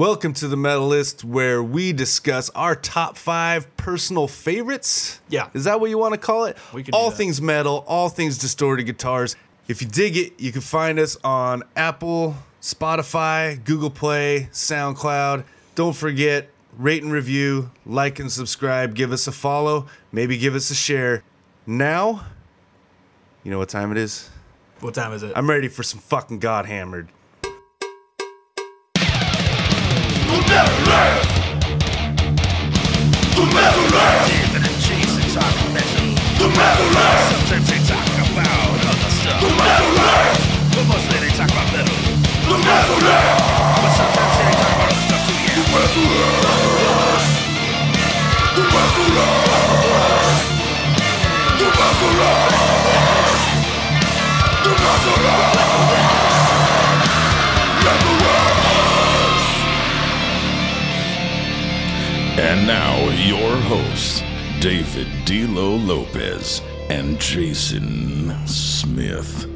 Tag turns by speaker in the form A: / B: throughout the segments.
A: Welcome to the Metalist, where we discuss our top five personal favorites.
B: Yeah.
A: Is that what you want to call it?
B: We can
A: all things metal, all things distorted guitars. If you dig it, you can find us on Apple, Spotify, Google Play, SoundCloud. Don't forget, rate and review, like and subscribe, give us a follow, maybe give us a share. Now, you know what time it is?
B: What time is it?
A: I'm ready for some fucking God Hammered.
C: And
D: now, your hosts, David D'Lo Lopez and Jason Smith.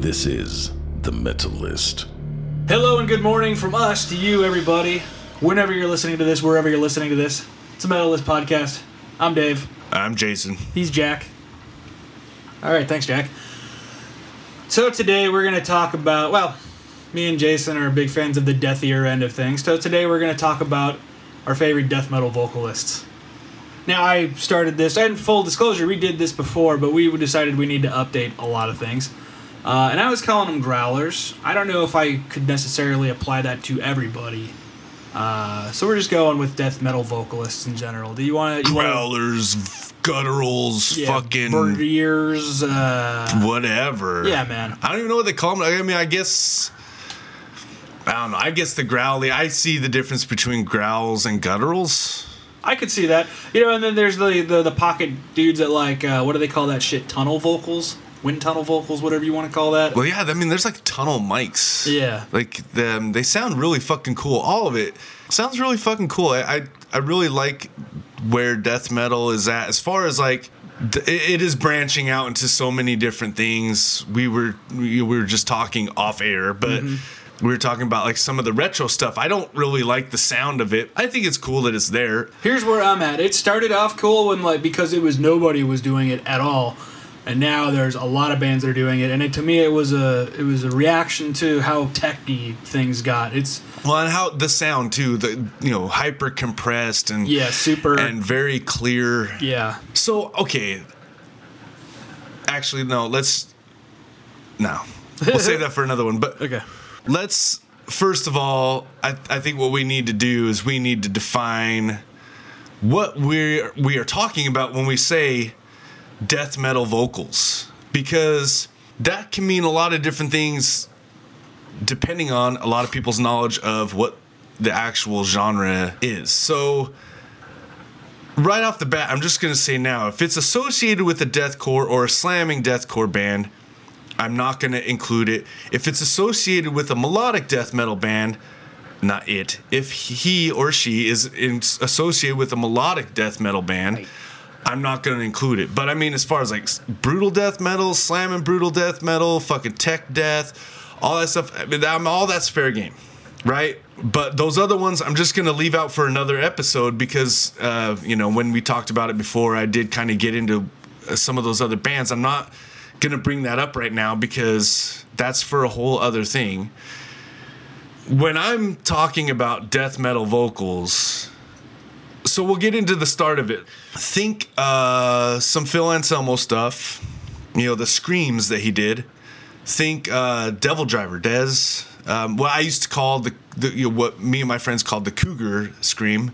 D: This is The Metalist.
B: Hello and good morning from us to you, everybody. Whenever you're listening to this, wherever you're listening to this, it's a Metalist podcast. I'm Dave.
A: I'm Jason.
B: He's Jack. All right, thanks, Jack. So today we're going to talk about, well, me and Jason are big fans of the deathier end of things. So today we're going to talk about our favorite death metal vocalists. Now, I started this, and full disclosure, we did this before, but we decided we need to update a lot of things. Uh, and I was calling them growlers. I don't know if I could necessarily apply that to everybody. Uh, so we're just going with death metal vocalists in general. Do you want to?
A: Growlers, gutturals, fucking
B: bird ears? Uh,
A: whatever.
B: Yeah, man.
A: I don't even know what they call them. I mean, I guess. I don't know. I guess the growly. I see the difference between growls and gutturals.
B: I could see that. You know, and then there's the the, the pocket dudes that like uh, what do they call that shit? Tunnel vocals, wind tunnel vocals, whatever you want to call that.
A: Well, yeah. I mean, there's like tunnel mics.
B: Yeah.
A: Like them. They sound really fucking cool. All of it sounds really fucking cool. I I, I really like where death metal is at as far as like. It it is branching out into so many different things. We were we were just talking off air, but mm-hmm. we were talking about like some of the retro stuff. I don't really like the sound of it. I think it's cool that it's there.
B: Here's where I'm at. It started off cool when like because it was nobody was doing it at all, and now there's a lot of bands that are doing it. And it, to me, it was a it was a reaction to how techy things got. It's
A: Well, and how the sound too, the you know hyper compressed and
B: yeah, super
A: and very clear.
B: yeah.
A: So okay, actually no, let's no, we'll save that for another one. But
B: Okay.
A: let's first of all, I, I think what we need to do is we need to define what we're we are talking about when we say death metal vocals because that can mean a lot of different things depending on a lot of people's knowledge of what the actual genre is. So right off the bat, I'm just gonna say now, if it's associated with a deathcore or a slamming deathcore band, I'm not gonna include it. If it's associated with a melodic death metal band, not it. If he or she is in, associated with a melodic death metal band, I'm not gonna include it. But I mean, as far as like brutal death metal, slamming brutal death metal, fucking tech death, all that stuff, I mean, I'm, all that's fair game, right? But those other ones, I'm just gonna leave out for another episode because, uh, you know, when we talked about it before, I did kind of get into uh, some of those other bands. I'm not gonna bring that up right now because that's for a whole other thing. When I'm talking about death metal vocals, so we'll get into the start of it. Think uh, some Phil Anselmo stuff, you know, the screams that he did. Think uh, Devil Driver, Dez. Um, what I used to call the, the you know, what me and my friends called the Cougar scream.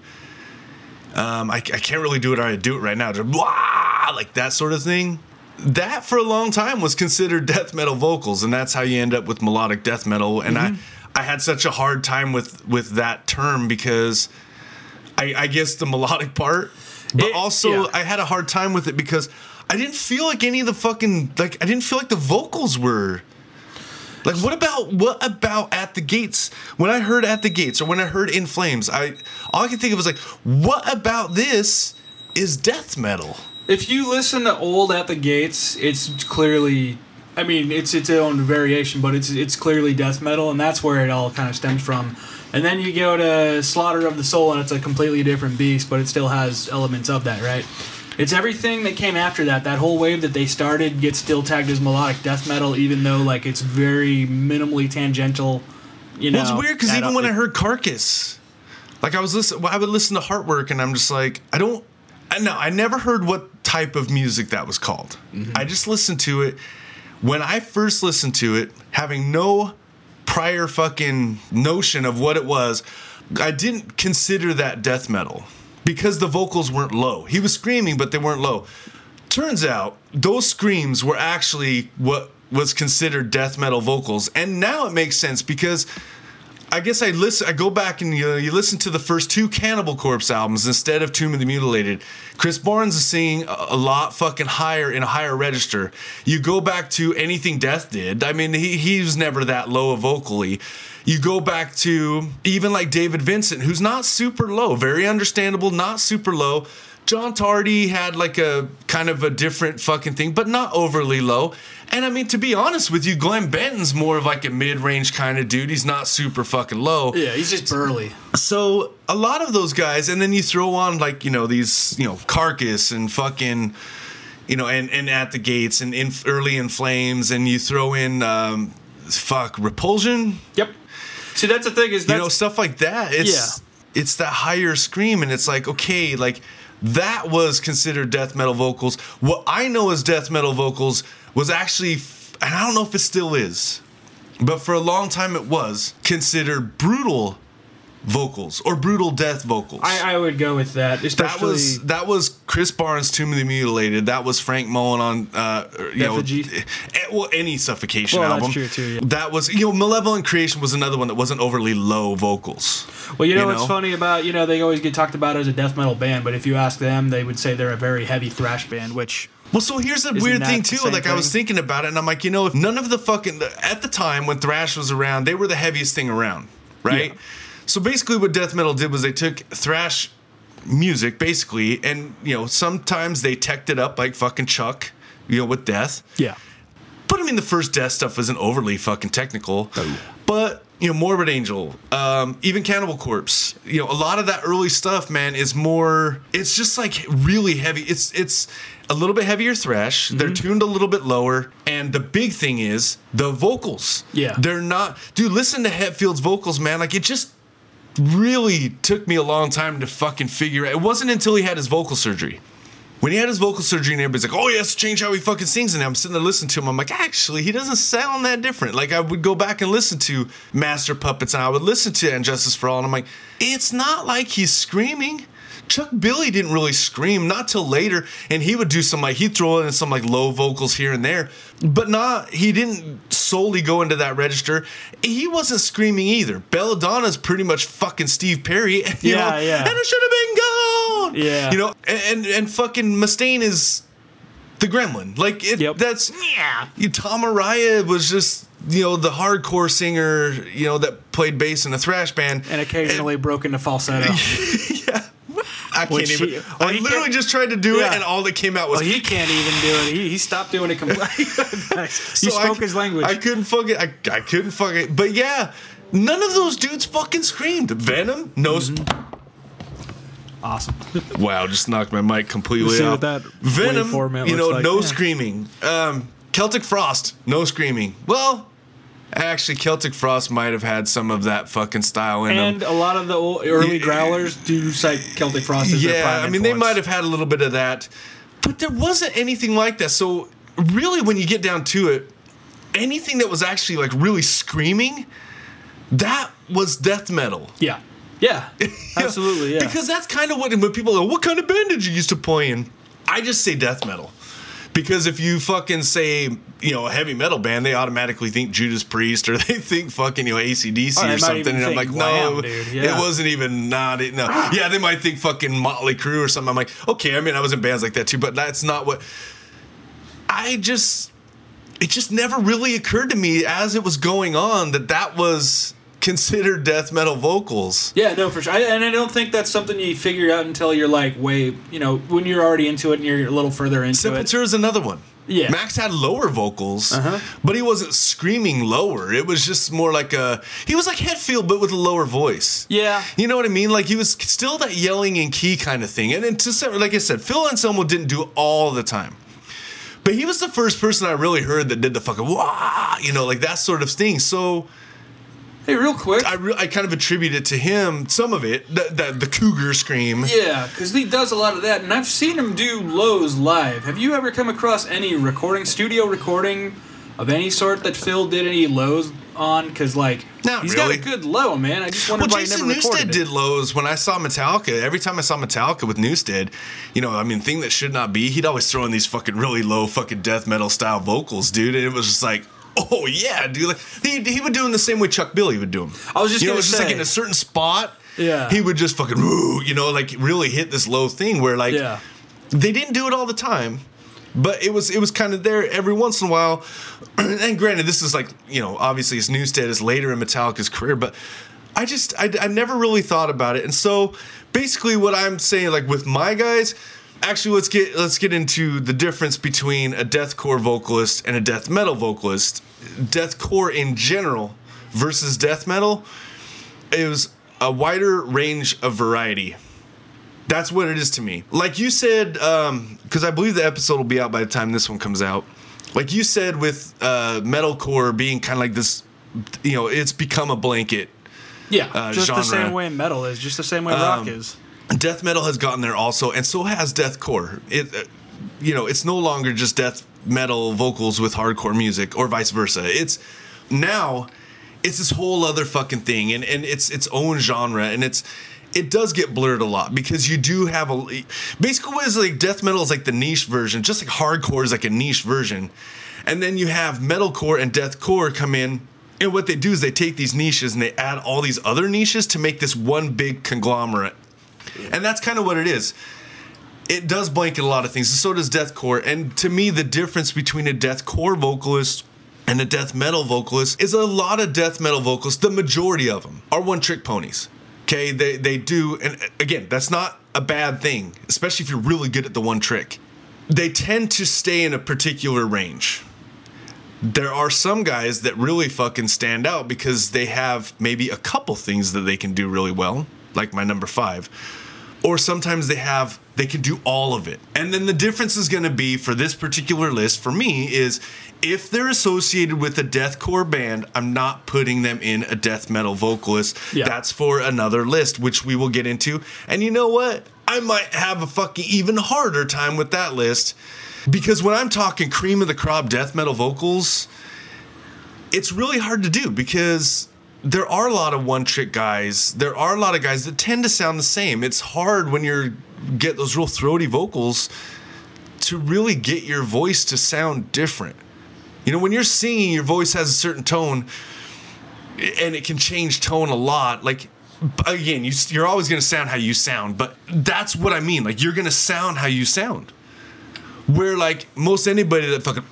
A: Um, I, I can't really do it. I do it right now, just blah, like that sort of thing. That for a long time was considered death metal vocals, and that's how you end up with melodic death metal. And I, I had such a hard time with with that term because I, I guess the melodic part, but
B: It-
A: also
B: yeah.
A: I had a hard time with it because I didn't feel like any of the fucking like I didn't feel like the vocals were. Like what about what about at the gates? When I heard at the gates or when I heard in flames, I all I could think of was like, what about this is death metal?
B: If you listen to old at the gates, it's clearly I mean, it's its own variation, but it's it's clearly death metal and that's where it all kind of stems from. And then you go to Slaughter of the Soul, and it's a completely different beast, but it still has elements of that, right? It's everything that came after that. That whole wave that they started gets still tagged as melodic death metal, even though like it's very minimally tangential. You know,
A: Well, it's weird because even when I heard Carcass, like I was listen, well, I would listen to Heartwork, and I'm just like, I don't. I know I never heard what type of music that was called.
B: Mm-hmm.
A: I just listened to it. When I first listened to it, having no prior fucking notion of what it was, I didn't consider that death metal because the vocals weren't low. He was screaming, but they weren't low. Turns out those screams were actually what was considered death metal vocals, and now it makes sense because I guess I listen. I go back and you, you listen to the first two Cannibal Corpse albums instead of Tomb of the Mutilated. Chris Barnes is singing a, a lot fucking higher in a higher register. You go back to anything Death did. I mean, he he was never that low vocally. You go back to even like David Vincent, who's not super low, very understandable, not super low. John Tardy had like a kind of a different fucking thing, but not overly low. And I mean, to be honest with you, Glenn Benton's more of like a mid range kind of dude. He's not super fucking low.
B: yeah, he's just burly.
A: So a lot of those guys, and then you throw on like, you know, these, you know, Carcass and fucking, you know, and, and At the Gates and in, Early in Flames, and you throw in, um, fuck, Repulsion,
B: Yep. See, that's the thing is
A: you know, stuff like that. It's, it's that higher scream, and it's like, okay, like that was considered death metal vocals. What I know as death metal vocals was actually, and I don't know if it still is, but for a long time it was considered brutal vocals or brutal death vocals.
B: I, I would go with that, especially
A: that was that was Chris Barnes' Tomb of the Mutilated. That was Frank Mullen on uh, you know,
B: Effigy.
A: eh, well any suffocation
B: Well,
A: album.
B: too, yeah.
A: That was you know Malevolent Creation was another one that wasn't overly low vocals.
B: Well, you know
A: you
B: what's funny about you know they always get talked about as a death metal band, but if you ask them, they would say they're a very heavy thrash band. Which
A: Well, so here's the
B: Isn't
A: weird thing too. Like I was thinking about it, and I'm like, you know, if none of the fucking at the time when thrash was around, they were the heaviest thing around, right?
B: Yeah.
A: So basically, what death metal did was they took thrash music, basically, and you know, sometimes they teched it up like fucking Chuck, you know, with death.
B: yeah,
A: But I mean, the first death stuff wasn't overly fucking technical. Oh. But you know, Morbid Angel, um, even Cannibal Corpse, you know, a lot of that early stuff, man, is more. It's just like really heavy. It's it's a little bit heavier thrash. They're
B: Mm-hmm.
A: tuned a little bit lower, and the big thing is the vocals.
B: Yeah.
A: they're not. Dude, listen to Hetfield's vocals, man. Like it just really took me a long time to fucking figure out. It wasn't until he had his vocal surgery. When he had his vocal surgery and everybody's like, oh, he has to change how he fucking sings. And I'm sitting there listening to him. I'm like, actually, he doesn't sound that different. Like, I would go back and listen to Master Puppets and I would listen to And Justice for All. And I'm like, it's not like he's screaming. Chuck Billy didn't really scream, not till later. And he would do some, like, he'd throw in some, like, low vocals here and there. But not, he didn't solely go into that register. He wasn't screaming either. Belladonna's pretty much fucking Steve Perry. you
B: Yeah,
A: know?
B: yeah.
A: And it should have been gone.
B: Yeah.
A: You know, and and, and fucking Mustaine is the gremlin. Like it
B: Yep.
A: that's yeah. You Tom Araya was just you know the hardcore singer, you know, that played bass in a thrash band.
B: and occasionally broke into falsetto.
A: yeah. I can't
B: Which
A: even. I literally just tried to do
B: Yeah.
A: it, and all that came out was.
B: he can't even do it. He, he stopped doing it completely. he
A: So I-
B: spoke his language.
A: I couldn't fucking. I, I couldn't fucking. But yeah, none of those dudes fucking screamed. Venom, no.
B: Mm-hmm. awesome.
A: Wow, just knocked my mic completely out.
B: that
A: Venom, you know,
B: like.
A: no
B: Yeah.
A: screaming. Um, Celtic Frost, no screaming. Well, actually, Celtic Frost might have had some of that fucking style in it.
B: And
A: them.
B: a lot of the early
A: Yeah.
B: growlers do cite Celtic Frost as their
A: Yeah,
B: prime
A: I mean, they might have had a little bit of that, but there wasn't anything like that. So, really, when you get down to it, anything that was actually like really screaming, that was death metal.
B: Yeah. Yeah. Absolutely. Yeah.
A: Because that's kind of what when people go, what kind of band did you used to play in? I just say death metal. Because if you fucking say, you know, a heavy metal band, they automatically think Judas Priest or they think fucking, you know, ACDC
B: Oh,
A: or something. And I'm like,
B: Glam,
A: no,
B: yeah.
A: it wasn't even not it. No. Yeah, they might think fucking Motley Crue or something. I'm like, okay, I mean, I was in bands like that too, but that's not what. I just, it just never really occurred to me as it was going on that that was considered death metal vocals.
B: Yeah, no, for sure. I, and I don't think that's something you figure out until you're like way, you know, when you're already into it and you're a little further into it.
A: Sepultura is another one.
B: Yeah.
A: Max had lower vocals,
B: Uh-huh.
A: but he wasn't screaming lower. It was just more like a he was like Hetfield, but with a lower voice.
B: Yeah.
A: You know what I mean? Like he was still that yelling in key kind of thing. And then to like I said, Phil Anselmo didn't do all the time. But he was the first person I really heard that did the fucking wah, you know, like that sort of thing. So
B: Hey, real quick.
A: I, re- I kind of attribute it to him, some of it, the, the, the cougar scream.
B: Yeah, because he does a lot of that, and I've seen him do lows live. Have you ever come across any recording, studio recording of any sort that Phil did any lows on? Because like,
A: Not
B: he's
A: really.
B: got a good low, man. I just wonder
A: Well,
B: why he
A: Jason
B: never recorded
A: Newsted
B: it.
A: did lows when I saw Metallica. Every time I saw Metallica with Newsted, you know, I mean, thing that should not be, he'd always throw in these fucking really low fucking death metal style vocals, dude. And it was just like, oh yeah, dude. Like, he, he would do them the same way Chuck Billy would do them.
B: I was just
A: you know,
B: gonna
A: it's just like in a certain spot.
B: Yeah.
A: He would just fucking, woo, you know, like really hit this low thing where like
B: Yeah.
A: they didn't do it all the time. But it was it was kind of there every once in a while. And granted, this is like you know obviously his new status later in Metallica's career, but I just I, I never really thought about it. And so basically, what I'm saying like with my guys, actually let's get let's get into the difference between a deathcore vocalist and a death metal vocalist. Deathcore in general versus death metal is a wider range of variety. That's what it is to me. Like you said, because I believe the episode will be out by the time this one comes out. Like you said, with uh, metalcore being kind of like this, you know, it's become a blanket.
B: Yeah,
A: uh,
B: just the same way metal is, just the same way rock is.
A: Death metal has gotten there also, and so has deathcore. It, uh, you know, it's no longer just death metal vocals with hardcore music, or vice versa. It's now, it's this whole other fucking thing, and and it's its own genre, and it's. It does get blurred a lot because you do have a basically what is like death metal is like the niche version, just like hardcore is like a niche version, and then you have metalcore and deathcore come in and what they do is they take these niches and they add all these other niches to make this one big conglomerate. And that's kind of what it is. It does blanket a lot of things, so does deathcore. And to me, the difference between a deathcore vocalist and a death metal vocalist is a lot of death metal vocalists, the majority of them, are one trick ponies. Okay, they, they do, and uh, again, that's not a bad thing, especially if you're really good at the one trick. They tend to stay in a particular range there are some guys that really fucking stand out because they have maybe a couple things that they can do really well, like my number five. Or sometimes they have they can do all of it. And then the difference is gonna be for this particular list for me is if they're associated with a deathcore band, I'm not putting them in a death metal vocalist.
B: Yeah.
A: That's for another list, which we will get into. And you know what? I might have a fucking even harder time with that list because when I'm talking cream of the crop death metal vocals, it's really hard to do because there are a lot of one trick guys. There are a lot of guys that tend to sound the same. It's hard when you're get those real throaty vocals to really get your voice to sound different. You know, when you're singing, your voice has a certain tone and it can change tone a lot. Like again, you, you're always going to sound how you sound, but that's what I mean. Like you're going to sound how you sound. Where like most anybody that fucking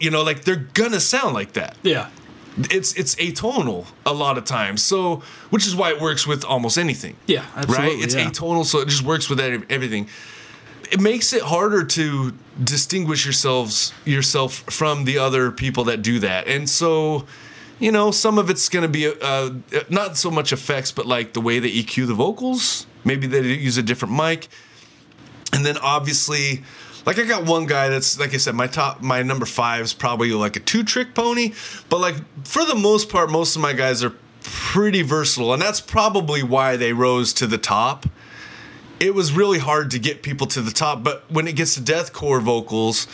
A: you know like they're gonna sound like that.
B: Yeah,
A: It's it's atonal a lot of times. So which is why it works with almost anything.
B: yeah, absolutely.
A: right? It's
B: yeah.
A: atonal, so it just works with everything. It makes it harder to distinguish yourselves yourself from the other people that do that, and so you know some of it's going to be uh, not so much effects, but like the way they EQ the vocals. Maybe they use a different mic, and then obviously. Like I got one guy that's like I said, my top my number five is probably like a two trick pony, but like for the most part, most of my guys are pretty versatile, and that's probably why they rose to the top. It was really hard to get people to the top, but when it gets to deathcore vocals,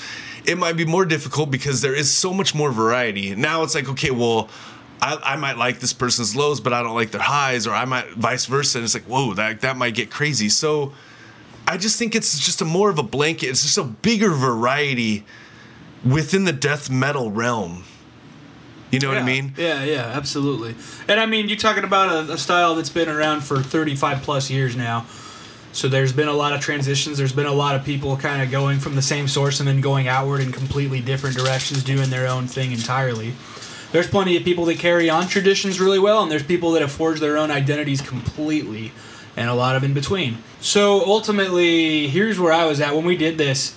A: it might be more difficult because there is so much more variety. Now it's like, okay, well, I, I might like this person's lows, but I don't like their highs, or I might vice versa. And it's like, whoa, that that might get crazy. So I just think it's just a more of a blanket. It's just a bigger variety within the death metal realm. You know what I mean?
B: Yeah, yeah, absolutely. And I mean, you're talking about a, a style that's been around for 35 plus years now. So there's been a lot of transitions. There's been a lot of people kind of going from the same source and then going outward in completely different directions, doing their own thing entirely. There's plenty of people that carry on traditions really well, and there's people that have forged their own identities completely, and a lot of in between. So ultimately, here's where I was at when we did this.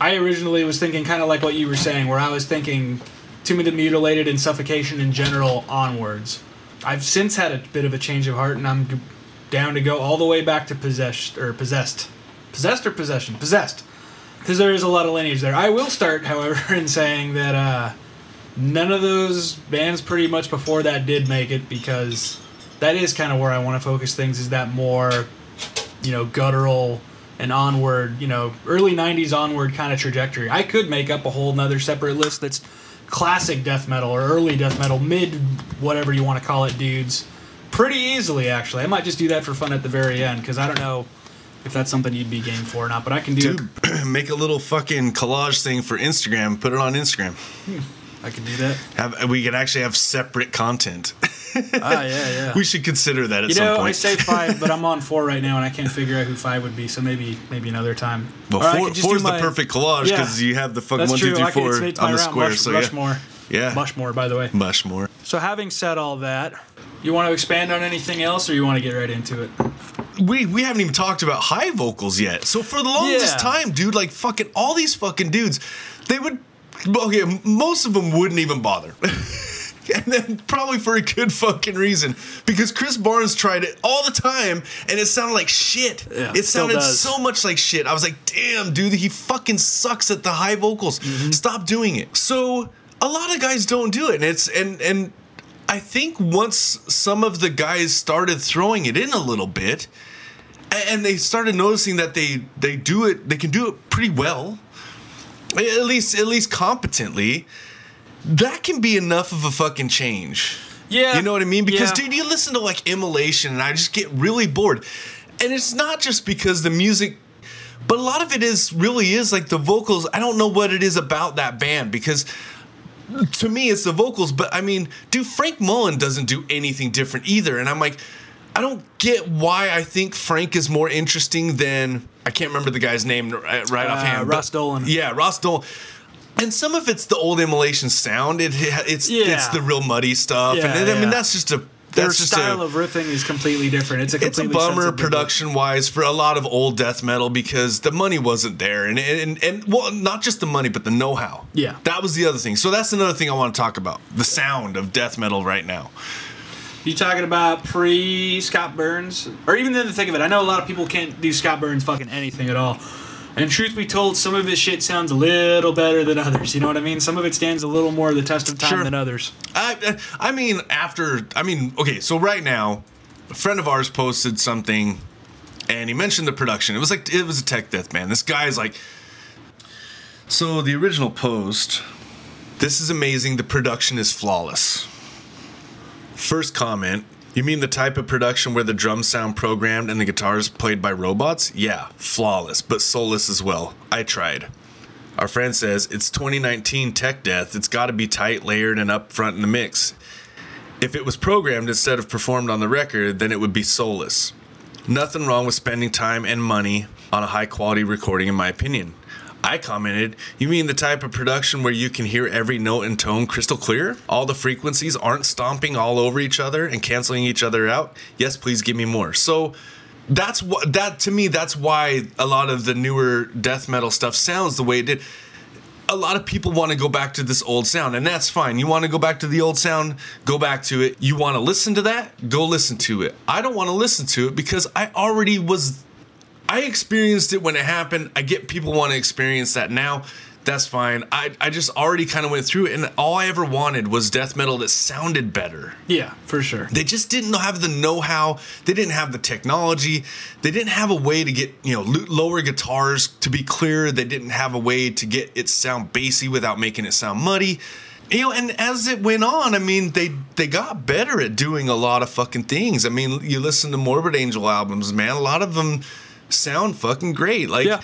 B: I originally was thinking kind of like what you were saying, where I was thinking Tomb of the Mutilated and Suffocation in general onwards. I've since had a bit of a change of heart, and I'm down to go all the way back to Possessed or Possessed, Possessed or Possession, Possessed, because there is a lot of lineage there. I will start, however, in saying that uh, none of those bands pretty much before that did make it because that is kind of where I want to focus things. Is that more, you know, guttural and onward, you know, early '90s onward kind of trajectory. I could make up a whole nother separate list that's classic death metal or early death metal, mid whatever you want to call it, dudes. Pretty easily, actually. I might just do that for fun at the very end because I don't know if that's something you'd be game for or not. But I can do.
A: Dude, make a little fucking collage thing for Instagram. Put it on Instagram. Hmm.
B: I can do that.
A: Have we can actually have separate content.
B: Ah, yeah, yeah.
A: we should consider that at
B: You
A: some
B: know,
A: point.
B: I say five, but I'm on four right now, and I can't figure out who five would be. So maybe, maybe another time.
A: well,
B: Or
A: four,
B: just
A: four's
B: my-
A: the perfect collage
B: Yeah.
A: because you have the fucking one,
B: true.
A: two, three, four
B: it's, it's my
A: on the
B: round.
A: square.
B: Mush,
A: so
B: Rushmore.
A: yeah,
B: Mushmore, by the way.
A: yeah, much more.
B: So having said all that, you want to expand on anything else, or you want to get right into it?
A: We we haven't even talked about high vocals yet. So for the longest
B: Yeah.
A: time, dude, like fucking all these fucking dudes, they would okay, most of them wouldn't even bother. and then probably for a good fucking reason because Chris Barnes tried it all the time and it sounded like shit.
B: Yeah,
A: it sounded so much like shit. I was like, "Damn, dude, he fucking sucks at the high vocals.
B: Mm-hmm.
A: Stop doing it." So, a lot of guys don't do it and it's and and I think once some of the guys started throwing it in a little bit, and they started noticing that they they do it, they can do it pretty well, at least at least competently. That can be enough of a fucking change.
B: Yeah.
A: You know what I mean? Because
B: Yeah.
A: dude, you listen to like Immolation, and I just get really bored. And it's not just because the music, but a lot of it is really is like the vocals. I don't know what it is about that band because to me it's the vocals. But I mean, dude, Frank Mullen doesn't do anything different either. And I'm like, I don't get why I think Frank is more interesting than I can't remember the guy's name right right
B: Uh,
A: offhand.
B: Ross Dolan.
A: Yeah, Ross Dolan. And some of it's the old immolation sound. It it's
B: Yeah.
A: it's the real muddy stuff.
B: Yeah,
A: and I mean that's just a
B: Their
A: that's
B: style
A: a,
B: of riffing is completely different. It's a
A: it's a bummer production wise for a lot of old death metal because the money wasn't there and and and well not just the money but the know how.
B: Yeah.
A: that was the other thing. So that's another thing I want to talk about the sound of death metal right now.
B: You talking about pre Scott Burns, or even then to think of it? I know a lot of people can't do Scott Burns fucking anything at all. And truth be told, some of his shit sounds a little better than others. You know what I mean? Some of it stands a little more the test of time
A: Sure.
B: than others.
A: I I mean after I mean okay so right now a friend of ours posted something and he mentioned the production it was like it was a tech death man this guy's like so the original post this is amazing the production is flawless first comment you mean the type of production where the drums sound programmed and the guitars played by robots yeah flawless but soulless as well i tried our friend says it's 2019 tech death. It's got to be tight, layered, and up front in the mix. If it was programmed instead of performed on the record, then it would be soulless. Nothing wrong with spending time and money on a high quality recording, in my opinion. I commented, You mean the type of production where you can hear every note and tone crystal clear? All the frequencies aren't stomping all over each other and canceling each other out? Yes, please give me more. So, that's what that to me that's why a lot of the newer death metal stuff sounds the way it did a lot of people want to go back to this old sound and that's fine you want to go back to the old sound go back to it you want to listen to that go listen to it i don't want to listen to it because i already was i experienced it when it happened i get people want to experience that now that's fine i, I just already kind of went through it and all i ever wanted was death metal that sounded better
B: Yeah, for sure.
A: they just didn't have the know-how. They didn't have the technology. They didn't have a way to get you know lower guitars to be clear. They didn't have a way to get it sound bassy without making it sound muddy. You know, and as it went on, I mean, they they got better at doing a lot of fucking things. I mean, you listen to Morbid Angel albums, man. A lot of them sound fucking great. Like,
B: Yeah.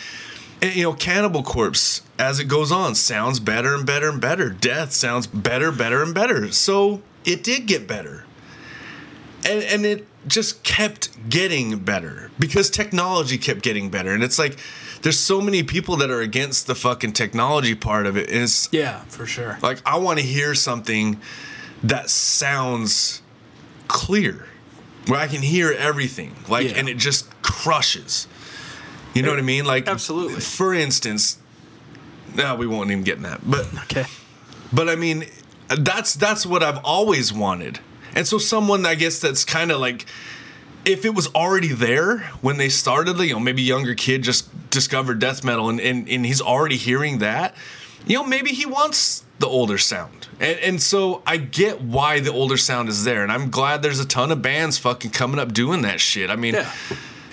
A: and, you know, Cannibal Corpse, as it goes on, sounds better and better and better. Death sounds better, better and better. So it did get better. And, and it just kept getting better because technology kept getting better. And it's like, there's so many people that are against the fucking technology part of it. And it's
B: Yeah, for sure.
A: like, I want to hear something that sounds clear, where I can hear everything. Like,
B: Yeah.
A: and it just crushes. You know what I mean? Like,
B: Absolutely.
A: For instance, No, we won't even get in that. But
B: Okay.
A: but I mean, that's that's what I've always wanted. And so someone I guess that's kind of like if it was already there when they started, you know, maybe younger kid just discovered death metal and, and, and he's already hearing that, you know, maybe he wants the older sound. And, and so I get why the older sound is there. And I'm glad there's a ton of bands fucking coming up doing that shit. I mean,
B: Yeah.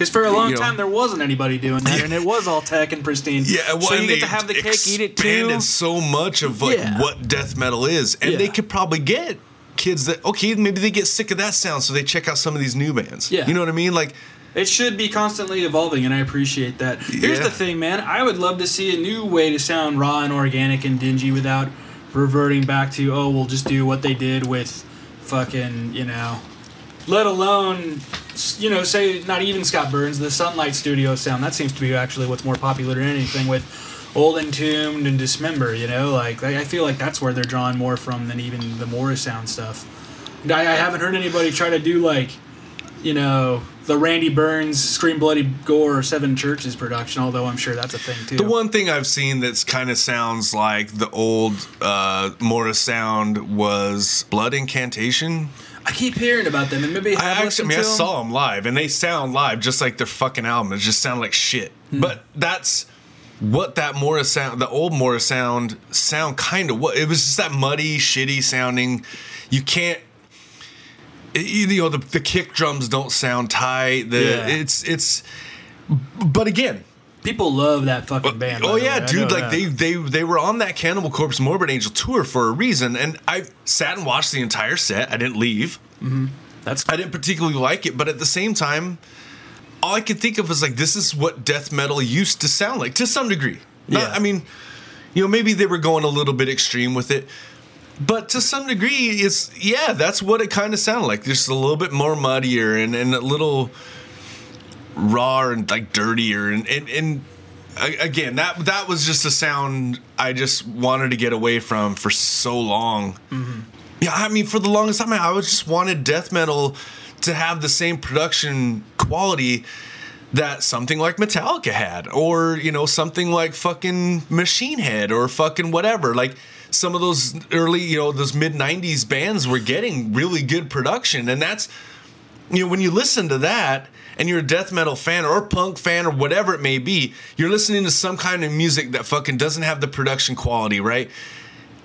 B: Because for a long
A: You know.
B: time there wasn't anybody doing that, and it was all tech and pristine.
A: Yeah, well,
B: so you
A: and
B: get to have the cake, eat it too.
A: expanded so much of like
B: Yeah.
A: what death metal is, and they could probably get kids that okay, maybe they get sick of that sound, so they check out some of these new bands.
B: Yeah.
A: you know what I mean? Like,
B: It should be constantly evolving, and I appreciate that. Here's
A: Yeah.
B: the thing, man. I would love to see a new way to sound raw and organic and dingy without reverting back to, oh, we'll just do what they did with fucking, you know, let alone, you know, say not even Scott Burns, the Sunlight Studio sound. That seems to be actually what's more popular than anything with Old Entombed and Dismember, you know? Like, I feel like that's where they're drawing more from than even the Morris sound stuff. I, I haven't heard anybody try to do, like, you know, the Randy Burns Scream Bloody Gore Seven Churches production, although I'm sure that's a thing too.
A: the one thing I've seen that's kind of sounds like the old uh, Morris sound was Blood Incantation.
B: I keep hearing about them, and maybe I,
A: I actually, I mean, I saw them live, and they sound live just like their fucking album. It just sound like shit.
B: Hmm.
A: But that's what that Morris sound, the old Morris sound, sound kind of what it was. Just that muddy, shitty sounding. You can't. it- you know the, the kick drums don't sound tight. The
B: Yeah.
A: it's it's. But again,
B: People love that fucking band.
A: oh yeah. Dude! Like
B: that.
A: they they they were on that Cannibal Corpse Morbid Angel tour for a reason, and I sat and watched the entire set. I didn't leave. Mm-hmm.
B: That's
A: I didn't particularly like it, but at the same time, all I could think of was like this is what death metal used to sound like to some degree. Not-
B: Yeah.
A: I mean, you know, maybe they were going a little bit extreme with it, but to some degree, it's yeah, that's what it kind of sounded like. Just a little bit more muddier and, and a little raw and like dirtier and and, and again that that was just a sound I just wanted to get away from for so long. Mm-hmm. Yeah, I mean, for the longest time, I was just wanted death metal to have the same production quality that something like Metallica had, or you know, something like fucking Machine Head, or fucking whatever. Like some of those early, you know, those mid '90s bands were getting really good production, and that's you know, when you listen to that and you're a death metal fan or punk fan or whatever it may be, you're listening to some kind of music that fucking doesn't have the production quality, right?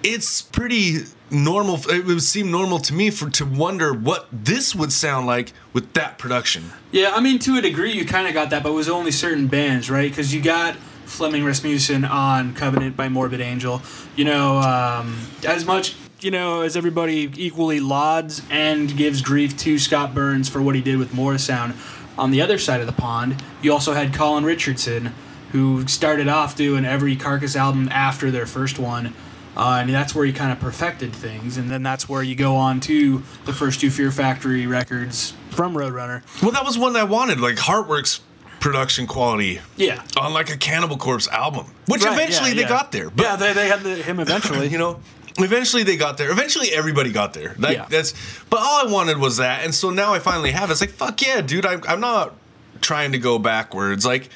A: It's pretty normal. It would seem normal to me for to wonder what this would sound like with that production.
B: Yeah, I mean, to a degree, you kind of got that, but it was only certain bands, right? Because you got Flemming Rasmussen on Covenant by Morbid Angel. You know, um, as much, you know, as everybody equally lauds and gives grief to Scott Burns for what he did with Morris Sound, on the other side of the pond, you also had Colin Richardson, who started off doing every Carcass album after their first one. Uh, and that's where he kind of perfected things, and then that's where you go on to the first two Fear Factory records from Roadrunner.
A: Well, that was one I wanted, like Heartworks production quality
B: Yeah.
A: on like a Cannibal Corpse album, which
B: Right,
A: eventually
B: yeah,
A: they
B: yeah.
A: got there. But
B: yeah, they, they had the, him eventually.
A: you know eventually they got there. Eventually everybody got there. Like
B: Yeah.
A: that's but all i wanted was that. And so now i finally have it. it's like fuck yeah dude. I'm i'm not trying to go backwards. Like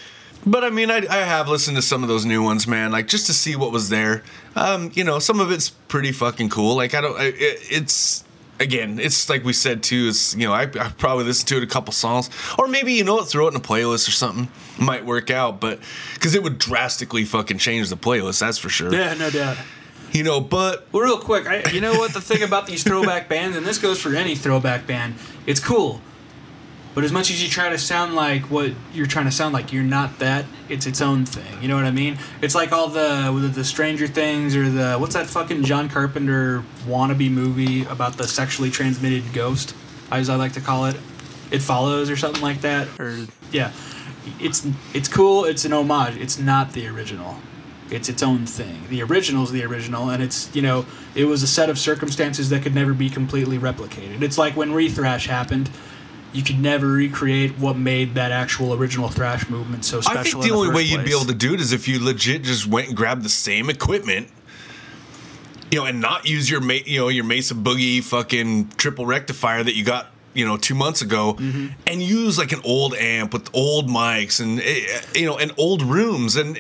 A: but i mean I, I have listened to some of those new ones man like just to see what was there. Um you know some of it's pretty fucking cool. Like i don't I, it, it's again it's like we said too it's you know I, I probably listened to it a couple songs. Or maybe you know what throw it in a playlist or something. Might work out but because it would drastically fucking change the playlist that's for sure.
B: Yeah, no doubt.
A: You know but
B: Well, real quick, I, you know what the thing about these throwback bands, and this goes for any throwback band, it's cool. But as much as you try to sound like what you're trying to sound like, you're not that. It's its own thing. You know what I mean? It's like all the the, the Stranger Things or the what's that fucking John Carpenter wannabe movie about the sexually transmitted ghost, as I like to call it. It follows or something like that. Or yeah, it's it's cool. It's an homage. It's not the original. It's its own thing. The original's the original, and it's you know it was a set of circumstances that could never be completely replicated. It's like when Rethrash happened, you could never recreate what made that actual original thrash movement so special.
A: I think
B: in
A: the only way you'd be able to do it is if you legit just went and grabbed the same equipment, you know, and not use your you know your Mesa Boogie fucking triple rectifier that you got you know two months ago,
B: Mm-hmm.
A: and use like an old amp with old mics and eh, you know and old rooms and.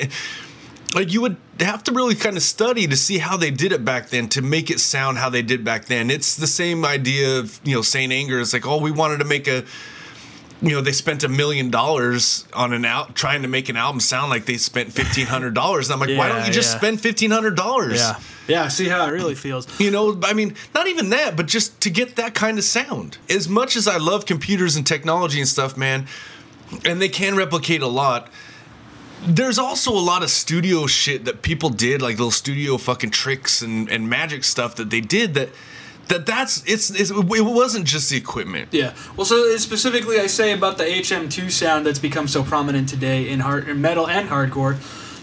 A: Like you would have to really kind of study to see how they did it back then to make it sound how they did back then. It's the same idea of you know Saint Anger. It's like oh we wanted to make a you know they spent a million dollars on an out trying to make an album sound like they spent fifteen hundred dollars. I'm like why don't you just
B: yeah.
A: spend fifteen hundred dollars?
B: Yeah. Yeah. See how it really feels.
A: You know, I mean, not even that, but just to get that kind of sound. As much as I love computers and technology and stuff, man, and they can replicate a lot, there's also a lot of studio shit that people did, like little studio fucking tricks and, and magic stuff that they did that that that's it's, it's it wasn't just the equipment.
B: Yeah. Well, so specifically, I say about the HM2 sound that's become so prominent today in hard in metal and hardcore.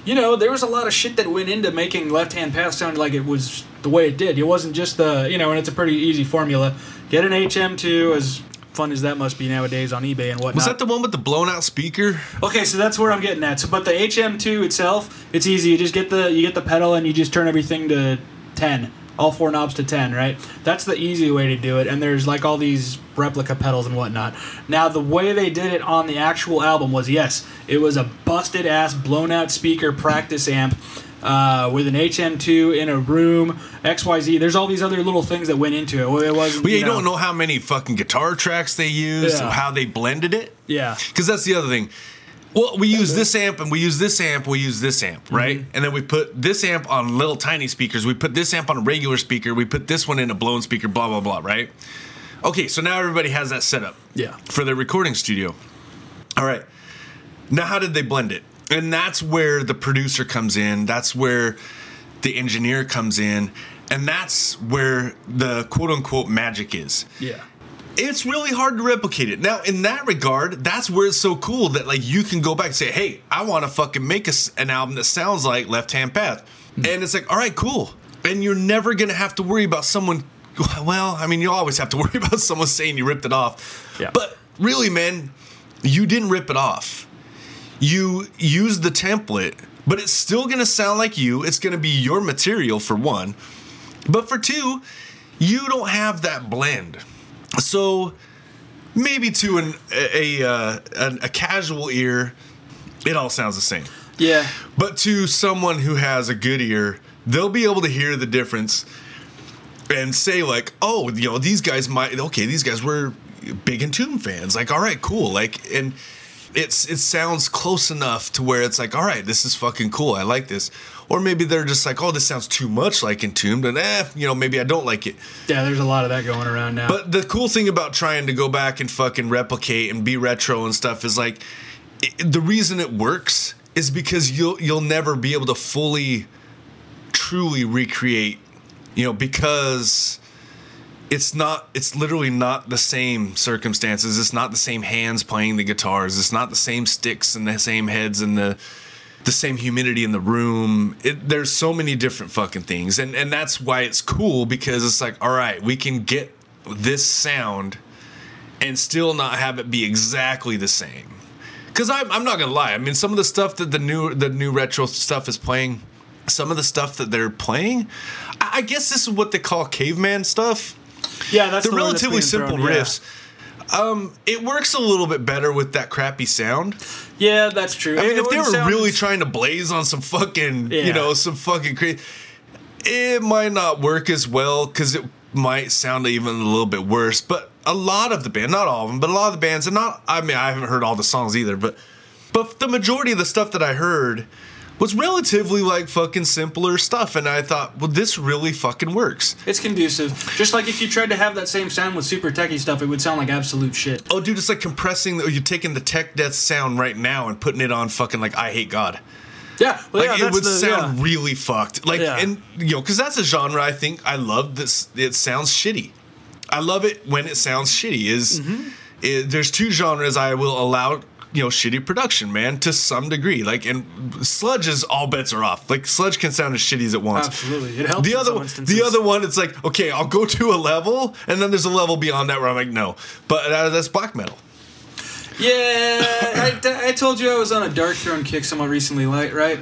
B: You know, there was a lot of shit that went into making Left Hand Path sound like it was the way it did. It wasn't just the you know, and it's a pretty easy formula. Get an HM2 as fun as that must be nowadays on eBay and whatnot.
A: Was that the one with the blown out speaker?
B: Okay, so that's where I'm getting at. So, but the HM2 itself, it's easy. You just get the you get the pedal and you just turn everything to ten, all four knobs to ten, right? That's the easy way to do it. And there's like all these replica pedals and whatnot. Now, the way they did it on the actual album was yes, it was a busted ass blown out speaker practice amp. Uh, with an HM2 in a room, XYZ. There's all these other little things that went into it. It was.
A: Well, you, don't know how many fucking guitar tracks they used,
B: Yeah.
A: how they blended it.
B: Yeah.
A: Because that's the other thing. Well, we use this amp and we use this amp, we use this amp, right?
B: Mm-hmm.
A: And then we put this amp on little tiny speakers. We put this amp on a regular speaker. We put this one in a blown speaker, blah, blah, blah, right? Okay, so now everybody has that set up
B: Yeah.
A: for their recording studio. All right. Now, how did they blend it? And that's where the producer comes in. That's where the engineer comes in. And that's where the quote unquote magic is
B: Yeah.
A: it's really hard to replicate it. Now, in that regard, that's where it's so cool that like you can go back and say, "Hey, I want to fucking make a an album that sounds like Left Hand Path," hmm. and it's like, "All right, cool," and you're never gonna have to worry about someone. Well, I mean, you always have to worry about someone saying you ripped it off,
B: Yeah.
A: but really, man, you didn't rip it off. You use the template, but it's still gonna sound like you. It's gonna be your material for one, but for two, you don't have that blend. So maybe to an a a, uh, an, a casual ear, it all sounds the same.
B: Yeah.
A: But to someone who has a good ear, they'll be able to hear the difference and say like, "Oh, you know, these guys might okay, these guys were big Entomb fans. Like, all right, cool. Like, and it's it sounds close enough to where it's like, all right, this is fucking cool. I like this." Or maybe they're just like, "Oh, this sounds too much like Entombed," and eh, you know, maybe I don't like it.
B: Yeah, there's a lot of that going around now.
A: But the cool thing about trying to go back and fucking replicate and be retro and stuff is like it, the reason it works is because you'll you'll never be able to fully truly recreate, you know, because it's not it's literally not the same circumstances. It's not the same hands playing the guitars. It's not the same sticks and the same heads and the the same humidity in the room. It, there's so many different fucking things, and and that's why it's cool because it's like, all right, we can get this sound and still not have it be exactly the same. Because I'm, I'm not gonna lie. I mean, some of the stuff that the new the new retro stuff is playing, some of the stuff that they're playing, I, I guess this is what they call caveman stuff
B: yeah, that's
A: they're
B: the word that's
A: relatively simple
B: thrown, yeah.
A: riffs. Um, it works a little bit better with that crappy sound.
B: Yeah, that's true.
A: I mean,
B: it
A: if they were
B: sound-
A: really trying to blaze on some fucking,
B: Yeah.
A: you know, some fucking crazy, it might not work as well because it might sound even a little bit worse. But a lot of the band, not all of them, but a lot of the bands, and not, I mean, I haven't heard all the songs either, but but the majority of the stuff that I heard was relatively like fucking simpler stuff, and I thought, well, this really fucking works.
B: It's conducive. Just like if you tried to have that same sound with super techie stuff, it would sound like absolute shit.
A: Oh, dude, it's like compressing. The, you're taking the tech death sound right now and putting it on fucking like Eyehategod.
B: Yeah, well,
A: Like
B: yeah,
A: it would
B: the,
A: sound
B: yeah.
A: really fucked. Like
B: Yeah.
A: and you know, because that's a genre I think I love. This it sounds shitty. I love it when it sounds shitty. Is
B: Mm-hmm.
A: it, there's two genres I will allow. You know, shitty production, man, to some degree. Like, and sludge is all bets are off. Like, sludge can sound as shitty as it wants.
B: Absolutely, it helps.
A: The other, one- the other one, it's like okay, I'll go to a level, and then there's a level beyond that where I'm like, no, but uh, that's black metal.
B: Yeah, I, I told you I was on a Darkthrone kick somewhat recently, right?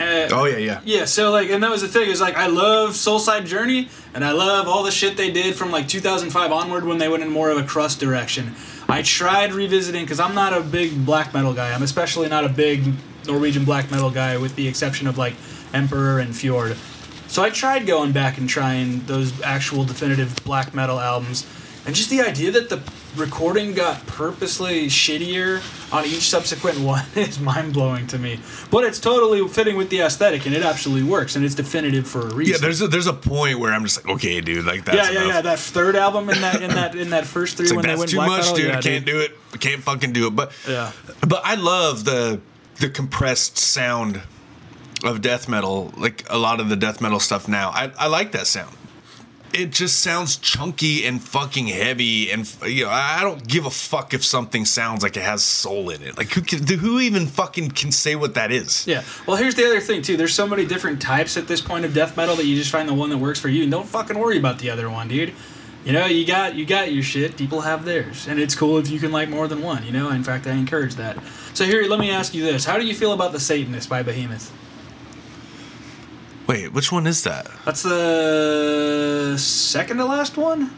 B: Uh,
A: Oh yeah, yeah.
B: Yeah, so like, and that was the thing is like, I love Soulside Journey, and I love all the shit they did from like 2005 onward when they went in more of a crust direction. I tried revisiting because I'm not a big black metal guy. I'm especially not a big Norwegian black metal guy, with the exception of like Emperor and Fjord. So I tried going back and trying those actual definitive black metal albums, and just the idea that the recording got purposely shittier on each subsequent one is mind blowing to me. But it's totally fitting with the aesthetic, and it absolutely works, and it's definitive for a reason.
A: Yeah, there's a, there's a point where I'm just like, okay, dude, like that's
B: yeah, yeah,
A: enough.
B: yeah. That third album in that in that in that first three
A: It's like
B: when they
A: that's
B: went
A: too much,
B: metal,
A: dude.
B: yeah,
A: I can't do it. I can't fucking do it. But
B: Yeah.
A: but I love the the compressed sound of death metal. Like a lot of the death metal stuff now. I I like that sound. It just sounds chunky and fucking heavy, and you know I don't give a fuck if something sounds like it has soul in it. Like who can, who even fucking can say what that is?
B: Yeah. Well, here's the other thing too. There's so many different types at this point of death metal that you just find the one that works for you, and don't fucking worry about the other one, dude. You know, you got you got your shit. People have theirs, and it's cool if you can like more than one. You know, in fact, I encourage that. So here, let me ask you this: How do you feel about the Satanist by Behemoth?
A: Wait, which one is that?
B: That's the second to last one.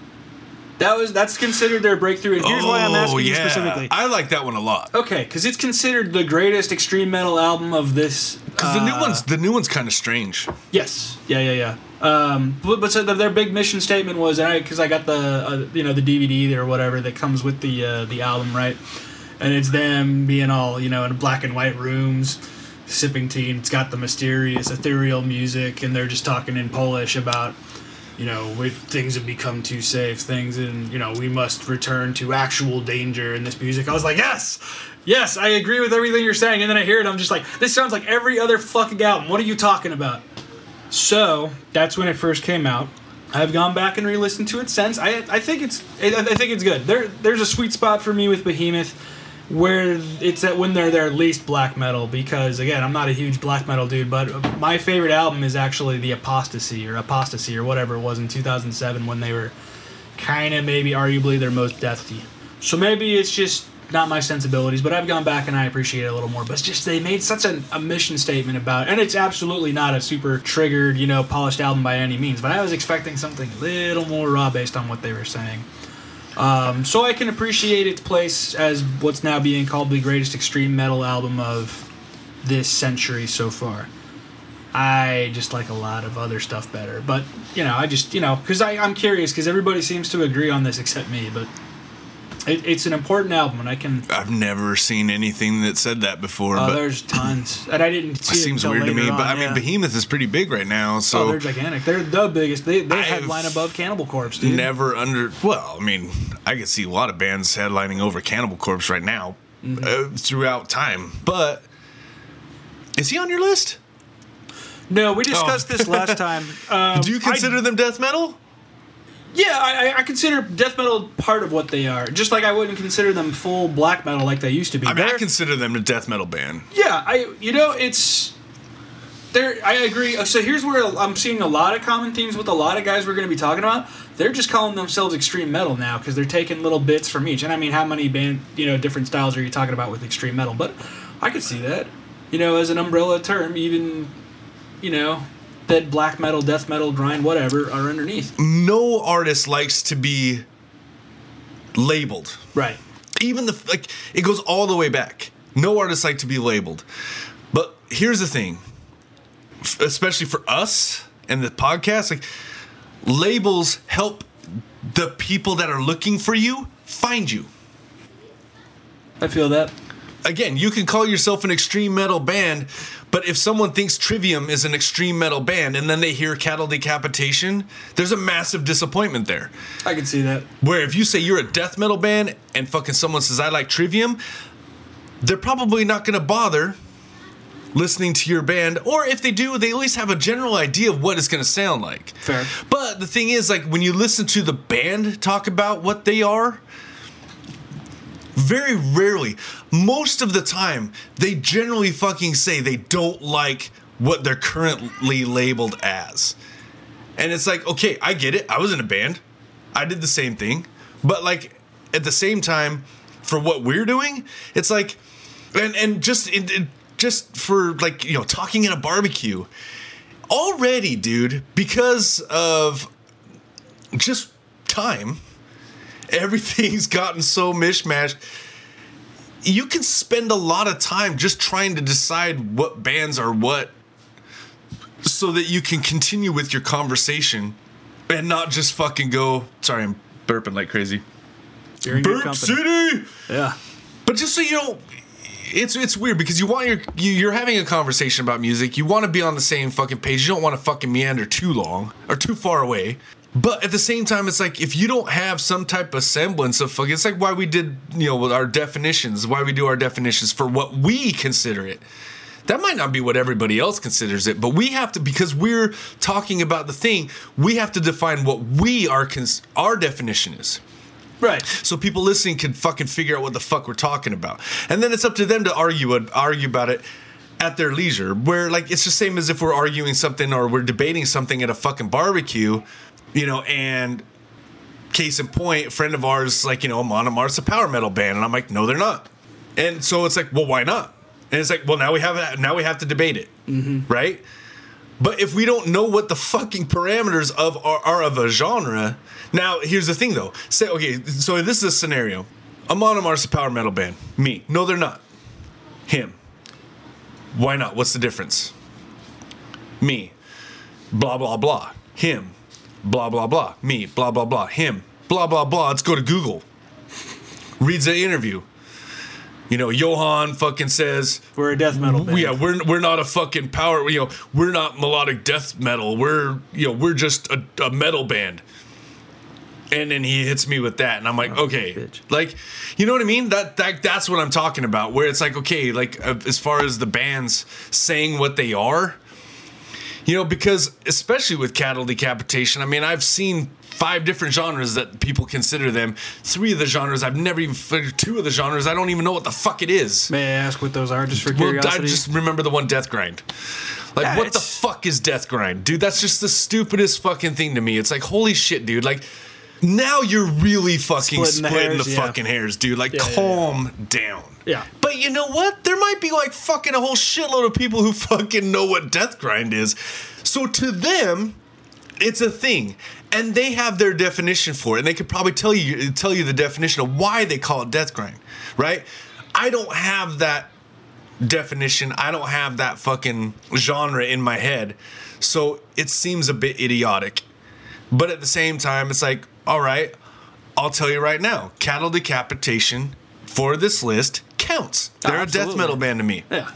B: That was that's considered their breakthrough, and here's why I'm asking you specifically.
A: Oh, I like that one a lot.
B: Okay, because it's considered the greatest extreme metal album of this.
A: Because the new
B: uh,
A: one's the new one's kind of strange.
B: Yes. Yeah, yeah, yeah. Um, but, but so the, their big mission statement was, and I because I got the uh, you know the DVD or whatever that comes with the uh, the album, right? And it's them being all you know in black and white rooms, sipping tea. And it's got the mysterious, ethereal music, and they're just talking in Polish about you know we, things have become too safe, things, and you know we must return to actual danger in this music. I was like, yes. Yes, I agree with everything you're saying, and then I hear it, I'm just like, this sounds like every other fucking album. What are you talking about? So that's when it first came out. I've gone back and re-listened to it since. I I think it's I, I think it's good. There there's a sweet spot for me with Behemoth where it's at when they're their least black metal because again I'm not a huge black metal dude, but my favorite album is actually the Apostasy or Apostasy or whatever it was in 2007 when they were kind of maybe arguably their most deathy. So maybe it's just not my sensibilities, but I've gone back and I appreciate it a little more. But it's just they made such a, a mission statement about, and it's absolutely not a super triggered, you know, polished album by any means. But I was expecting something a little more raw based on what they were saying. Um, so I can appreciate its place as what's now being called the greatest extreme metal album of this century so far. I just like a lot of other stuff better, but you know, I just you know, because I'm curious because everybody seems to agree on this except me, but it, it's an important album, and I can.
A: I've never seen anything that said that before.
B: Oh,
A: but
B: there's tons, and I didn't
A: it
B: see it
A: seems weird to me.
B: on,
A: but I mean. Behemoth is pretty big right now,
B: Oh,
A: so
B: they're gigantic. They're the biggest. They they headline above Cannibal Corpse, dude.
A: never under. Well, I mean, I could see a lot of bands headlining over Cannibal Corpse right now
B: Mm-hmm.
A: uh, throughout time. But is he on your list?
B: No, we discussed this last time. Um,
A: Do you
B: I-
A: consider them death metal?
B: Yeah, I, I- consider death metal part of what they are. Just like I wouldn't consider them full black metal like they used to be.
A: I mean, I consider them a death metal band.
B: Yeah, I you know it's there. I agree. So here's where I'm seeing a lot of common themes with a lot of guys we're going to be talking about. They're just calling themselves extreme metal now because they're taking little bits from each. And I mean, how many band you know different styles are you talking about with extreme metal? But I could see that you know as an umbrella term, even you know that black metal, death metal, grind, whatever are underneath.
A: No artist likes to be labeled.
B: Right.
A: even the like it goes all the way back no artists like to be labeled but here's the thing especially for us and the podcast like labels help the people that are looking for you find you
B: I feel that.
A: again you can call yourself an extreme metal band but if someone thinks trivium is an extreme metal band and then they hear cattle decapitation there's a massive disappointment there
B: I can see that.
A: where if you say you're a death metal band and fucking someone says I like Trivium, they're probably not gonna bother listening to your band, or if they do, they at least have a general idea of what it's gonna sound like.
B: Fair.
A: But the thing is, like when you listen to the band talk about what they are, very rarely, most of the time, they generally fucking say they don't like what they're currently labeled as. And it's like, okay, I get it. I was in a band. I did the same thing. But like at the same time, for what we're doing, it's like and and just it, it- just for like, you know, talking in a barbecue. Already, dude, because of just time everything's gotten so mishmashed. You can spend a lot of time just trying to decide what bands are what so that you can continue with your conversation and not just fucking go, sorry, I'm burping like crazy. Burp. City!
B: Yeah.
A: But just so you know, it's it's weird because you want your you, you're having a conversation about music. You want to be on the same fucking page. You don't want to fucking meander too long or too far away. But at the same time, it's like if you don't have some type of semblance of fucking, it's like why we did you know with our definitions, why we do our definitions for what we consider it. That might not be what everybody else considers it, but we have to because we're talking about the thing. We have to define what we are cons- our definition is
B: Right.
A: so people listening can fucking figure out what the fuck we're talking about. And then it's up to them to argue argue about it at their leisure. Where like it's the same as if we're arguing something or we're debating something at a fucking barbecue, you know, and case in point, a friend of ours like, you know, Amon Amarth's a power metal band and I'm like, "No, they're not." And so it's like, "Well, why not?" And it's like, "Well, now we have now we have to debate it." Mm-hmm. Right? But if we don't know what the fucking parameters of are, are of a genre, now here's the thing though. Say okay, so this is a scenario. Amon Amarth's a power metal band. Me. No, they're not. Him. Why not? What's the difference? Me. Blah blah blah. Him. Blah blah blah. Me. Blah blah blah. Him. Blah blah blah. Let's go to Google. Reads the interview. You know, Johan fucking says,
B: We're a death metal band.
A: yeah, we're we're not a fucking power. You know, we're not melodic death metal. We're you know we're just a, a metal band. And then he hits me with that, and I'm like, okay,
B: bitch.
A: like, you know what I mean? That that that's what I'm talking about. Where it's like, okay, like uh, as far as the bands saying what they are, you know, because especially with cattle decapitation, I mean, I've seen five different genres that people consider them. Three of the genres I've never even. Two of the genres I don't even know what the fuck it is.
B: May I ask what those are, just for
A: Well, I just remember the one Death Grind. Like, what the fuck is Death Grind, dude? That's just the stupidest fucking thing to me. It's like, holy shit, dude. Like, now you're really fucking
B: Splitting the hairs,
A: the,
B: yeah.
A: fucking hairs, dude. Like,
B: Yeah, yeah,
A: calm down.
B: Yeah.
A: But you know what? There might be like fucking a whole shitload of people who fucking know what Death Grind is. So to them, it's a thing and they have their definition for it and they could probably tell you tell you the definition of why they call it death grind right i don't have that definition i don't have that fucking genre in my head so it seems a bit idiotic but at the same time it's like all right i'll tell you right now cattle decapitation for this list counts oh, they're a death metal band to me
B: Yeah.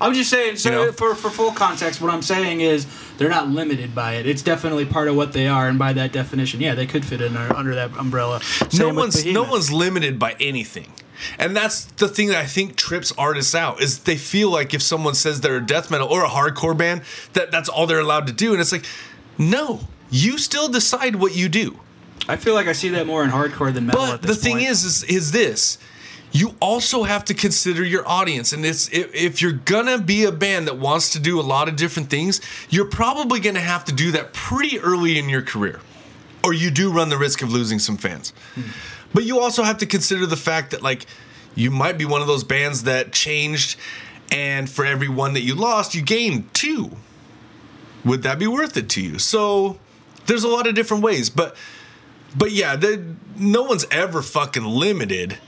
B: I'm just saying, so
A: You know?
B: for, for full context, what I'm saying is they're not limited by it. It's definitely part of what they are, and by that definition, yeah, they could fit in under, under that umbrella.
A: no
B: Same with
A: one's no one's limited by anything and that's the thing that i think trips artists out is they feel like if someone says they're a death metal or a hardcore band that that's all they're allowed to do and it's like no you still decide what you do
B: I feel like I see that more in hardcore than metal.
A: but
B: at
A: the thing
B: point.
A: is, is is this you also have to consider your audience and it's if, if you're gonna be a band that wants to do a lot of different things you're probably gonna have to do that pretty early in your career or you do run the risk of losing some fans hmm. but you also have to consider the fact that like you might be one of those bands that changed and for every one that you lost you gained two would that be worth it to you so there's a lot of different ways but but yeah, the, no one's ever fucking limited.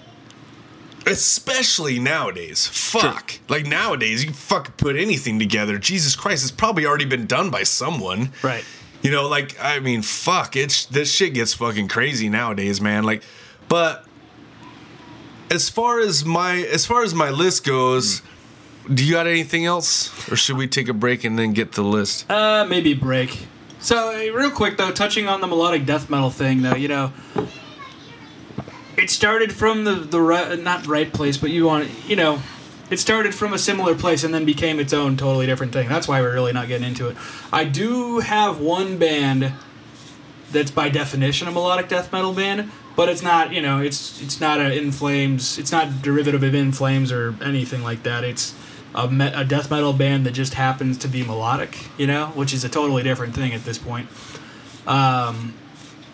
A: Especially nowadays. Fuck. Like nowadays, you fucking put anything together. Jesus Christ, it's probably already been done by someone.
B: right.
A: You know, like I mean, fuck, it's this shit gets fucking crazy nowadays, man. Like, but as far as my as far as my list goes, do you got anything else, or should we take a break and then get the list?
B: Uh, maybe break. So, real quick though, touching on the melodic death metal thing, though, you know, it started from the the right, not right place, but you want, you know, it started from a similar place and then became its own totally different thing. That's why we're really not getting into it. I do have one band that's by definition a melodic death metal band, but it's not, you know, it's it's not a In Flames, it's not derivative of In Flames or anything like that. It's a, me- a death metal band that just happens to be melodic, you know, which is a totally different thing at this point. Um,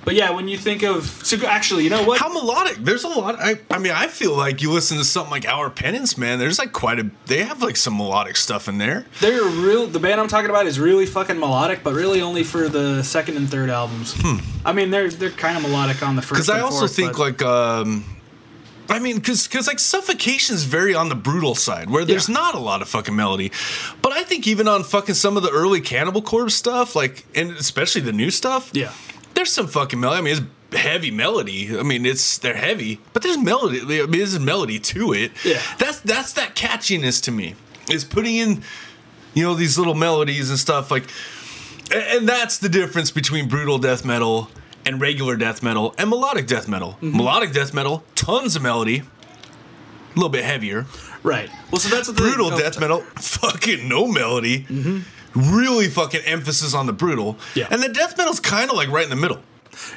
B: But yeah, when you think of so actually, you know what?
A: How melodic? There's a lot. I, I mean, I feel like you listen to something like Our Penance, man. There's like quite a. They have like some melodic stuff in there.
B: They're real. The band I'm talking about is really fucking melodic, but really only for the second and third albums. I mean, they're they're kind of melodic on the first.
A: Because I also
B: fourth,
A: think like, um, I mean, because because like Suffocation's very on the brutal side, where there's
B: Yeah.
A: not a lot of fucking melody. But I think even on fucking some of the early Cannibal Corpse stuff, like, and especially the new stuff,
B: yeah,
A: there's some fucking melody. I mean, it's heavy melody. I mean, it's they're heavy, but there's melody. I mean, there's melody to it.
B: Yeah.
A: that's that's that catchiness to me. Is putting in, you know, these little melodies and stuff like, and that's the difference between brutal death metal and regular death metal and melodic death metal.
B: Mm-hmm.
A: Melodic death metal, tons of melody, a little bit heavier.
B: right. Well, so that's the thing.
A: Brutal
B: Oh,
A: death metal, fucking no melody. Really fucking emphasis on the brutal.
B: Mm-hmm. Yeah.
A: And the death metal's kind of like right in the middle.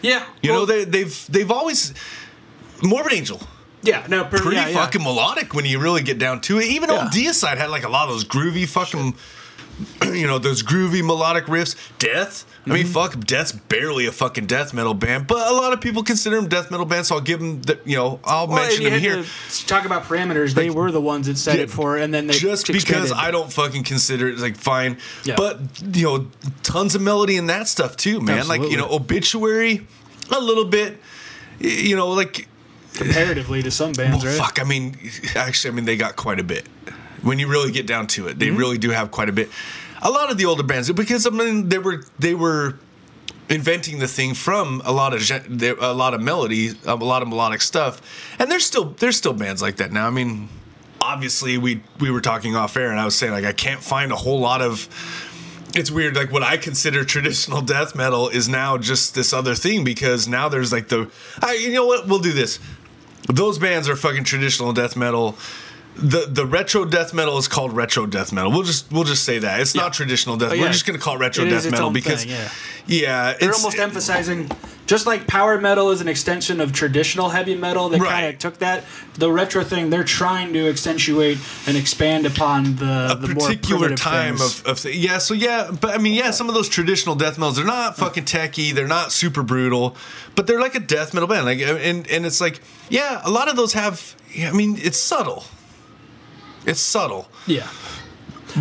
B: Yeah,
A: You
B: well,
A: know, they, they've they've always Morbid Angel,
B: yeah, no, per,
A: pretty
B: yeah, yeah.
A: fucking melodic when you really get down to it. Even
B: Yeah.
A: old Deicide had like a lot of those groovy fucking, you know, those groovy melodic riffs. Death, I mean,
B: Mm-hmm.
A: fuck, Death's barely a fucking death metal band, but a lot of people consider them death metal bands. So I'll give them, the, you know, I'll
B: Well,
A: mention them here.
B: talk about parameters. They were the ones that set
A: Yeah,
B: it for, and then they
A: just because. I don't fucking consider it like fine,
B: Yeah.
A: but you know, tons of melody in that stuff too, man. Like you know, obituary, a little bit, you know, like
B: comparatively to some bands,
A: well,
B: right?
A: fuck. I mean, actually, I mean, they got quite a bit. When you really get down to it, they
B: Mm-hmm.
A: really do have quite a bit. A lot of the older bands, because I mean, they were they were inventing the thing from a lot of a lot of melody, a lot of melodic stuff, and there's still there's still bands like that now. I mean, obviously, we we were talking off air, and I was saying like I can't find a whole lot of. It's weird, like what I consider traditional death metal is now just this other thing because now there's like the, I, you know what, we'll do this those bands are fucking traditional death metal. The the retro death metal is called retro death metal. We'll just we'll just say that it's not traditional death.
B: Oh, yeah.
A: We're just gonna call it retro
B: It
A: death metal because
B: thing, yeah.
A: yeah,
B: They're
A: it's
B: almost emphasizing, just like power metal is an extension of traditional heavy metal They
A: Right.
B: kind of took that. The retro thing, they're trying to accentuate and expand upon the, the
A: particular time of, of yeah. So yeah, but I mean yeah, some of those traditional death metals they're not mm. fucking techy. They're not super brutal, but they're like a death metal band. Like and and it's like yeah, a lot of those have. Yeah, I mean it's subtle. It's subtle.
B: yeah.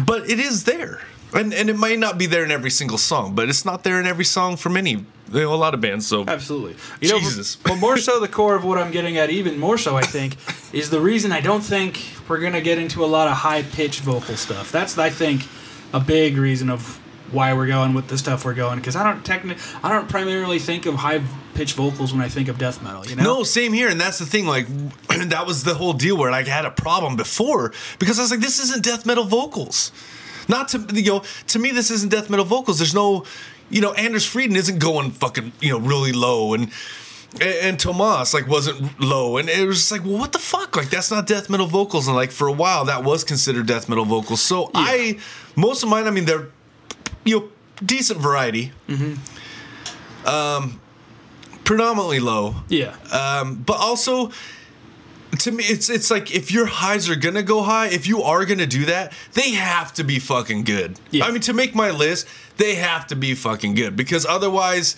A: but it is there and and it might not be there in every single song but it's not there in every song from any you know, a lot of bands so
B: Absolutely. You know,
A: Jesus.
B: but more so the core of what I'm getting at, even more so, I think, is the reason I don't think we're gonna get into a lot of high pitched vocal stuff. That's I think a big reason of why we're going with the stuff we're going because I don't technically I don't primarily think of high pitched vocals when I think of death metal. You know?
A: no same here and that's the thing like that was the whole deal where i had a problem before because i was like this isn't death metal vocals not to you know to me this isn't death metal vocals there's no you know Anders Fridén isn't going fucking you know really low and and, and Tomas like wasn't low, and it was just like, well, what the fuck? Like that's not death metal vocals, and like for a while that was considered death metal vocals. So I, most of mine, I mean, they're you know decent variety, um, predominantly low,
B: Yeah.
A: um, but also to me it's it's like if your highs are gonna go high if you are gonna do that they have to be fucking good.
B: Yeah.
A: i mean to make my list they have to be fucking good. Because otherwise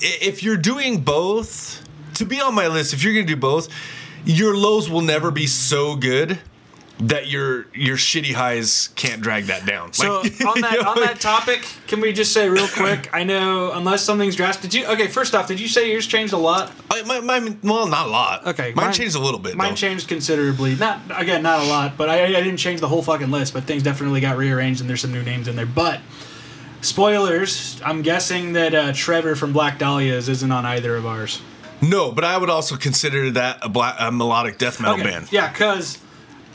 A: if you're doing both to be on my list if you're gonna do both your lows will never be so good that your your shitty highs can't drag that down
B: So
A: Like,
B: on that
A: you know,
B: on that topic, can we just say real quick? I know unless something's drastic. Did you okay? First off, did you say yours changed a lot?
A: I- my, my, well not a lot
B: Okay,
A: mine,
B: mine-
A: changed a little bit
B: Mine
A: though.
B: changed considerably. Not again, not a lot, but I, I didn't change the whole fucking list. But things definitely got rearranged, and there's some new names in there. But spoilers, I'm guessing that uh, Trevor from Black Dahlias isn't on either of ours.
A: no but i would also consider that a, black, a melodic death metal band
B: Yeah, because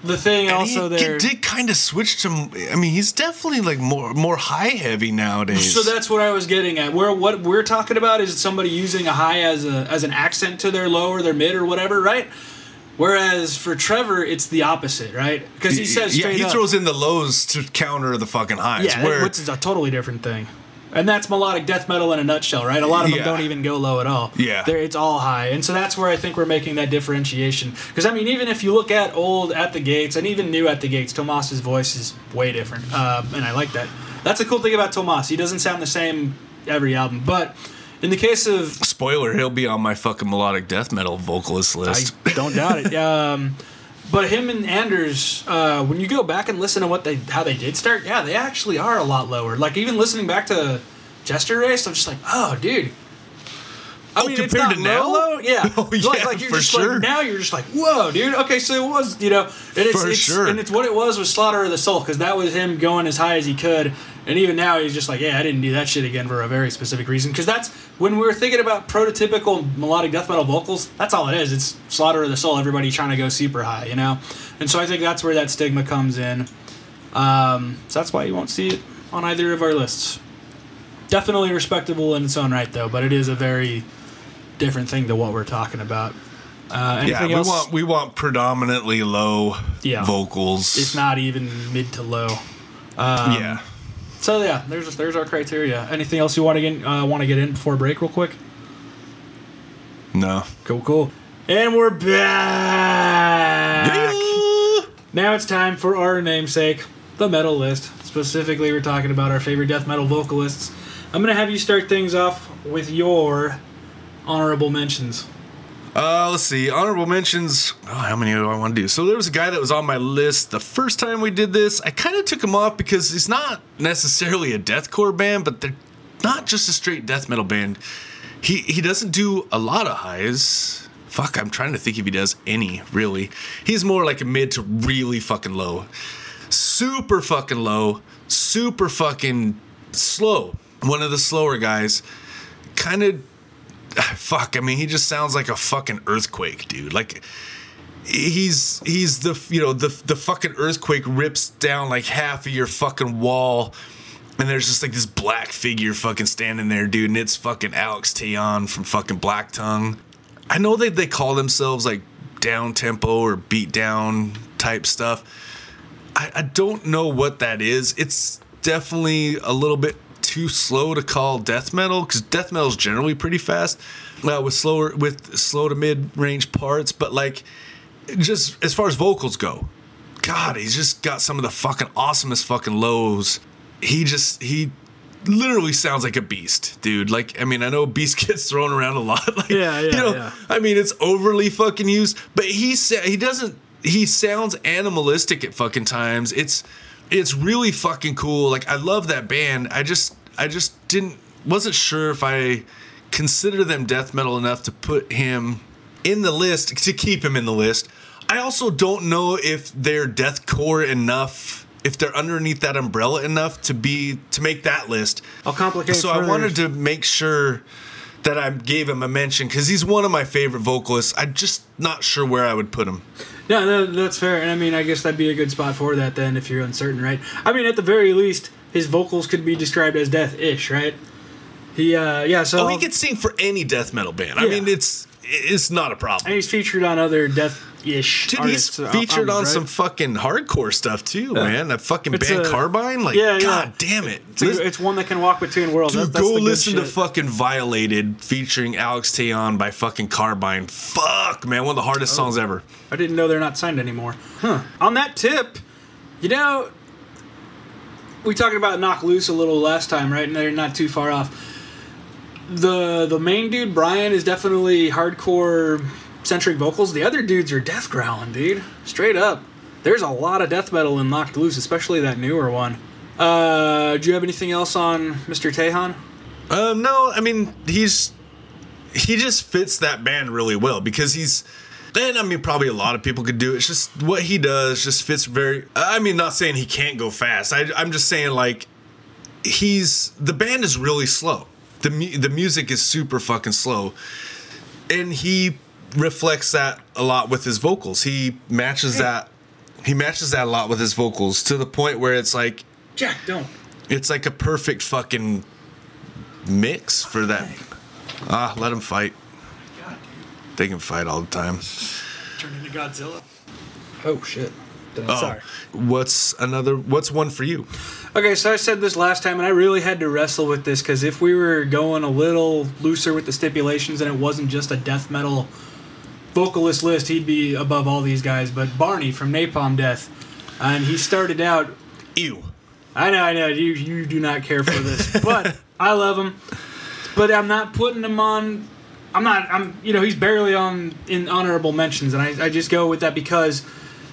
B: the thing
A: And
B: also
A: he
B: there.
A: did kind of switch to. I mean, he's definitely like more more high heavy nowadays.
B: So that's what I was getting at. Where what we're talking about is somebody using a high as a as an accent to their low or their mid or whatever, right? Whereas for Trevor, it's the opposite, right? Because he says
A: yeah, he
B: up,
A: throws in the lows to counter the fucking highs.
B: yeah,
A: where
B: which is a totally different thing. And that's melodic death metal in a nutshell, right? A lot of them
A: Yeah.
B: don't even go low at all.
A: Yeah.
B: They're, it's all high, and so that's where I think we're making that differentiation. Because I mean, even if you look at old at the gates and even new at the gates, Tomas's voice is way different, uh, and I like that. That's a cool thing about Tomas. He doesn't sound the same every album, but In the case of
A: Spoiler: He'll be on my fucking melodic death metal vocalist list.
B: I don't doubt it. Um, but him and Anders, uh, when you go back and listen to what they how they did start, yeah, they actually are a lot lower. Like even listening back to Jester Race, I'm just like, oh, dude. I
A: Oh,
B: mean,
A: compared to
B: low,
A: now?
B: low, yeah.
A: Oh,
B: like,
A: yeah,
B: like you're
A: for
B: just
A: sure.
B: like now you're just like, whoa, dude. Okay, so it was, you know, and it's,
A: For
B: it's
A: sure.
B: and it's what it was with Slaughter of the Soul because that was him going as high as he could, and even now he's just like, yeah, I didn't do that shit again for a very specific reason because that's when we were thinking about prototypical melodic death metal vocals. That's all it is. It's Slaughter of the Soul. Everybody trying to go super high, you know, and so I think that's where that stigma comes in. Um, so that's why you won't see it on either of our lists. Definitely respectable in its own right, though, but it is a very different thing to what we're talking about. Uh,
A: yeah, we
B: else?
A: want we want predominantly low
B: Yeah.
A: vocals.
B: it's not even mid to low.
A: yeah.
B: So yeah, there's there's our criteria. Anything else you want to get uh, want to get in before break, real quick?
A: No.
B: Cool, cool. And we're back. Now it's time for our namesake, the metal list. Specifically, we're talking about our favorite death metal vocalists. I'm gonna have you start things off with your honorable mentions.
A: Uh, let's see. Honorable mentions. Oh, how many do I want to do? So there was a guy that was on my list the first time we did this. I kind of took him off because he's not necessarily a deathcore band, but they're not just a straight death metal band. He he doesn't do a lot of highs. Fuck, I'm trying to think if he does any really. He's more like a mid to really fucking low. Super fucking low. Super fucking slow. One of the slower guys. Kind of fuck i mean he just sounds like a fucking earthquake dude. Like he's he's the you know the the fucking earthquake rips down like half of your fucking wall and there's just like this black figure fucking standing there dude and it's fucking alex Teyen from fucking black tongue. I know that they call themselves like down tempo or beat down type stuff. I, I don't know what that is. It's definitely a little bit too slow to call death metal because death metal is generally pretty fast uh, with slower with slow to mid range parts. But like, just as far as vocals go, God, he's just got some of the fucking awesomest fucking lows. He just he literally sounds like a beast, dude. Like, I mean, I know beast gets thrown around a lot. Like,
B: Yeah, yeah,
A: you know,
B: yeah.
A: I mean, it's overly fucking used, but he sa- he doesn't. He sounds animalistic at fucking times. It's it's really fucking cool. Like, I love that band. I just I just didn't wasn't sure if I consider them death metal enough to put him in the list to keep him in the list. I also don't know if they're deathcore enough, if they're underneath that umbrella enough to be to make that list.
B: I'll complicate.
A: So I wanted to make sure that I gave him a mention because he's one of my favorite vocalists. I'm just not sure where I would put him.
B: No, no, that's fair. And I mean, I guess that'd be a good spot for that then if you're uncertain, right? I mean, at the very least, his vocals could be described as death-ish, right? He, uh, yeah. So
A: Oh, he could sing for any death metal band. I mean, it's it's not a problem.
B: and he's featured on other death-ish.
A: Dude,
B: artists,
A: he's
B: uh,
A: featured on
B: albums,
A: some fucking hardcore stuff too, man. That fucking
B: It's
A: band
B: a-
A: Carbine, like,
B: Yeah, yeah.
A: god damn it.
B: It's, a-
A: Listen-
B: it's one that can walk between worlds.
A: Dude,
B: That's, that's
A: go
B: the good
A: listen to fucking Violated featuring Alex Teyen by fucking Carbine. Fuck, man, one of the hardest
B: Oh.
A: songs ever.
B: I didn't know they're not signed anymore. Huh. On that tip, you know, we talked about Knocked Loose a little last time, right? And they're not too far off. The the main dude, Brian, is definitely hardcore centric vocals. The other dudes are death growling, dude. Straight up. There's a lot of death metal in Knocked Loose, especially that newer one. Uh, do you have anything else on Mr. Teyen?
A: Um, no, I mean he's he just fits that band really well because he's. And I mean, probably a lot of people could do it. It's just what he does just fits very. I mean, not saying he can't go fast. I, I'm just saying like he's the band is really slow. The mu- the music is super fucking slow, and he reflects that a lot with his vocals. He matches that. He matches that a lot with his vocals to the point where it's like
B: Jack, don't.
A: it's like a perfect fucking mix for that. Ah, let him fight. They can fight all the time.
B: Turn into Godzilla. Oh shit.
A: Oh,
B: Sorry.
A: What's another? What's one for you?
B: Okay, so I said this last time, and I really had to wrestle with this because if we were going a little looser with the stipulations and it wasn't just a death metal vocalist list, he'd be above all these guys. But Barney from Napalm Death, and he started out.
A: Ew.
B: I know, I know, you you do not care for this, but I love him. but I'm not putting him on. I'm not. I'm. You know, he's barely on in honorable mentions, and I, I just go with that because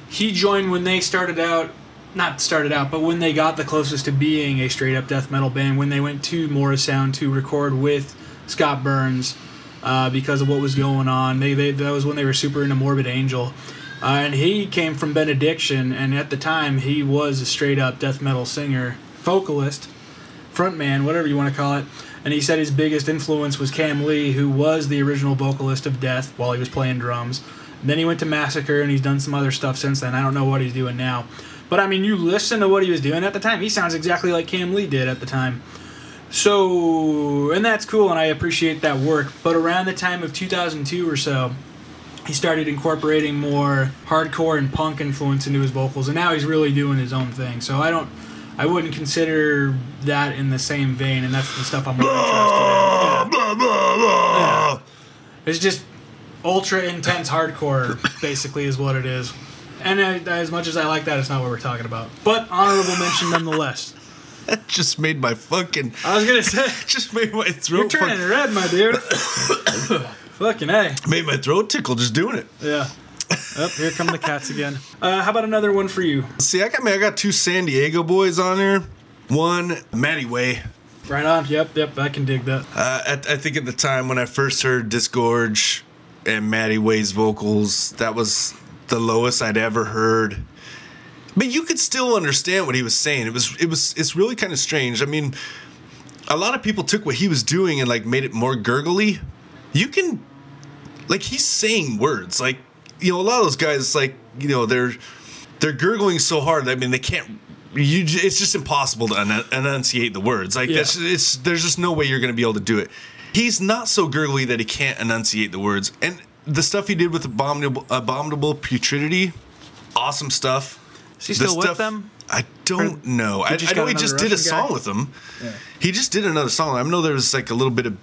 B: he joined when they started out. Not started out, but when they got the closest to being a straight up death metal band, when they went to Morrisound to record with Scott Burns, uh, because of what was going on. They, they that was when they were super into Morbid Angel, uh, and he came from Benediction, and at the time he was a straight up death metal singer, vocalist, frontman, whatever you want to call it. And he said his biggest influence was Kam Lee, who was the original vocalist of Death while he was playing drums. then he went to Massacre, and he's done some other stuff since then. I don't know what he's doing now. But I mean, you listen to what he was doing at the time. He sounds exactly like Kam Lee did at the time. So, and that's cool, and I appreciate that work. But around the time of 2002 or so, he started incorporating more hardcore and punk influence into his vocals, and now he's really doing his own thing. So I don't, I wouldn't consider that in the same vein, and that's the stuff I'm more interested in. Yeah. Yeah. It's just ultra intense hardcore, basically, is what it is. And uh, as much as I like that, it's not what we're talking about. But honorable mention nonetheless.
A: That just made my fucking.
B: I was gonna say,
A: Just made my throat.
B: you're turning
A: fuck-
B: red, my dude. Fucking a.
A: made my throat tickle just doing it.
B: Yeah. Oh, here come the cats again. Uh, how about another one for you?
A: See, I got me. I got two San Diego boys on there. One, Matti Way.
B: Right on. Yep, yep. I can dig that.
A: Uh, at, I think at the time when I first heard Disgorge and Matti Way's vocals, that was the lowest I'd ever heard. But you could still understand what he was saying. It was it was it's really kind of strange. I mean, a lot of people took what he was doing and like made it more gurgly. You can like he's saying words. Like, you know, a lot of those guys like, you know, they're they're gurgling so hard. I mean, they can't you it's just impossible to enu- enunciate the words. Like
B: Yeah.
A: that's it's there's just no way you're going to be able to do it. He's not so gurgly that he can't enunciate the words. And the stuff he did with abominable abominable putridity, awesome stuff.
B: Is he
A: The
B: still with
A: stuff-
B: them?
A: I don't know. I, I know he just did a
B: Russian guy?
A: song with them. He just did another song. I know there was like a little bit of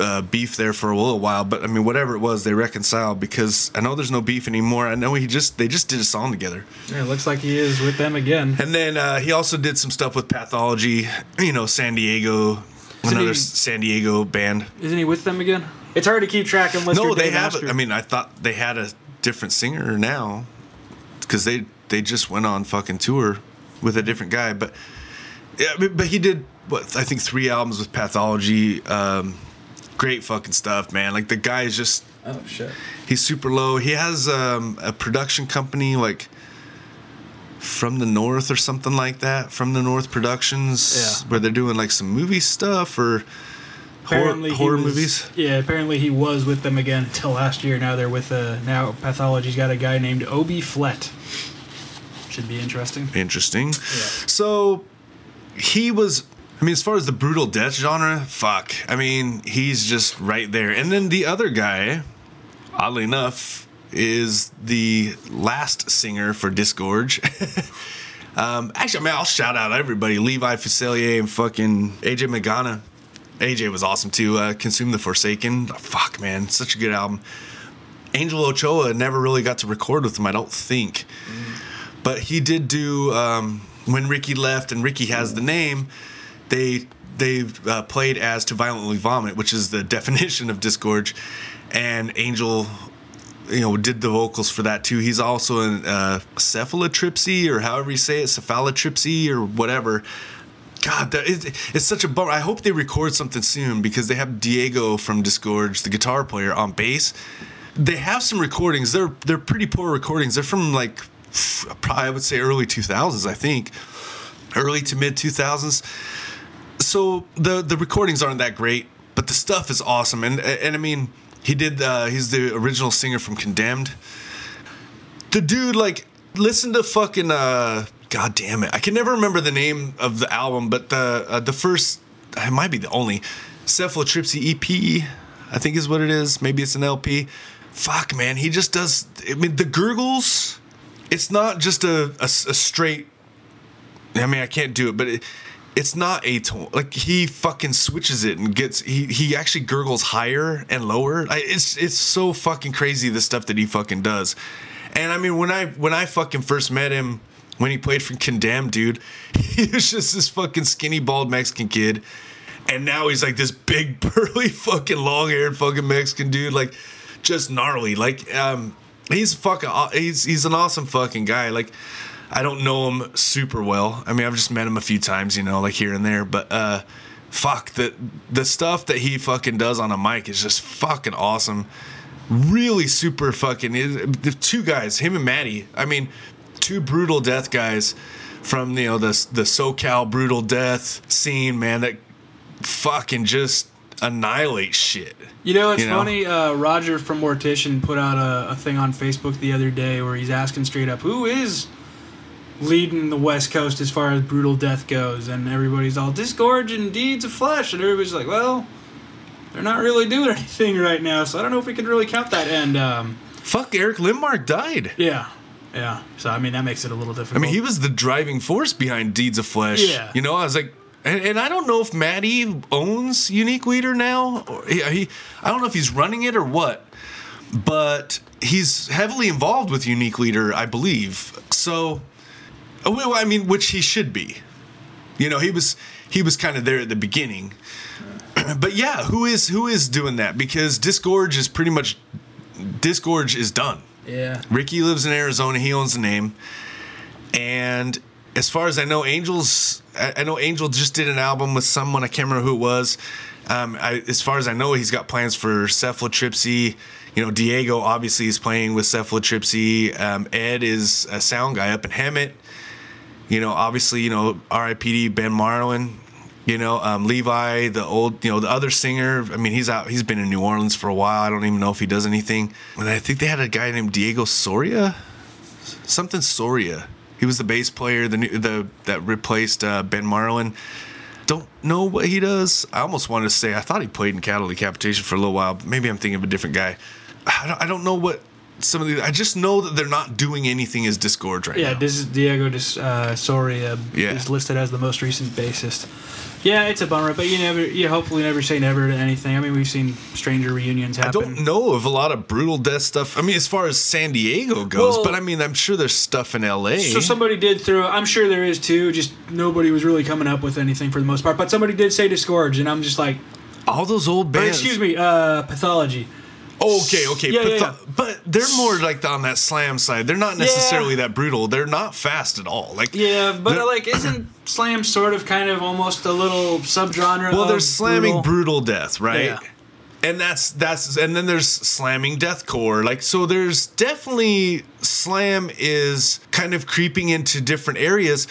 A: uh, beef there for a little while, but I mean, whatever it was, they reconciled because I know there's no beef anymore. I know he just they just did a song together.
B: Yeah, it looks like he is with them again.
A: And then uh, he also did some stuff with Pathology, you know, San Diego, another
B: he-
A: San Diego band.
B: Isn't he with them again? It's hard to keep track unless
A: No, they have.
B: Astor.
A: I mean, I thought they had a different singer now because they they just went on fucking tour with a different guy. But yeah, but, but he did what I think three albums with Pathology. Um, great fucking stuff, man. Like the guy is just
B: oh shit.
A: he's super low. He has um, a production company like from the north or something like that. From the North Productions,
B: Yeah.
A: where they're doing like some movie stuff or horror,
B: Apparently he
A: horror
B: was-
A: movies.
B: Yeah, apparently he was with them again until last year. Now they're with uh, now Pathology's got a guy named Obie Flett. Should be interesting.
A: Interesting. So he was. I mean, as far as the brutal death genre, fuck. I mean, he's just right there. And then the other guy, oddly enough, is the last singer for Disgorge. um, actually, I mean, I'll shout out everybody: Levi Fuselier and fucking AJ Magana. AJ was awesome too. Uh, Consume the Forsaken. Fuck, man, such a good album. Angel Ochoa never really got to record with him, I don't think but he did do um, when Ricky left and Ricky has the name. They they uh, played as to violently vomit, which is the definition of disgorge, and Angel, you know, did the vocals for that too. He's also in uh, cephalotripsy or however you say it, cephalotripsy or whatever. God, that is, it's such a bummer. I hope they record something soon because they have Diego from Disgorge, the guitar player, on bass. They have some recordings. They're they're pretty poor recordings. They're from like probably I would say early 2000s, I think, early to mid 2000s. So the the recordings aren't that great, but the stuff is awesome. And and I mean, he did. Uh, he's the original singer from Condemned. The dude, like, listen to fucking. Uh, God damn it! I can never remember the name of the album, but the uh, the first, it might be the only, Cephalotripsy EP, I think is what it is. Maybe it's an LP. Fuck, man, he just does. I mean, the gurgles. It's not just a, a, a straight. I mean, I can't do it, but it, it's not atonal. Like he fucking switches it and gets. He he actually gurgles higher and lower. I, it's it's so fucking crazy the stuff that he fucking does. And I mean, when I when I fucking first met him, when he played for Condemned, dude, he was just this fucking skinny bald Mexican kid. and now he's like this big burly fucking long-haired fucking Mexican dude, like just gnarly. Like um, he's fucking he's he's an awesome fucking guy. Like I don't know him super well. I mean, I've just met him a few times, you know, like here and there. But uh, fuck the the stuff that he fucking does on a mic is just fucking awesome. Really super fucking. The two guys, him and Matti. I mean, two brutal death guys from you know the the SoCal brutal death scene, man. That fucking just annihilate shit.
B: You know, it's
A: You know?
B: funny. Uh, Roger from Mortician put out a, a thing on Facebook the other day where he's asking straight up, "Who is leading the West Coast as far as brutal death goes?" And everybody's all disgorge and deeds of flesh, and everybody's like, "Well, they're not really doing anything right now, so I don't know if we can really count that." And um,
A: Fuck, Eric Lindmark died.
B: yeah, yeah. So I mean, that makes it a little
A: different.
B: I
A: mean, he was the driving force behind Deeds of Flesh.
B: Yeah.
A: You know, I was like, and, and I don't know if Matti owns Unique Leader now. Or he, he, I don't know if he's running it or what, but he's heavily involved with Unique Leader, I believe. So, well, I mean, which he should be. You know, he was he was kind of there at the beginning. but yeah, who is who is doing that? Because Disgorge is pretty much Disgorge is done.
B: yeah.
A: Ricky lives in Arizona. He owns the name. And as far as I know, Angels, I I know Angel just did an album with someone. I can't remember who it was. Um, I, as far as I know, he's got plans for Cephalotripsy. You know, Diego obviously is playing with Cephalotripsy. Um, Ed is a sound guy up in Hemet. You know, obviously, you know, RIPD Ben Marlin. You know, um, Levi, the old, you know, the other singer. I mean, he's out. He's been in New Orleans for a while. I don't even know if he does anything. And I think they had a guy named Diego Soria, something Soria. He was the bass player, the new, the that replaced uh, Ben Marlin. Don't know what he does. I almost wanted to say I thought he played in Cattle Decapitation for a little while. But maybe I'm thinking of a different guy. I don't, I don't know what some of these. I just know that they're not doing anything as Disgorge right
B: Yeah,
A: now.
B: this is Diego Dis, uh, Soria
A: Yeah.
B: is listed as the most recent bassist. Yeah, it's a bummer, but you never, you hopefully never say never to anything. I mean, we've seen stranger reunions happen.
A: I don't know of a lot of brutal death stuff. I mean, as far as San Diego goes,
B: Well-
A: but I mean, I'm sure there's stuff in LA.
B: So somebody did throw. I'm sure there is too. Just nobody was really coming up with anything for the most part. But somebody did say disgorge, and I'm just like,
A: All those old
B: or
A: bands.
B: excuse me, uh, pathology.
A: Okay, okay.
B: Yeah,
A: but,
B: yeah,
A: the-
B: yeah.
A: but they're more like on that slam side. They're not necessarily that brutal. They're not fast at all. Like
B: Yeah, but like, isn't slam sort of kind of almost a little subgenre?
A: well, they're slamming
B: brutal?
A: brutal, death, right?
B: Yeah.
A: And that's that's and then there's slamming deathcore. Like so there's definitely slam is kind of creeping into different areas,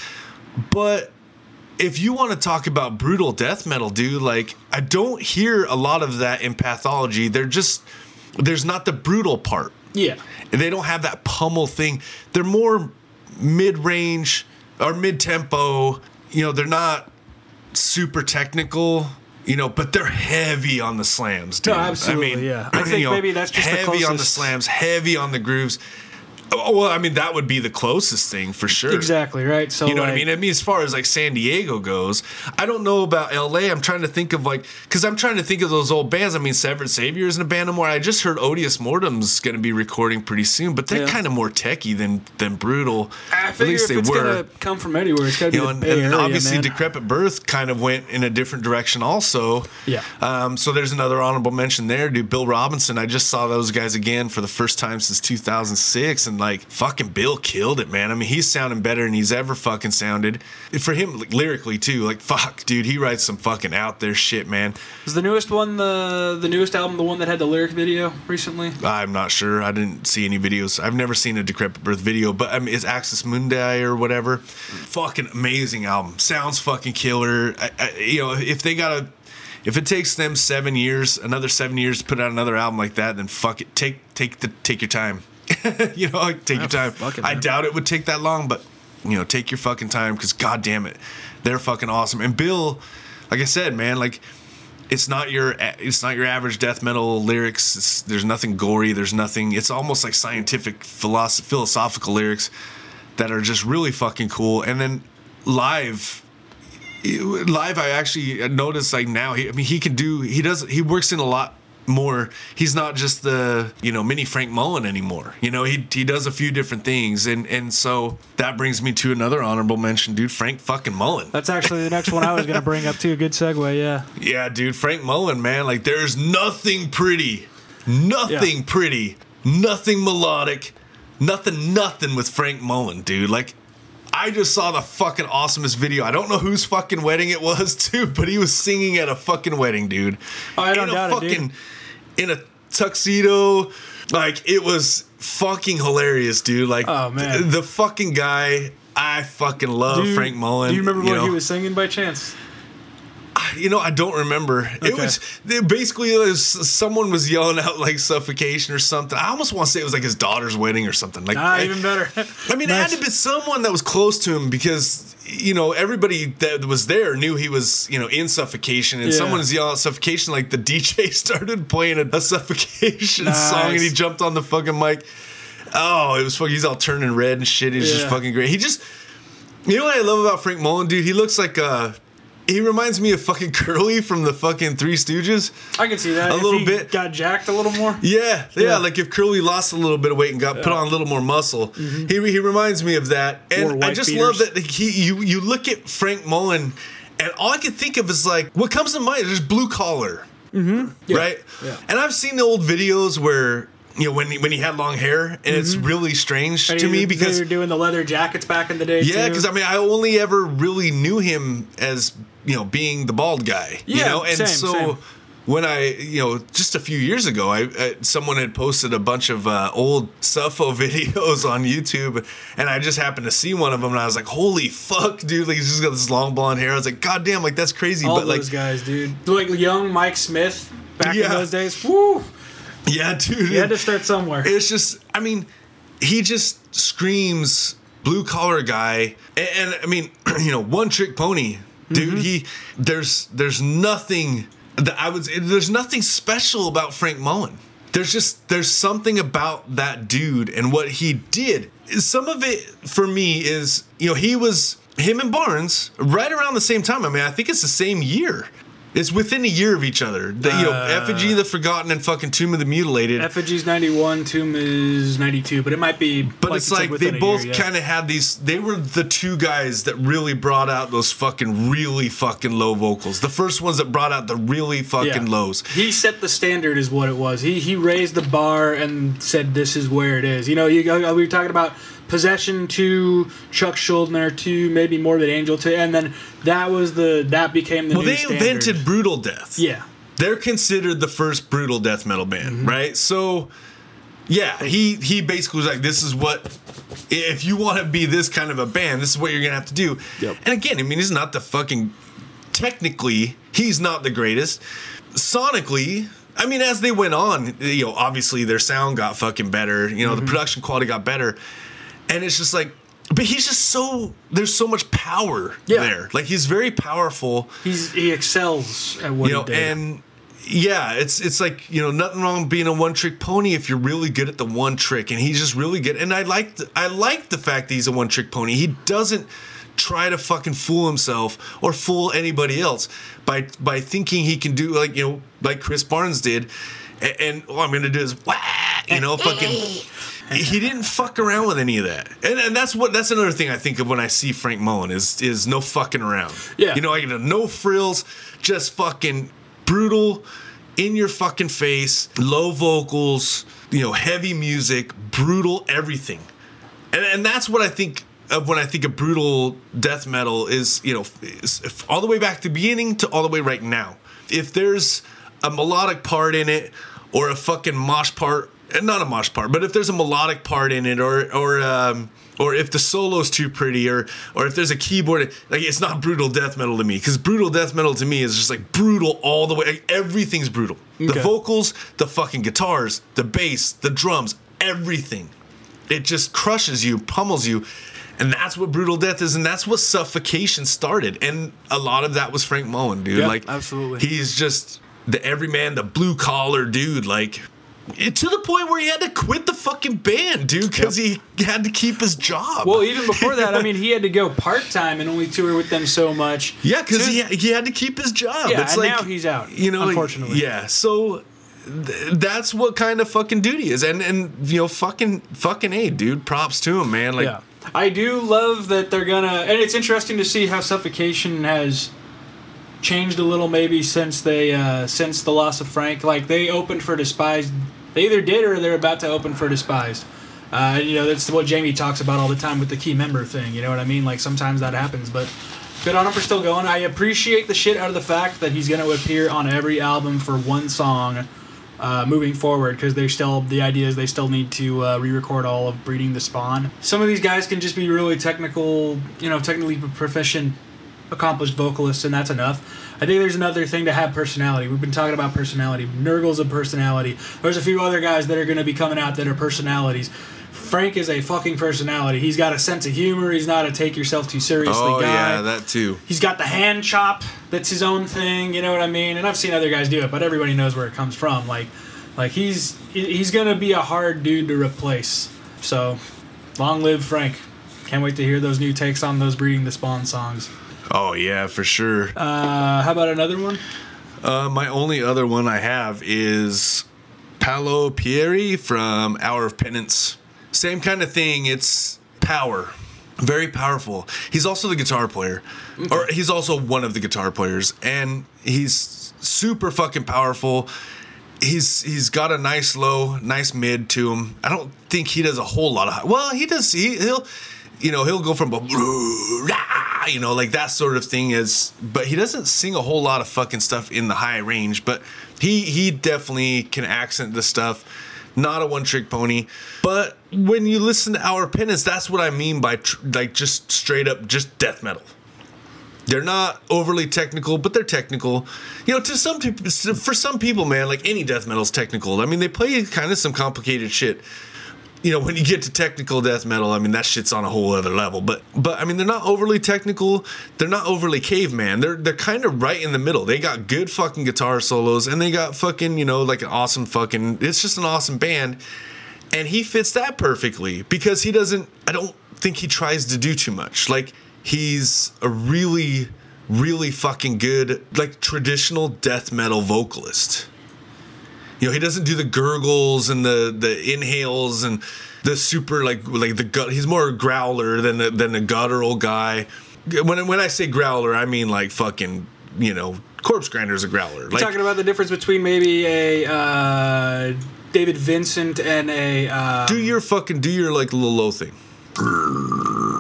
A: but if you want to talk about brutal death metal, dude, like I don't hear a lot of that in pathology. They're just there's not the brutal part.
B: Yeah,
A: And they don't have that pummel thing. They're more mid-range or mid-tempo. You know, they're not super technical. You know, but they're heavy on the slams, dude.
B: No, absolutely,
A: I mean,
B: yeah. I think maybe that's just the
A: heavy on the slams, heavy on the grooves. Oh, well, I mean, that would be the closest thing for sure.
B: exactly right. So
A: You know what I mean? I mean, as far as like San Diego goes, I don't know about LA. I'm trying to think of like, because I'm trying to think of those old bands. I mean, Severed Savior isn't a band no more. I just heard Odious Mortem's going to be recording pretty soon, but they're
B: Yeah.
A: kind of more techie than than brutal.
B: I
A: At
B: figure
A: least
B: if
A: they
B: it's
A: were.
B: gonna come from anywhere, it's gotta be
A: You know, and,
B: Bay
A: and
B: Area,
A: obviously,
B: man.
A: Decrepit Birth kind of went in a different direction, also.
B: Yeah.
A: Um, so there's another honorable mention there, dude. Bill Robinson. I just saw those guys again for the first time since 2006, and like fucking Bill killed it, man. I mean, he's sounding better than he's ever fucking sounded. For him, like, lyrically too, like fuck, dude, he writes some fucking out there shit, man.
B: Is the newest one the the newest album the one that had the lyric video recently?
A: I'm not sure. I didn't see any videos. I've never seen a Decrepit Birth video, but I mean, it's Axis Mundi or whatever. Fucking amazing album. Sounds fucking killer. I, I, you know, if they got a, if it takes them seven years, another seven years to put out another album like that, then fuck it. Take take the take your time. you know, like, take your ah, time.
B: fuck
A: I
B: man.
A: doubt it would take that long, but you know, take your fucking time because god damn it, they're fucking awesome. And Bill, like I said, man, like it's not your it's not your average death metal lyrics. It's, there's nothing gory. There's nothing. It's almost like scientific philosoph- philosophical lyrics that are just really fucking cool. And then live, live, I actually noticed like now. He, I mean, he can do. He does. He works in a lot more. He's not just the you know mini Frank Mullen anymore. You know he he does a few different things, and and so that brings me to another honorable mention, dude. Frank fucking Mullen.
B: That's actually the next one I was to bring up too. Good segue, yeah.
A: Yeah, dude, Frank Mullen, man. Like there's nothing pretty, nothing
B: Yeah.
A: pretty, nothing melodic, nothing, nothing with Frank Mullen, dude. Like. I just saw the fucking awesomest video. I don't know whose fucking wedding it was, too, but he was singing at a fucking wedding, dude.
B: Oh, I don't doubt it, dude.
A: In a tuxedo, like it was fucking hilarious, dude. Like,
B: Oh, man.
A: the, fucking guy. I fucking love
B: you-
A: Frank Mullen.
B: Do you remember what
A: know?
B: he was singing by chance?
A: You know, I don't remember. It was basically it was, someone was yelling out like suffocation or something. I almost want to say it was like his daughter's wedding or something. Like,
B: Ah,
A: I,
B: even better.
A: I mean, it had to be someone that was close to him because you know everybody that was there knew he was you know in suffocation, and
B: Yeah.
A: someone was yelling out suffocation. Like the DJ started playing a, a suffocation song, and he jumped on the fucking mic. Oh, it was fucking. He's all turning red and shit. He's just fucking great. He just, you know what I love about Frank Mullen, dude? He looks like uh he reminds me of fucking Curly from the fucking Three Stooges.
B: I can see that.
A: A
B: If
A: little
B: he
A: bit.
B: Got jacked a little more.
A: Yeah, yeah,
B: Yeah.
A: like if Curly lost a little bit of weight and got put on a little more muscle, he, he reminds me of that. And I just love that he you you look at Frank Mullen, and all I can think of is like what comes to mind is blue collar, mm-hmm. right?
B: Yeah.
A: And I've seen the old videos where you know when he, when he had long hair, and it's really strange
B: And
A: to me
B: they
A: because
B: were doing the leather jackets back in the day.
A: yeah, because I mean, I only ever really knew him as you know being the bald guy. you know, and
B: same,
A: so
B: same.
A: when I you know just a few years ago, I, I someone had posted a bunch of uh, old Suffo videos on YouTube, and I just happened to see one of them, and I was like, "Holy fuck, dude! Like he's just got this long blonde hair." I was like, "God damn, like that's crazy."
B: all
A: but like,
B: those guys, dude. Like young Mike Smith back in those days. Woo!
A: yeah, dude,
B: You had to start somewhere.
A: it's just i mean he just screams blue collar guy and, and i mean you know one trick pony dude
B: Mm-hmm.
A: he there's there's nothing that i would there's nothing special about frank mullen. There's just there's something about that dude and what he did. Some of it for me is you know he was him and barnes right around the same time. I mean i think it's the same year it's within a year of each other. The, you know,
B: Uh,
A: effigy the forgotten and fucking tomb of the mutilated.
B: Effigy's 91, Tomb is 92, but it might be.
A: But it's
B: you said,
A: like they both
B: yeah.
A: kind of had these. They were the two guys that really brought out those fucking really fucking low vocals. The first ones that brought out the really fucking
B: Yeah.
A: lows.
B: He set the standard, is what it was. He he raised the bar and said, "This is where it is." You know, you we were talking about possession to Chuck Schuldiner to maybe Morbid Angel to, and then that was the that became the
A: Well, they
B: standard.
A: invented brutal death.
B: Yeah,
A: they're considered the first brutal death metal band,
B: Mm-hmm.
A: right? So, yeah, he he basically was like, "This is what if you want to be this kind of a band, this is what you're gonna have to do."
B: Yep.
A: And again, I mean, he's not the fucking technically, he's not the greatest. Sonically, I mean, as they went on, you know, obviously their sound got fucking better. You know,
B: Mm-hmm.
A: the production quality got better, and it's just like. But he's just so there's so much power
B: Yeah.
A: there. Like he's very powerful
B: he's he excels at what
A: you know,
B: he did.
A: and yeah, it's it's like you know nothing wrong with being a one trick pony if you're really good at the one trick, and he's just really good. And I like I like the fact that he's a one trick pony. He doesn't try to fucking fool himself or fool anybody else by by thinking he can do like you know like Chris Barnes did, and, and all I'm gonna do is wah, you know fucking. He didn't fuck around with any of that, and, and that's what that's another thing I think of when I see Frank Mullen is is no fucking around.
B: Yeah.
A: you know, I get no frills, just fucking brutal, in your fucking face, low vocals, you know, heavy music, brutal everything. And and that's what I think of when I think of brutal death metal is, you know, is all the way back to the beginning to all the way right now. If there's a melodic part in it or a fucking mosh part, not a mosh part, but if there's a melodic part in it or or um or if the solo's too pretty, or or if there's a keyboard, like it's not brutal death metal to me, because brutal death metal to me is just like brutal all the way. Like, everything's brutal. The vocals, the fucking guitars, the bass, the drums, everything. It just crushes you, pummels you. And that's what brutal death is, and that's what suffocation started. And a lot of that was Frank Mullen, dude.
B: Yeah,
A: like
B: absolutely.
A: He's just the everyman, the blue collar dude, like to the point where he had to quit the fucking band, dude, because he had to keep his job.
B: well, even before that, I mean, he had to go part time and only tour with them so much.
A: Yeah, because he, he had to keep his job.
B: Yeah,
A: it's
B: and
A: like,
B: now he's out,
A: You know, like,
B: unfortunately.
A: yeah. So th- that's what kind of fucking duty is, and and you know, fucking fucking a dude. Props to him, man. Like,
B: yeah. I do love that they're gonna, and it's interesting to see how Suffocation has changed a little, maybe since they uh, since the loss of Frank. Like they opened for Despised, they either did or they're about to open for Despised. Uh, you know, that's what Jamie talks about all the time with the key member thing. You know what I mean? Like sometimes that happens, but good on him for still going. I appreciate the shit out of the fact that he's going to appear on every album for one song uh, moving forward because they're still the idea is they still need to uh, re-record all of breeding the spawn some of these guys can just be really technical you know technically proficient accomplished vocalists and that's enough i think there's another thing to have personality we've been talking about personality Nergal's a personality there's a few other guys that are going to be coming out that are personalities frank is a fucking personality he's got a sense of humor he's not a take yourself too seriously
A: oh
B: guy
A: yeah, that too.
B: He's got the hand chop that's his own thing, you know what I mean? And I've seen other guys do it, but everybody knows where it comes from. Like like he's he's going to be a hard dude to replace. So, long live Frank. Can't wait to hear those new takes on those breeding the spawn songs.
A: Oh yeah, for sure.
B: Uh, how about another one?
A: Uh, my only other one I have is Paolo Pieri from Hour of Penance. Same kind of thing. It's power. Very powerful. He's also the guitar player, or he's also one of the guitar players, and he's super fucking powerful. He's he's got a nice low, nice mid to him. I don't think he does a whole lot of high. Well, he does. He, he'll, you know, he'll go from a, you know, like that sort of thing is. But he doesn't sing a whole lot of fucking stuff in the high range. But he he definitely can accent the stuff. Not a one trick pony. But when you listen to Our Penance, that's what I mean by tr- like just straight up just death metal. They're not overly technical, but they're technical. You know, to some people, for some people, man, like any death metal's technical. I mean, they play kind of some complicated shit. You know, when you get to technical death metal, I mean, that shit's on a whole other level. But, but I mean, they're not overly technical. They're not overly caveman. They're they're kind of right in the middle. They got good fucking guitar solos, and they got fucking you know like an awesome fucking. It's just an awesome band, and he fits that perfectly because he doesn't. I don't think he tries to do too much. Like he's a really really fucking good like traditional death metal vocalist you know he doesn't do the gurgles and the the inhales and the super like like the gut he's more a growler than a, than a guttural guy when when i say growler i mean like fucking you know corpse grinder's a growler like
B: Talking about the difference between maybe a uh, David Vincent and a. Uh,
A: do your fucking do your like little low thing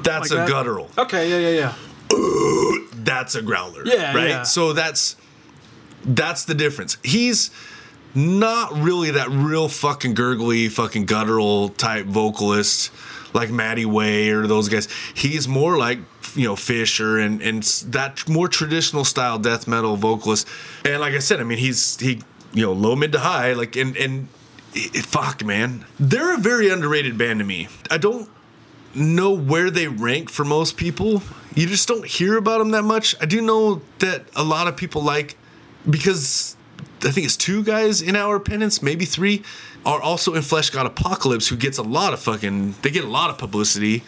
A: that's
B: Like
A: a
B: that?
A: guttural
B: okay, yeah, yeah, yeah.
A: that's a growler.
B: Yeah,
A: Right?
B: yeah.
A: So that's that's the difference. He's not really that real fucking gurgly, fucking guttural type vocalist like Matti Way or those guys. He's more like you know Fisher and and that more traditional style death metal vocalist. And like I said, I mean he's he you know low mid to high like and and it, fuck man, they're a very underrated band to me. I don't know where they rank for most people. You just don't hear about them that much. I do know that a lot of people like because I think it's two guys in our penance, maybe three, are also in Fleshgod Apocalypse, who gets a lot of fucking they get a lot of publicity.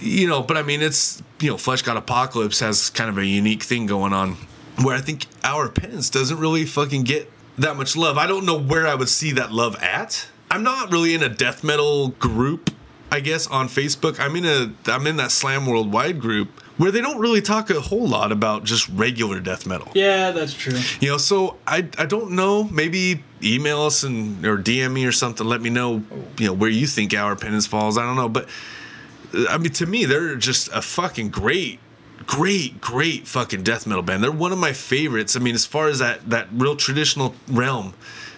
A: You know, but I mean it's you know, Fleshgod Apocalypse has kind of a unique thing going on where I think our penance doesn't really fucking get that much love. I don't know where I would see that love at. I'm not really in a death metal group, I guess, on Facebook. I'm in a I'm in that Slam Worldwide group where they don't really talk a whole lot about just regular death metal.
B: Yeah, that's true.
A: You know, so I I don't know. Maybe email us and or DM me or something. Let me know, you know, where you think Our Penance falls. I don't know, but uh, I mean, to me, they're just a fucking great, great, great fucking death metal band. They're one of my favorites. I mean, as far as that that real traditional realm,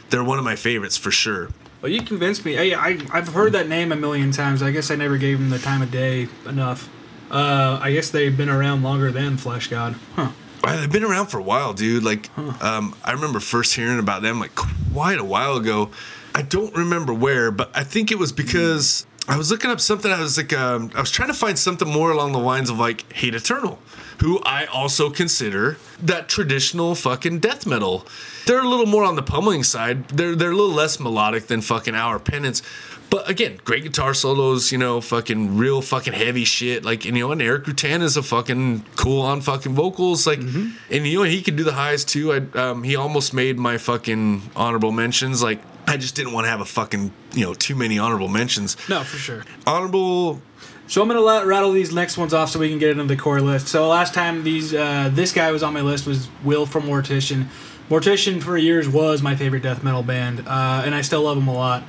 A: they're one of my favorites for sure.
B: Well, you convinced me. I, I, I've heard that name a million times. I guess I never gave them the time of day enough. Uh, I guess they've been around longer than Fleshgod. Huh.
A: Uh, They've been around for a while, dude. Like, um, I remember first hearing about them like quite a while ago. I don't remember where, but I think it was because I was looking up something. I was like, um, I was trying to find something more along the lines of like Hate Eternal, who I also consider that traditional fucking death metal. They're a little more on the pummeling side. They're they're a little less melodic than fucking Our Penance, But again, great guitar solos, you know, fucking real fucking heavy shit. Like, and, you know, and Erik Rutan is a fucking cool on fucking vocals. Like, and you know, he can do the highs too. I, um, he almost made my fucking honorable mentions. Like, I just didn't want to have a fucking, you know, too many honorable mentions.
B: No, for sure.
A: Honorable,
B: So I'm gonna let, rattle these next ones off so we can get into the core list. So last time these uh, this guy was on my list was Will from Mortician. Mortician for years was my favorite death metal band, uh, and I still love them a lot.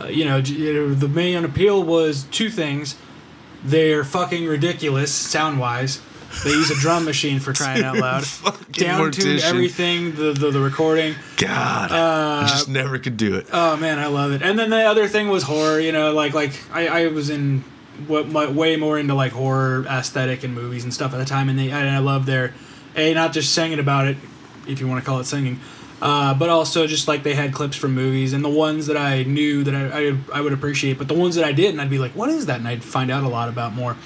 B: Uh, you know, know, the main appeal was two things: they're fucking ridiculous sound wise. They use a drum machine for crying out loud. Down tuned
A: Mortician.
B: everything, the, the the recording.
A: God,
B: Uh,
A: I just never could do it.
B: Oh man, I love it. And then the other thing was horror. You know, like like I, I was in what my, way more into like horror aesthetic and movies and stuff at the time, and they and I love their a not just singing about it, if you want to call it singing, uh, but also just like they had clips from movies and the ones that I knew that I, I I would appreciate, but the ones that I didn't, I'd be like, what is that? And I'd find out a lot about more.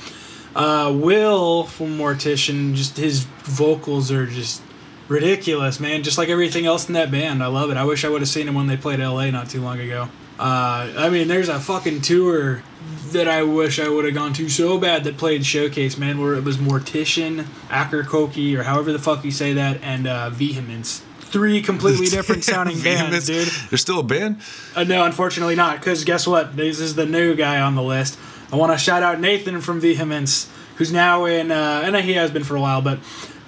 B: Uh, Will from Mortician, just his vocals are just ridiculous, man. Just like everything else in that band, I love it. I wish I would have seen him when they played LA not too long ago. Uh, I mean, there's a fucking tour that I wish I would have gone to so bad that played Showcase, man, where it was Mortician, Akercocke, or however the fuck you say that, and uh, Vehemence. Three completely different sounding bands, dude.
A: They're still a band?
B: Uh, no, unfortunately not. Because guess what? This is the new guy on the list. I want to shout out Nathan from Vehemence, who's now in, uh, and he has been for a while, but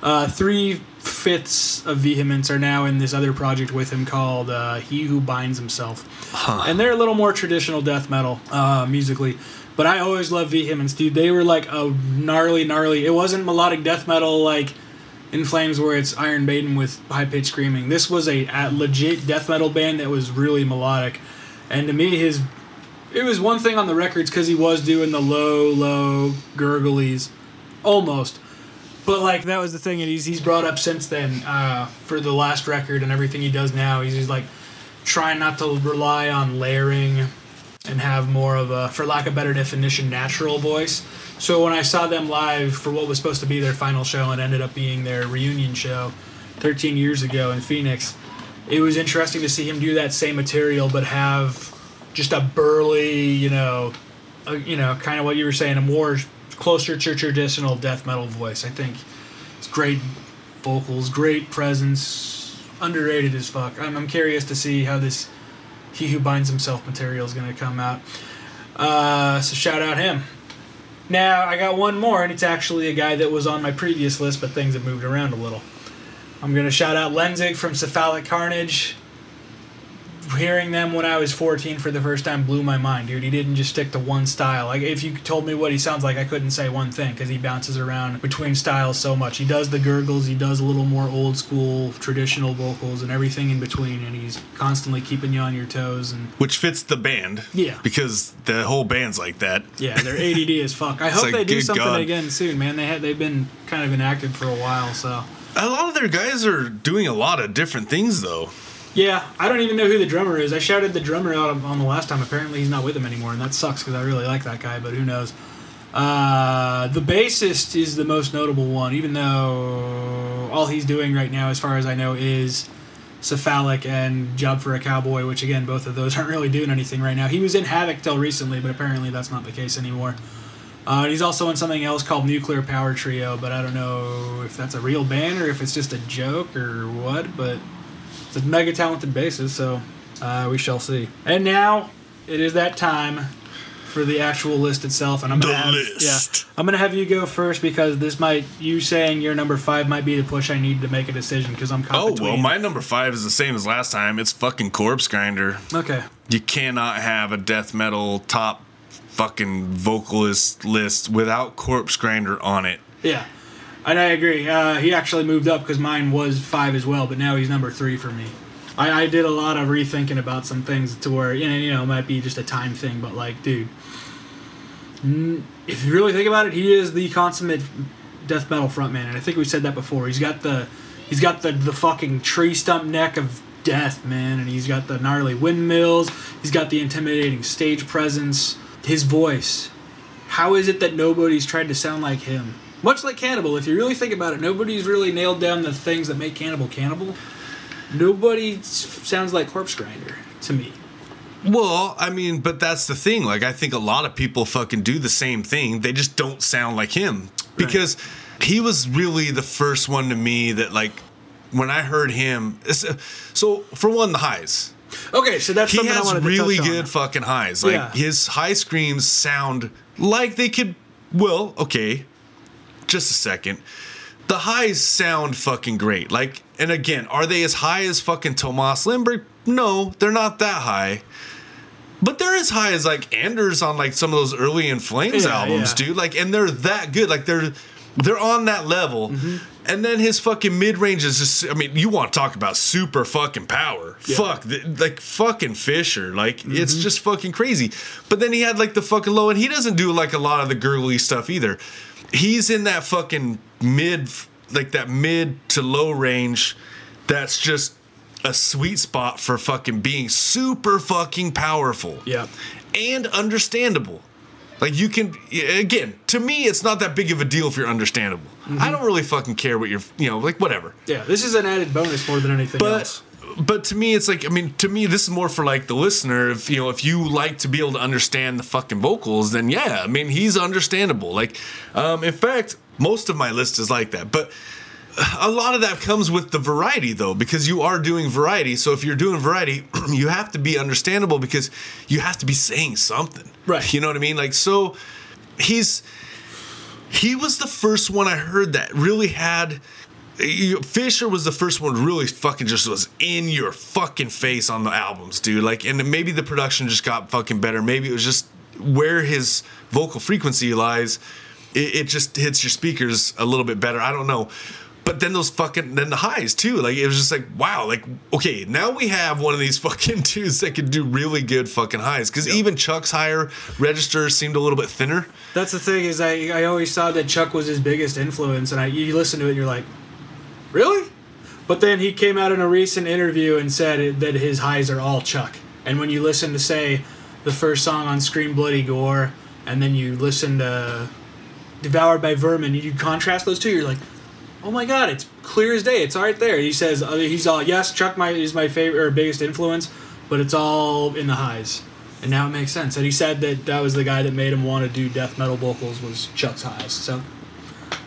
B: uh, three fifths of Vehemence are now in this other project with him called uh, He Who Binds Himself. And they're a little more traditional death metal uh, musically. But I always loved Vehemence, dude. They were like a gnarly, gnarly. It wasn't melodic death metal like in Flames where it's Iron Maiden with high pitched screaming. This was a, a legit death metal band that was really melodic. And to me, his it was one thing on the records because he was doing the low, low gurglies, almost. But like that was the thing, and he's he's brought up since then uh, for the last record and everything he does now. He's, he's like trying not to rely on layering and have more of a, for lack of better definition, natural voice. So when I saw them live for what was supposed to be their final show and ended up being their reunion show 13 years ago in Phoenix, it was interesting to see him do that same material but have just a burly, you know, uh, you know, kind of what you were saying, a more closer to traditional death metal voice. I think it's great vocals, great presence, underrated as fuck. I'm, I'm curious to see how this He Who Binds Himself material is going to come out. Uh, so shout out him. Now I got one more, and it's actually a guy that was on my previous list, but things have moved around a little. I'm gonna shout out Lenzig from Cephalic Carnage. Hearing them when I was 14 for the first time blew my mind, dude. He didn't just stick to one style. Like if you told me what he sounds like, I couldn't say one thing because he bounces around between styles so much. He does the gurgles, he does a little more old school traditional vocals and everything in between, and he's constantly keeping you on your toes. And
A: Which fits the band.
B: Yeah.
A: Because the whole band's like that.
B: yeah, they're ADD as fuck. I hope
A: like,
B: they do something
A: God.
B: again soon, man. They had they've been kind of inactive for a while, so.
A: A lot of their guys are doing a lot of different things, though.
B: Yeah, I don't even know who the drummer is. I shouted the drummer out on the last time. Apparently, he's not with them anymore, and that sucks because I really like that guy. But who knows? Uh, the bassist is the most notable one, even though all he's doing right now, as far as I know, is Cephalic and Job for a Cowboy, which again, both of those aren't really doing anything right now. He was in Havok till recently, but apparently that's not the case anymore. Uh, he's also in something else called Nuclear Power Trio, but I don't know if that's a real band or if it's just a joke or what. But it's a mega talented bassist, so uh, we shall see. And now it is that time for the actual list itself, and I'm gonna
A: The
B: have,
A: list.
B: yeah, I'm gonna have you go first because this might you saying your number five might be the push I need to make a decision because I'm caught
A: Oh,
B: between.
A: well, my number five is the same as last time. It's fucking Corpse Grinder.
B: okay.
A: You cannot have a death metal top fucking vocalist list without Corpse Grinder on it.
B: Yeah, and I agree. Uh, he actually moved up because mine was five as well, but now he's number three for me. I, I did a lot of rethinking about some things to where you know, you know it might be just a time thing, but like, dude, if you really think about it, he is the consummate death metal frontman, and I think we said that before. He's got the he's got the the fucking tree stump neck of death, man, and he's got the gnarly windmills. He's got the intimidating stage presence. His voice. How is it that nobody's tried to sound like him? Much like Cannibal, if you really think about it, nobody's really nailed down the things that make Cannibal Cannibal. Nobody sounds like Corpse Grinder to me.
A: Well, I mean, but that's the thing. Like, I think a lot of people fucking do the same thing. They just don't sound like him because he was really the first one to me that, like, when I heard him. Uh, so, for one, the highs.
B: Okay, so that's
A: He
B: something I
A: has
B: wanted to
A: really
B: touch on.
A: good fucking highs. Like,
B: Yeah.
A: his high screams sound like they could. Well, okay. Just a second. The highs sound fucking great. Like, and again, are they as high as fucking Tomas Lindberg? No, they're not that high. But they're as high as like Anders on like some of those early In Flames
B: Yeah,
A: albums,
B: yeah.
A: dude. Like, and they're that good. Like, they're they're on that level.
B: Mm-hmm.
A: And then his fucking mid range is just. I mean, you want to talk about super fucking power?
B: Yeah.
A: Fuck, th- like fucking Fisher. Like,
B: Mm-hmm.
A: it's just fucking crazy. But then he had like the fucking low, and he doesn't do like a lot of the girly stuff either. He's in that fucking mid, like that mid to low range. That's just a sweet spot for fucking being super fucking powerful
B: Yeah.
A: and understandable. Like you can again, to me it's not that big of a deal if you're understandable.
B: Mm-hmm.
A: I don't really fucking care what you're, you know, like whatever.
B: Yeah, this is an added bonus more than anything
A: But
B: else.
A: But to me it's like I mean, to me this is more for like the listener if you know, if you like to be able to understand the fucking vocals, then yeah, I mean, he's understandable. Like um in fact, most of my list is like that. But a lot of that comes with the variety though because you are doing variety so if you're doing variety you have to be understandable because you have to be saying something
B: Right.
A: you know what i mean like so he's he was the first one i heard that really had Fisher was the first one really fucking just was in your fucking face on the albums, dude. Like, and maybe the production just got fucking better. Maybe it was just where his vocal frequency lies. It, it just hits your speakers a little bit better. I don't know. But then those fucking then the highs too. Like it was just like wow. Like okay, now we have one of these fucking dudes that can do really good fucking highs. Because even Chuck's higher register seemed a little bit thinner.
B: That's the thing is I I always thought that Chuck was his biggest influence, and I you listen to it and you're like, really? But then he came out in a recent interview and said that his highs are all Chuck. And when you listen to say the first song on Scream Bloody Gore, and then you listen to Devoured by Vermin, you contrast those two, you're like, oh my god, it's clear as day. It's right there. He says uh, he's all yes, Chuck my is my favorite or biggest influence, but it's all in the highs. And now it makes sense. And he said that that was the guy that made him want to do death metal vocals was Chuck's highs. So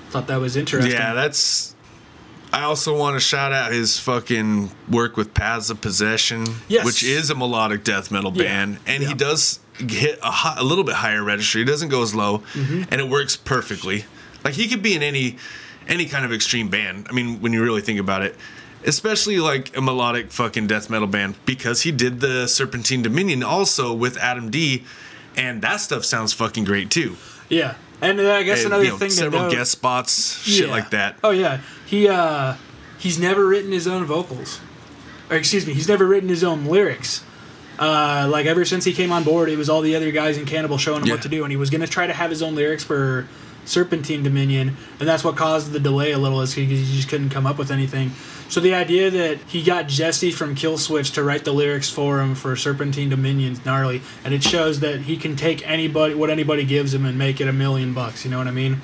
B: thought that was interesting.
A: Yeah, that's. I also want to shout out his fucking work with Paths of Possession,
B: Yes.
A: which is a melodic death metal
B: Yeah.
A: band, and
B: Yeah.
A: he does hit a, hi- a little bit higher register. He doesn't go as low,
B: Mm-hmm.
A: and it works perfectly. Like he could be in any any kind of extreme band. I mean, when you really think about it, especially like a melodic fucking death metal band, because he did the Serpentine Dominion also with Adam D, and that stuff sounds fucking great too.
B: Yeah. And uh, I guess
A: And,
B: another
A: you know,
B: thing to
A: several
B: note,
A: guest spots, shit
B: Yeah.
A: like that.
B: Oh yeah, he uh, he's never written his own vocals, or excuse me, he's never written his own lyrics. Uh, like ever since he came on board, it was all the other guys in Cannibal showing him
A: Yeah.
B: what to do, and he was gonna try to have his own lyrics for Serpentine Dominion, and that's what caused the delay a little, is he, he just couldn't come up with anything. So the idea that he got Jesse from Killswitch to write the lyrics for him for Serpentine Dominion's gnarly, and it shows that he can take anybody, what anybody gives him, and make it a million bucks. You know what I mean?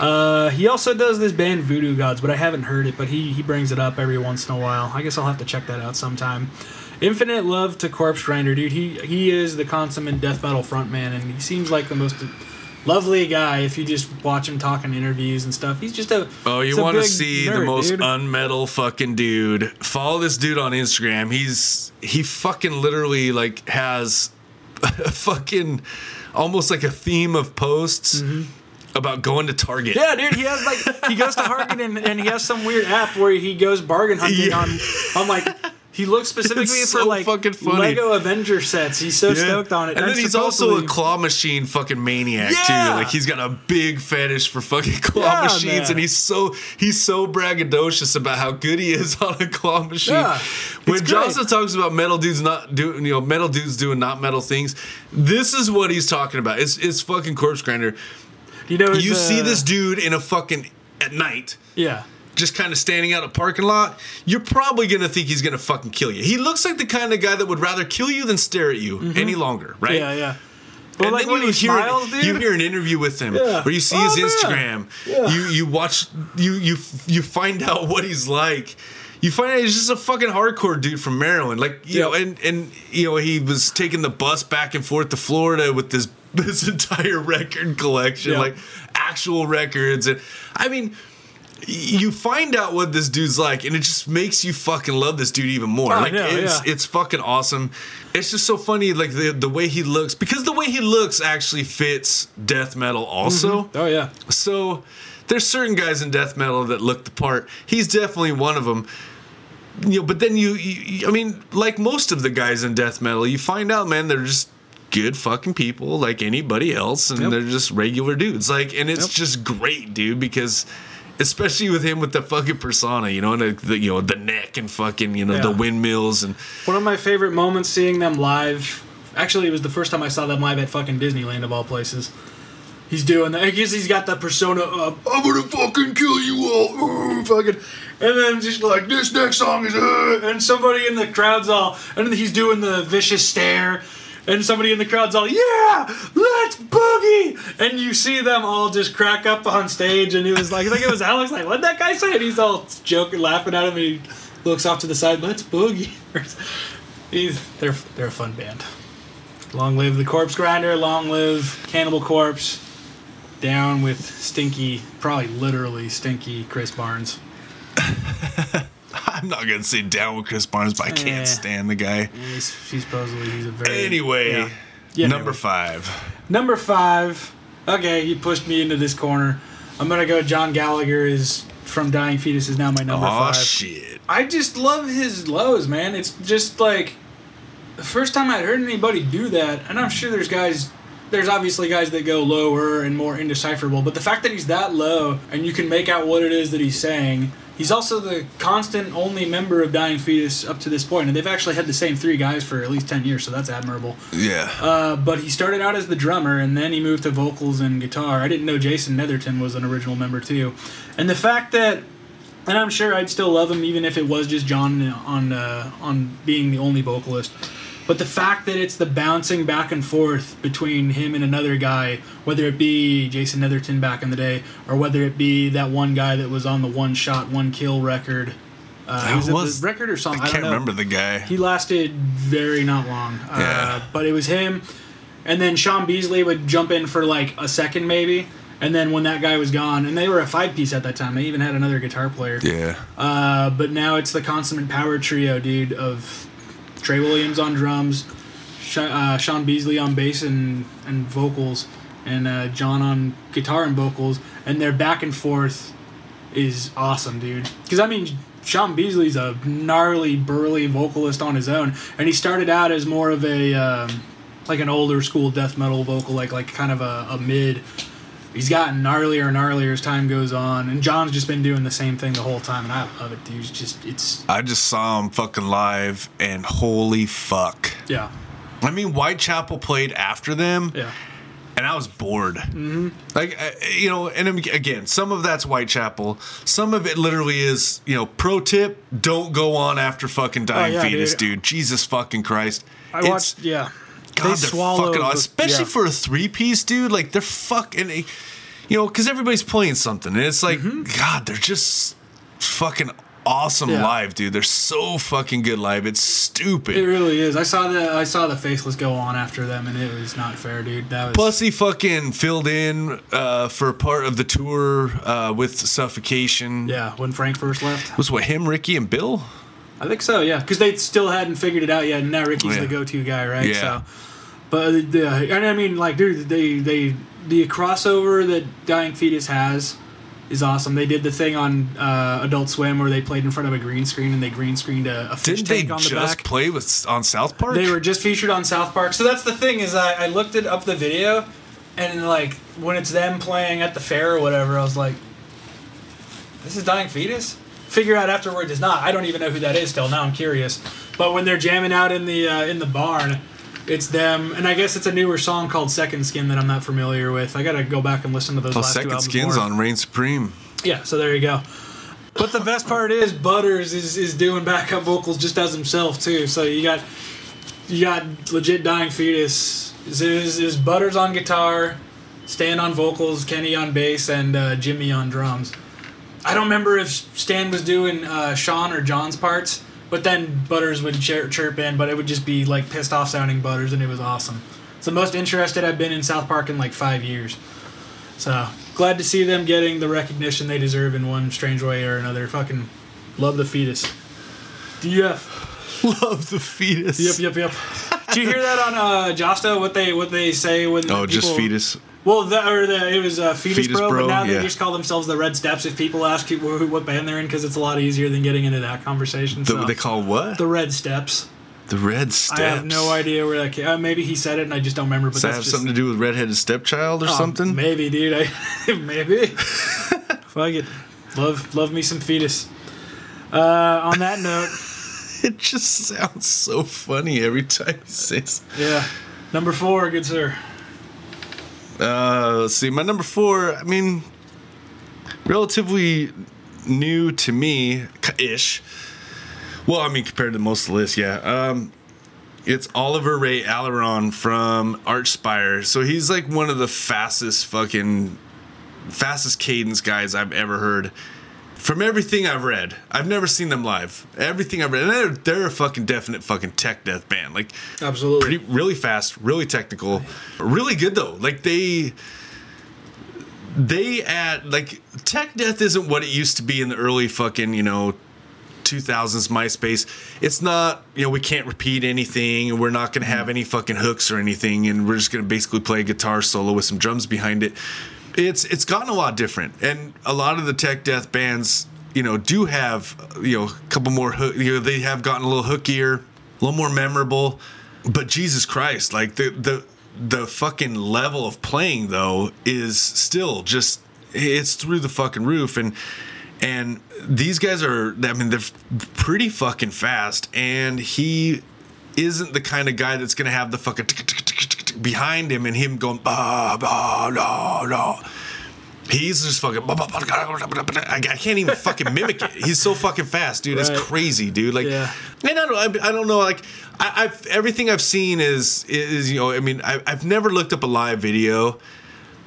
B: Uh, he also does this band Voodoo Gods, but I haven't heard it. But he he brings it up every once in a while. I guess I'll have to check that out sometime. Infinite love to Corpse Grinder, dude. He he is the consummate death metal frontman, and he seems like the most lovely guy. If you just watch him talk in interviews and stuff, he's just a
A: Oh, you want to see the most
B: dude.
A: unmetal fucking dude? Follow this dude on Instagram. He's he fucking literally like has a fucking almost like a theme of posts about going to Target.
B: Mm-hmm. Yeah, dude, he has like he goes to Target and, and he has some weird app where he goes bargain hunting
A: Yeah.
B: on on like he looks specifically for like
A: fucking funny.
B: Lego Avenger sets. He's so
A: Yeah.
B: stoked on it.
A: And then he's also a claw machine fucking maniac
B: Yeah.
A: too. Like he's got a big fetish for fucking claw
B: Yeah,
A: machines,
B: man.
A: and he's so he's so braggadocious about how good he is on a claw machine. When
B: great.
A: Johnson talks about metal dudes not doing, you know, metal dudes doing not metal things, this is what he's talking about. It's it's fucking corpse grinder.
B: you know
A: You see this dude in a fucking at night.
B: yeah.
A: Just kind of standing out a parking lot, you're probably gonna think he's gonna fucking kill you. He looks like the kind of guy that would rather kill you than stare at you any longer, right?
B: Mm-hmm. Yeah, yeah. But
A: and
B: like
A: then
B: when
A: you
B: he
A: hear
B: smiles, dude.
A: you hear an interview with him
B: Yeah.
A: where you see
B: Oh,
A: his. Instagram.
B: Yeah.
A: You you watch you you you find out what he's like. you find out he's just a fucking hardcore dude from Maryland. Like you
B: Yeah.
A: know, and and you know he was taking the bus back and forth to Florida with this this entire record collection, like actual records. And I mean, you find out what this dude's like, and it just makes you fucking love this dude even more.
B: Oh,
A: like
B: yeah,
A: it's
B: yeah.
A: it's fucking awesome. It's just so funny, like the the way he looks, because the way he looks actually fits death metal also. Mm-hmm.
B: Oh yeah.
A: So there's certain guys in death metal that look the part. He's definitely one of them. You know, but then you, you, I mean, like most of the guys in death metal, you find out, man, they're just good fucking people like anybody else, and
B: Yep.
A: they're just regular dudes. Like, and it's
B: Yep.
A: just great, dude, because. Especially with him with the fucking persona, you know, and the, the you know the neck and fucking you know the windmills and
B: One of my favorite moments seeing them live. Actually, it was the first time I saw them live at fucking Disneyland of all places. He's doing that. I guess he's got the persona of I'm gonna fucking kill you all, fucking, and then just like this next song is, uh, and somebody in the crowd's all, and then he's doing the vicious stare, and somebody in the crowd's all, yeah, let's boogie, and you see them all just crack up on stage, and it was like, it was Alex, like, what'd that guy say? And he's all joking, laughing at him, and he looks off to the side, let's boogie. He's, they're they're a fun band. Long live the Corpse Grinder. Long live Cannibal Corpse. Down with stinky, probably literally stinky Chris Barnes.
A: I'm not gonna say down with Chris Barnes, but I can't eh. stand the guy.
B: He's, supposedly he's a very
A: Anyway,
B: Yeah. Yeah,
A: number
B: anyway.
A: five.
B: Number five. Okay, he pushed me into this corner. I'm gonna go. John Gallagher is from Dying Fetus is now my number
A: Oh
B: five.
A: shit!
B: I just love his lows, man. It's just like the first time I'd heard anybody do that, and I'm sure there's guys, there's obviously guys that go lower and more indecipherable, but the fact that he's that low and you can make out what it is that he's saying, he's also the constant only member of Dying Fetus up to this point, and they've actually had the same three guys for at least 10 years, so that's admirable.
A: Yeah.
B: Uh, but he started out as the drummer, and then he moved to vocals and guitar. I didn't know Jason Netherton was an original member too, and the fact that, and I'm sure I'd still love him even if it was just John on uh, on being the only vocalist. But the fact that it's the bouncing back and forth between him and another guy, whether it be Jason Netherton back in the day, or whether it be that one guy that was on the one shot, one kill record. Uh, was it
A: was-
B: the record or something.
A: I
B: something?
A: can't remember the guy.
B: He lasted very not long. Uh,
A: Yeah.
B: But it was him, and then Sean Beasley would jump in for like a second maybe, and then when that guy was gone, and they were a five piece at that time. They even had another guitar player.
A: Yeah.
B: Uh, but now it's the consummate power trio, dude, of Trey Williams on drums, uh, Sean Beasley on bass and, and vocals, and uh, John on guitar and vocals, and their back and forth is awesome, dude. Because I mean, Sean Beasley's a gnarly, burly vocalist on his own, and he started out as more of a um, like an older school death metal vocal, like like kind of a, a mid. He's gotten gnarlier and gnarlier as time goes on, and John's just been doing the same thing the whole time, and I love it, dude. It's just it's
A: I just saw him fucking live, and holy fuck!
B: yeah,
A: I mean, Whitechapel played after them,
B: yeah,
A: and I was bored. Mm-hmm. Like, uh, you know, and again, some of that's Whitechapel. Some of it literally is, you know, pro tip: don't go on after fucking dying
B: Oh, yeah,
A: fetus,
B: dude.
A: dude. Jesus fucking Christ!
B: I
A: It's-
B: watched yeah.
A: God,
B: they swallow,
A: fucking
B: the-
A: especially
B: yeah.
A: for a three piece, dude. Like they're fucking, you know, because everybody's playing something, and it's like, God, they're just fucking awesome
B: Mm-hmm. Yeah.
A: live, dude. They're so fucking good live. It's stupid.
B: It really is. I saw the I saw the faceless go on after them, and it was not fair, dude. That was
A: Plus, he fucking filled in uh, for part of the tour uh, with Suffocation.
B: yeah. When Frank first left, it
A: Was what him, Ricky, and Bill?
B: I think so. Yeah, because they still hadn't figured it out yet, and now Ricky's
A: Yeah.
B: the go-to guy, right?
A: Yeah.
B: So, but the and I mean, like, dude, they they the crossover that Dying Fetus has is awesome. They did the thing on uh, Adult Swim where they played in front of a green screen and they green screened a, a fish
A: Didn't they
B: tank on the
A: just
B: back.
A: play with on South Park?
B: They were just featured on South Park. So that's the thing is I, I looked it up the video, and like when it's them playing at the fair or whatever, I was like, "This is Dying Fetus." Figure out afterwards is not. I don't even know who that is still. Now I'm curious. But when they're jamming out in the uh, in the barn, it's them, and I guess it's a newer song called Second Skin that I'm not familiar with. I gotta go back and listen to those
A: Plus,
B: last two
A: Second Skins
B: more.
A: on Reign Supreme.
B: Yeah, so there you go. But the best part is Butters is, is doing backup vocals just as himself too. So you got you got legit dying fetus. Is, is, is Butters on guitar, Stan on vocals, Kenny on bass, and uh, Jimmy on drums. I don't remember if Stan was doing uh, Sean or John's parts, but then Butters would chir- chirp in, but it would just be like pissed off sounding Butters, and it was awesome. It's the most interested I've been in South Park in like five years. So glad to see them getting the recognition they deserve in one strange way or another. Fucking love the fetus. DF.
A: Love the fetus.
B: Yep, yep, yep. Did you hear that on uh, Josta? What they what they say when
A: Oh,
B: people,
A: just fetus.
B: Well, the, or the, it was uh, fetus,
A: Fetus
B: bro,
A: Bro,
B: but now
A: yeah.
B: they just call themselves the Red Steps. If people ask you who, what band they're in, because it's a lot easier than getting into that conversation.
A: The,
B: so.
A: they call what?
B: the Red Steps.
A: The red steps.
B: I have no idea where that came. Uh, maybe he said it and I just don't remember. But
A: Does that have
B: just,
A: something to do with redheaded stepchild or
B: Oh,
A: something?
B: Maybe, dude. I, maybe. Fuck it. Love, love me some fetus. Uh, on that note,
A: It just sounds so funny every time he says.
B: yeah. Number four, good sir.
A: Uh, let's see. My number four. I mean, relatively new to me, ish. Well, I mean, compared to most of the list, yeah. Um, it's Oliver Rae Aleron from Archspire. So he's like one of the fastest fucking fastest cadence guys I've ever heard. From everything I've read, I've never seen them live. Everything I've read, and they're, they're a fucking definite fucking tech death band. Like
B: Absolutely.
A: pretty really fast, really technical, really good though. Like they they add like tech death isn't what it used to be in the early fucking you know 2000s MySpace. It's not you know we can't repeat anything and we're not gonna have mm. any fucking hooks or anything and we're just gonna basically play a guitar solo with some drums behind it. It's it's gotten a lot different. And a lot of the tech death bands you know do have you know a couple more hook, you know they have gotten a little hookier, a little more memorable. But Jesus Christ, like the the the fucking level of playing though is still just it's through the fucking roof. And and these guys are i mean they're pretty fucking fast. And he isn't the kind of guy that's gonna have the fucking behind him and him going bah, bah, bah, bah. He's just fucking. I, I can't even fucking mimic it. He's so fucking fast, dude.
B: Right.
A: It's crazy, dude. Like,
B: Yeah.
A: and I don't. I, I don't know. Like, I, I've everything I've seen is is you know. I mean, I, I've never looked up a live video,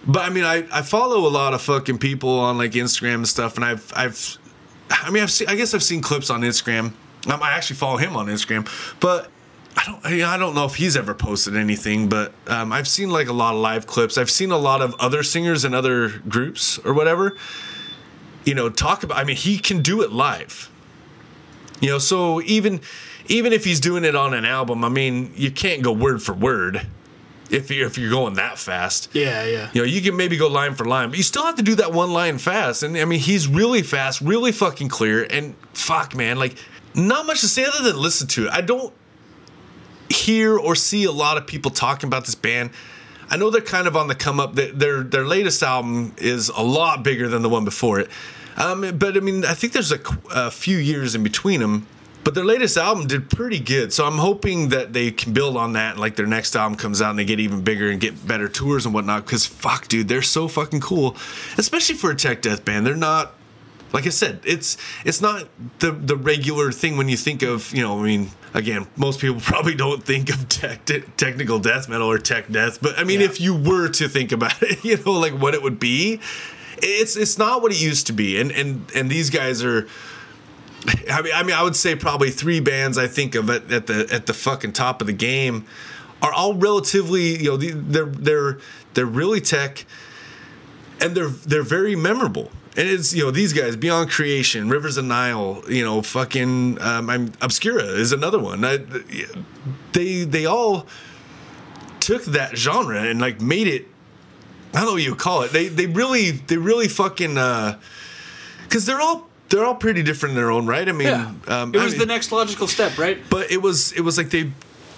A: but I mean, I, I follow a lot of fucking people on like Instagram and stuff, and I've I've. I mean, I've seen. I guess I've seen clips on Instagram. Um, I actually follow him on Instagram, but I don't. I I don't know if he's ever posted anything, but um, I've seen like a lot of live clips. I've seen a lot of other singers and other groups or whatever. You know, talk about. I mean, he can do it live. You know, so even even if he's doing it on an album, I mean, you can't go word for word if you're, if you're going that fast.
B: Yeah, yeah.
A: You know, you can maybe go line for line, but you still have to do that one line fast. And I mean, he's really fast, really fucking clear, and fuck, man, like not much to say other than listen to it. I don't hear or see a lot of people talking about this band. I know they're kind of on the come up. Their their latest album is a lot bigger than the one before it. Um, but I mean, I think there's a, a few years in between them. But their latest album did pretty good, so I'm hoping that they can build on that. Like their next album comes out and they get even bigger and get better tours and whatnot. Because fuck, dude, they're so fucking cool, especially for a tech death band. They're not like I said, it's it's not the the regular thing when you think of you know. I mean, again, most people probably don't think of tech, technical death metal or tech death, but I mean,
B: Yeah.
A: if you were to think about it, you know, like what it would be, it's it's not what it used to be, and and and these guys are. I mean, I mean, I would say probably three bands I think of at, at the at the fucking top of the game are all relatively, you know, they're they're they're really tech, and they're they're very memorable. And it's you know these guys Beyond Creation, Rivers of Nihil, you know, fucking um, I'm Obscura is another one. I, they they all took that genre and like made it. I don't know what you call it. They they really they really fucking uh, because they're all they're all pretty different in their own right. I mean,
B: Yeah.
A: um,
B: it
A: I
B: was
A: mean-
B: the next logical step, right?
A: but it was it was like they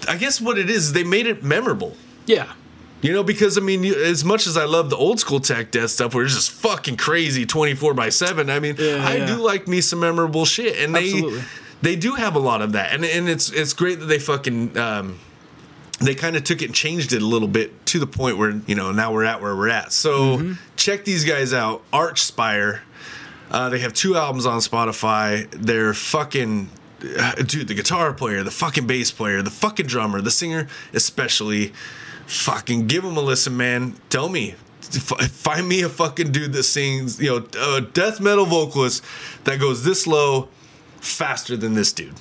A: i guess what it is they made it memorable
B: Yeah.
A: You know because i mean as much as i love the old school tech death stuff where it's just fucking crazy 24 by 7 i mean
B: Yeah,
A: i
B: yeah.
A: do like me some memorable shit and they
B: Absolutely.
A: they do have a lot of that and and it's it's great that they fucking um they kind of took it and changed it a little bit to the point where you know now we're at where we're at so
B: Mm-hmm.
A: check these guys out archspire uh, they have two albums on Spotify. They're fucking. uh, Dude, the guitar player, the fucking bass player, the fucking drummer, the singer, especially. Fucking give them a listen, man. Tell me. F- find me a fucking dude that sings, you know, a death metal vocalist that goes this low faster than this dude.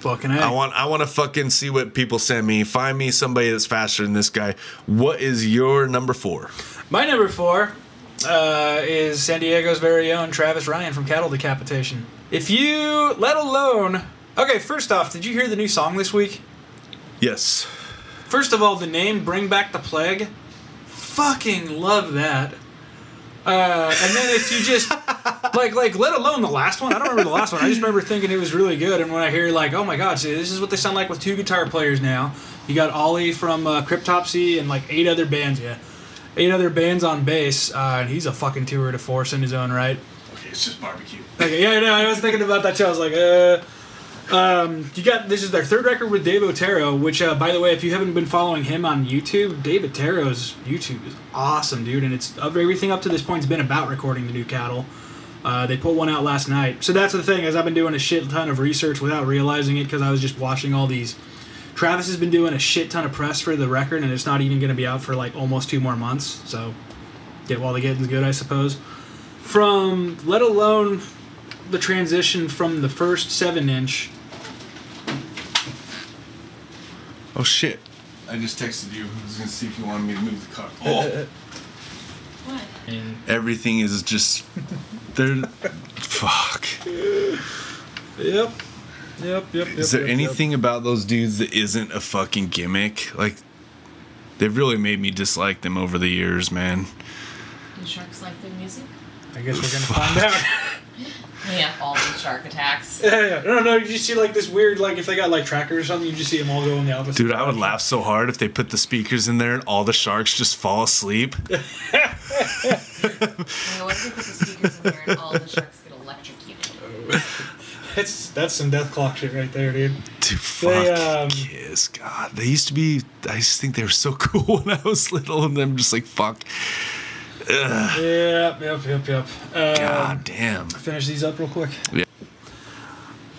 B: Fucking.
A: I want I want to fucking see what people send me. Find me somebody that's faster than this guy. What is your number 4?
B: My number four uh, is San Diego's very own Travis Ryan from Cattle Decapitation. If you, let alone. Okay, first off, did you hear the new song this week?
A: Yes.
B: First of all, the name Bring Back the Plague. Fucking love that. Uh, and then if you just like like let alone the last one, I don't remember the last one. I just remember thinking it was really good. And when I hear like, oh my god, see, this is what they sound like with two guitar players now. You got Ollie from uh, Cryptopsy and like eight other bands. Yeah, eight other bands on bass. Uh, and he's a fucking tour de force in his own right.
A: Okay, it's just barbecue.
B: Okay, yeah, no, I was thinking about that too. I was like, uh, um, you got this is their third record with Dave Otero, which, uh, by the way, if you haven't been following him on YouTube, Dave Otero's YouTube is awesome, dude, and it's everything up to this point has been about recording the new cattle. Uh, they put one out last night, so that's the thing is I've been doing a shit ton of research without realizing it because I was just watching all these. Travis has been doing a shit ton of press for the record, and it's not even going to be out for like almost two more months. So, get while the getting's good, I suppose from let alone the transition from the first seven inch
A: Oh shit. I just texted you. I was gonna see if you wanted me to move the car. Oh,
E: What?
A: everything is just there. Fuck.
B: yep yep yep
A: Is there anything about those dudes that isn't a fucking gimmick? Like, they've really made me dislike them over the years, man.
E: Do sharks like their music?
B: i guess we're gonna find out
E: Yeah, all the shark attacks.
B: yeah yeah no no you just see like this weird like if they got like trackers or something you just see them all go in the opposite
A: Dude, I would laugh so hard if they put the speakers in there and all the sharks just fall asleep.
E: I mean, what if they put the speakers in there and all the sharks get electrocuted?
B: that's that's some Deathklok shit right there dude
A: Dude, fuck
B: They, um,
A: Kiss. God, they used to be. I just think they were so cool when I was little, and I'm just like, fuck. Ugh,
B: yep yep yep yep um,
A: God damn.
B: finish these up real quick
A: Yeah.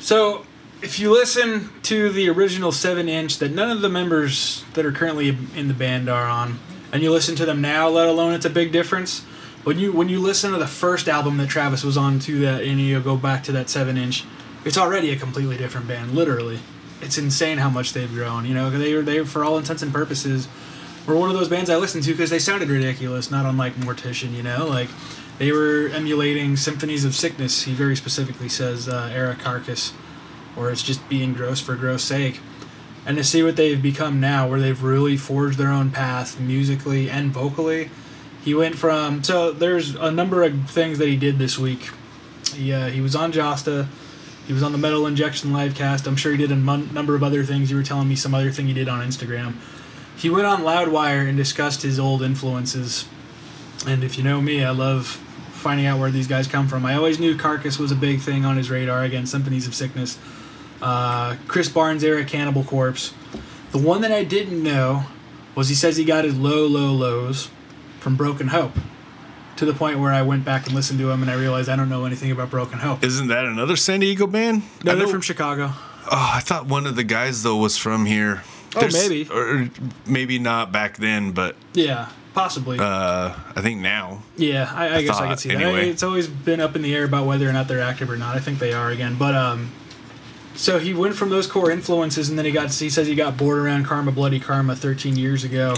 B: So, if you listen to the original 7 inch that none of the members that are currently in the band are on, and you listen to them now, let alone it's a big difference. When you when you listen to the first album that Travis was on to that, and you go back to that 7 inch, it's already a completely different band, literally. It's insane how much they've grown. You know, they were they for all intents and purposes were one of those bands I listened to because they sounded ridiculous, not unlike Mortician. You know, like they were emulating Symphonies of Sickness. He very specifically says uh, era Carcass, or it's just being gross for gross sake. And to see what they've become now, where they've really forged their own path musically and vocally. He went from so there's a number of things that he did this week. He uh, he was on Jasta. He was on the Metal Injection live cast. I'm sure he did a number of other things. You were telling me some other thing he did on Instagram. He went on Loudwire and discussed his old influences. And if you know me, I love finding out where these guys come from. I always knew Carcass was a big thing on his radar. Again, Symphonies of Sickness. Uh, Chris Barnes era Cannibal Corpse. The one that I didn't know was he says he got his low, low lows from Broken Hope. To the point where I went back and listened to him and I realized I don't know anything about Broken Hope.
A: Isn't that another San Diego band?
B: No, they're from Chicago.
A: Oh, I thought one of the guys though was from here.
B: Oh, maybe.
A: or maybe not back then, but
B: Yeah, possibly.
A: uh, I think now.
B: Yeah, I, I, guess I could see that.
A: anyway.
B: It's always been up in the air about whether or not they're active or not. I think they are again, but um, so he went from those core influences, and then he got. He says he got bored around Karma, Bloody Karma, 13 years ago,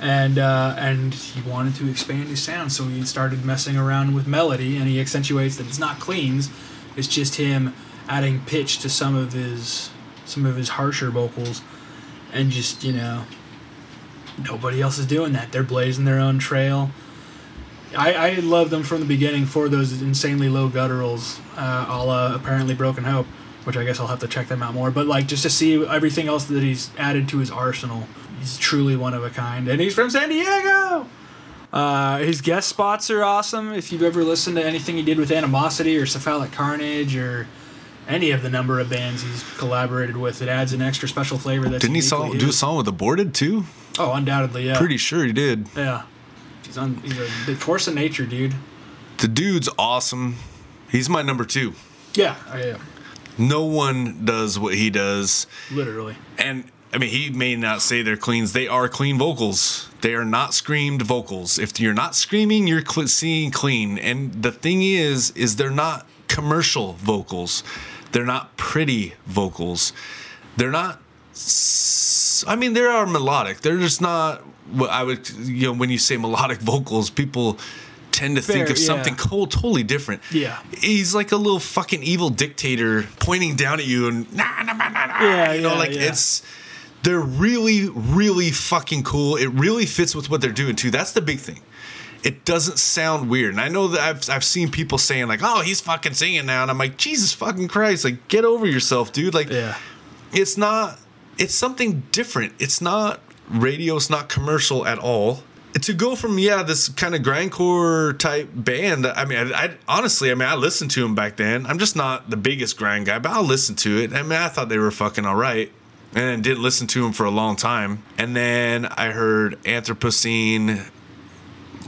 B: and uh, and he wanted to expand his sound, so he started messing around with melody, and he accentuates that it's not cleans, it's just him adding pitch to some of his some of his harsher vocals, and just you know. Nobody else is doing that. They're blazing their own trail. I, I love them from the beginning for those insanely low gutturals, uh, a la apparently Broken Hope, which I guess I'll have to check them out more. But like just to see everything else that he's added to his arsenal, he's truly one of a kind, and he's from San Diego. Uh, his guest spots are awesome. If you've ever listened to anything he did with Animosity or Cephalic Carnage or any of the number of bands he's collaborated with, it adds an extra special flavor. That's
A: Didn't he song, do a song with Aborted too?
B: Oh, undoubtedly, yeah.
A: Pretty sure he did.
B: Yeah. He's on. He's a the force of nature, dude.
A: The dude's awesome. He's my number two.
B: Yeah, I am.
A: No one does what he does.
B: Literally.
A: And I mean, he may not say they're cleans. They are clean vocals. They are not screamed vocals. If you're not screaming, you're cl- seeing clean. And the thing is, is they're not commercial vocals. They're not pretty vocals. They're not. I mean, they are melodic. They're just not. What I would, you know, when you say melodic vocals, people tend to think
B: Fair,
A: of
B: yeah.
A: something cool, totally different.
B: Yeah.
A: he's like a little fucking evil dictator pointing down at you and nah, nah, nah, nah, nah.
B: Yeah,
A: you know,
B: yeah,
A: like
B: yeah.
A: it's they're really, really fucking cool. It really fits with what they're doing too. That's the big thing. It doesn't sound weird, and I know that I've I've seen people saying like, "Oh, he's fucking singing now," and I'm like, Jesus fucking Christ! Like, get over yourself, dude. Like,
B: Yeah.
A: it's not. It's something different. It's not radio. It's not commercial at all. To go from yeah this kind of grindcore type band. I mean, I, I honestly, I mean, I listened to them back then. I'm just not the biggest grind guy, but I'll listen to it. I mean, I thought they were fucking all right, and didn't listen to them for a long time. And then I heard Anthropocene,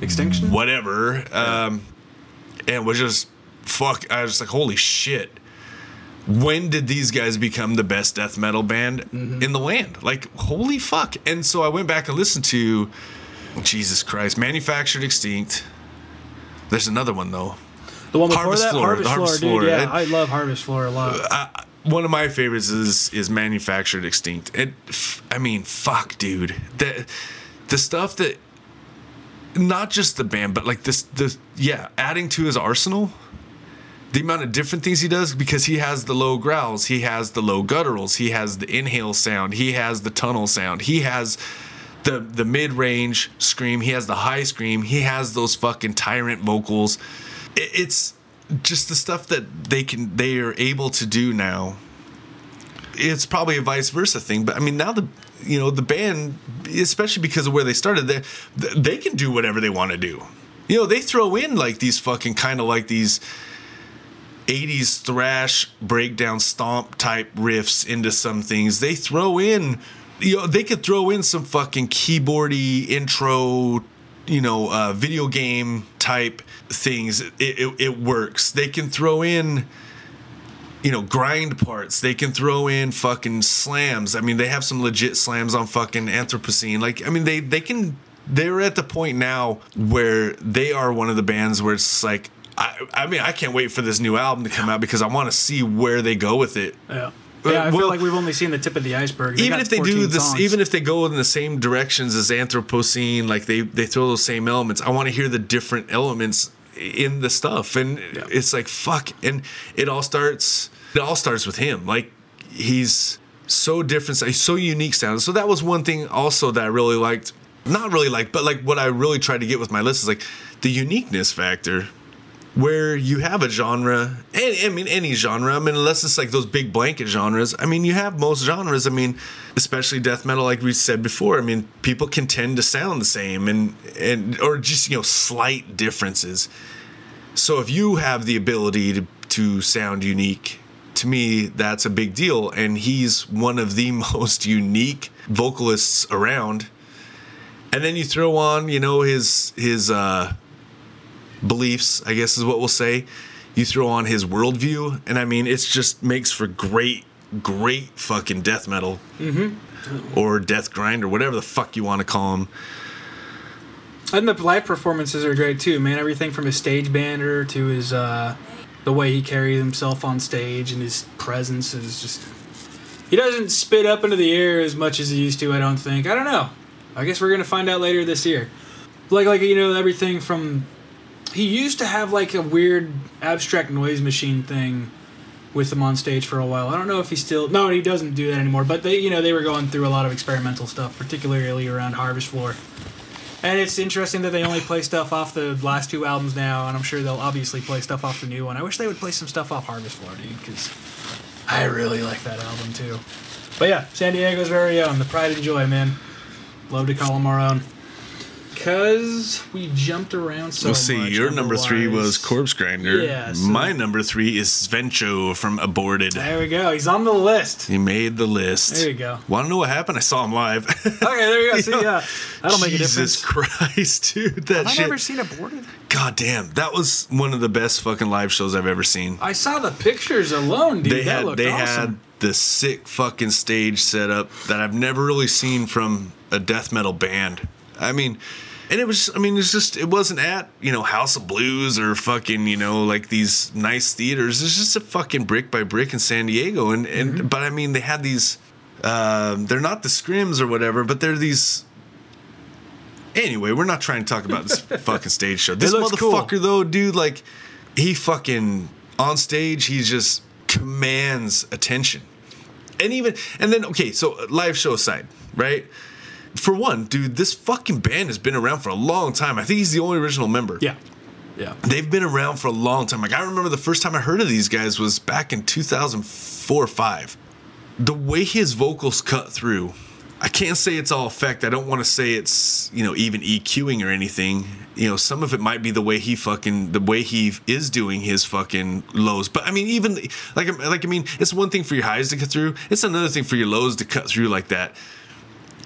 B: Extinction.
A: whatever, um, and was just fuck. I was just like, holy shit. When did these guys become the best death metal band mm-hmm. in the land? Like, holy fuck. And so I went back and listened to Jesus Christ, Manufactured Extinct. There's another one though.
B: The one before
A: Harvest
B: that,
A: Floor,
B: Harvest,
A: Harvest
B: Floor, dude.
A: Floor,
B: Yeah,
A: and-
B: I love Harvest Floor a lot.
A: Uh, uh, one of my favorites is is Manufactured Extinct. It, I mean, fuck, dude. The the stuff that not just the band, but like this the yeah, adding to his arsenal. The amount of different things he does because he has the low growls, he has the low gutturals, he has the inhale sound, he has the tunnel sound, he has the the mid range scream, he has the high scream, he has those fucking tyrant vocals. It, it's just the stuff that they can they are able to do now. It's probably a vice versa thing, but I mean now the you know the band, especially because of where they started, they they can do whatever they want to do. You know they throw in like these fucking kind of like these 80s thrash breakdown stomp type riffs into some things. They throw in, you know, they could throw in some fucking keyboardy intro, you know, uh, video game type things. It, it, it works. They can throw in, you know, grind parts. They can throw in fucking slams. I mean, they have some legit slams on fucking Anthropocene. Like, I mean, they they can. They're at the point now where they are one of the bands where it's like, I, I mean, I can't wait for this new album to come out because I want to see where they go with it.
B: yeah. Uh, yeah, I feel like we've only seen the tip of the iceberg. They
A: even if they do this,
B: songs.
A: even if they go in the same directions as Anthropocene, like they they throw those same elements, I want to hear the different elements in the stuff, and it's like fuck, and it all starts. It all starts with him. Like he's so different, he's so unique sound. So that was one thing also that I really liked. Not really like, but like what I really tried to get with my list is like the uniqueness factor where you have a genre, and I mean any genre. I mean, unless it's like those big blanket genres. I mean, you have most genres. I mean, especially death metal, like we said before. I mean, people can tend to sound the same, and and or just you know slight differences. So if you have the ability to to sound unique, to me that's a big deal. And he's one of the most unique vocalists around. And then you throw on, you know, his his uh beliefs, I guess is what we'll say. You throw on his worldview, and I mean, it's just makes for great, great fucking death metal, mm-hmm. or death grind, or whatever the fuck you want to call them.
B: And the live performances are great too, man. Everything from his stage banter to his uh, the way he carries himself on stage and his presence is just. He doesn't spit up into the air as much as he used to. I don't think. I don't know. I guess we're gonna find out later this year. Like like you know everything from. He used to have like a weird abstract noise machine thing with him on stage for a while. I don't know if he still no he doesn't do that anymore. But they you know they were going through a lot of experimental stuff, particularly around Harvest Floor. And it's interesting that they only play stuff off the last two albums now, and I'm sure they'll obviously play stuff off the new one. I wish they would play some stuff off Harvest Floor, dude, because I really like that album too. But yeah, San Diego's very own, the pride and joy, man. Love to call them our own. Cause we jumped around so
A: We'll see.
B: much.
A: Your number three was. Corpse Grinder.
B: Yeah, so-
A: My number three is Svencho from Aborted.
B: There we go. He's on the list.
A: He made the list.
B: There you go.
A: Want to know what happened? I saw him live.
B: Okay, there you go. See, yeah, that'll make a difference. Jesus.
A: Christ, dude! That
B: Have I
A: shit.
B: never seen Aborted?
A: God damn, that was one of the best fucking live shows I've ever seen.
B: I saw the pictures alone, dude.
A: they
B: that
A: had
B: looked
A: they
B: awesome.
A: had the sick fucking stage setup that I've never really seen from a death metal band. I mean, and it was I mean it's just it wasn't at you know House of Blues or fucking you know like these nice theaters. It's just a fucking brick by brick in San Diego, and and
B: Mm-hmm.
A: but I mean they had these. Um, they're not the scrims or whatever, but they're these. Anyway, we're not trying to talk about this fucking stage show. This
B: looks cool.
A: motherfucker though, dude, like he fucking on stage, he just commands attention. And even and then okay, so live show aside, right? For one, dude, this fucking band has been around for a long time. I think he's the only original member.
B: Yeah. Yeah.
A: They've been around for a long time. Like I remember the first time I heard of these guys was back in 2004 or 5. The way his vocals cut through, I can't say it's all effect. I don't want to say it's, you know, even EQing or anything. You know, some of it might be the way he fucking the way he is doing his fucking lows. But I mean even like like I mean, it's one thing for your highs to cut through. It's another thing for your lows to cut through like that